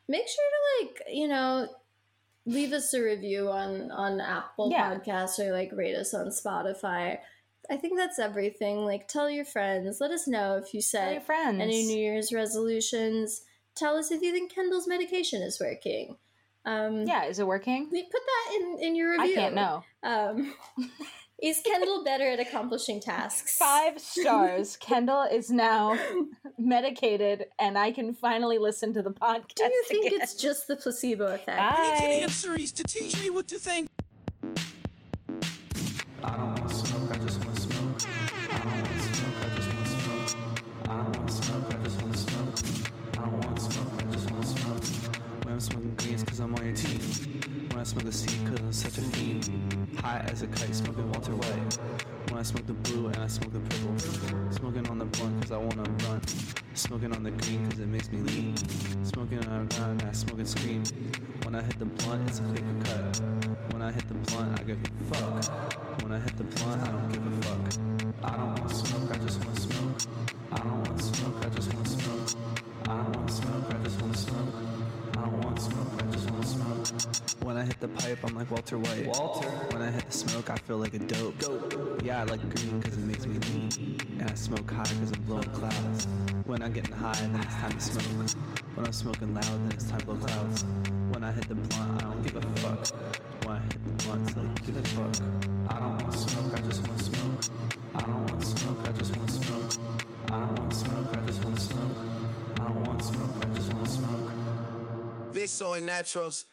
make sure to like, you know, leave us a review on on Apple Yeah. Podcasts or like rate us on Spotify. I think that's everything. Like, tell your friends. Let us know if you set any New Year's resolutions. Tell us if you think Kendall's medication is working. Um, yeah, is it working? put that in in your review. I can't know. Um, is Kendall better at accomplishing tasks? Five stars. Kendall is now medicated, and I can finally listen to the podcast. Do you think again. it's just the placebo effect? Bye. answers to teach me what to think. I don't want smoke, I just want smoke. I don't want smoke, I just want smoke. I don't want smoke, I just want smoke. I don't want smoke, I just want smoke. When I'm smoking greens, cause I'm on your team. When I smoke the seed, cause I'm such a fiend. High as a kite, smoking Walter White. When I smoke the blue and I smoke the purple. Smoking on the blunt, cause I wanna run. Smoking on the green, cause it makes me lean. Smoking on the ground, I smoke and scream. When I hit the blunt, it's a paper cut. When I hit the blunt, I give a fuck. When I hit the blunt, I don't give a fuck. I don't want smoke, I just wanna smoke. I don't want smoke, I just wanna smoke. I don't want smoke, I just wanna smoke. I don't want smoke, When I hit the pipe, I'm like Walter White. Walter. When I hit the smoke, I feel like a dope. Dope. Yeah, I like green because it makes me lean. And I smoke high because I'm blowing clouds. When I'm getting high, then it's time to smoke. When I'm smoking loud, then it's time to blow clouds. When I hit the blunt, I don't give a fuck. When I hit the blunt, it's like, give a fuck. I don't want smoke, I just want smoke. I don't want smoke, I just want smoke. I don't want smoke, I just want smoke. I don't want smoke, I just want smoke. Big soy naturals.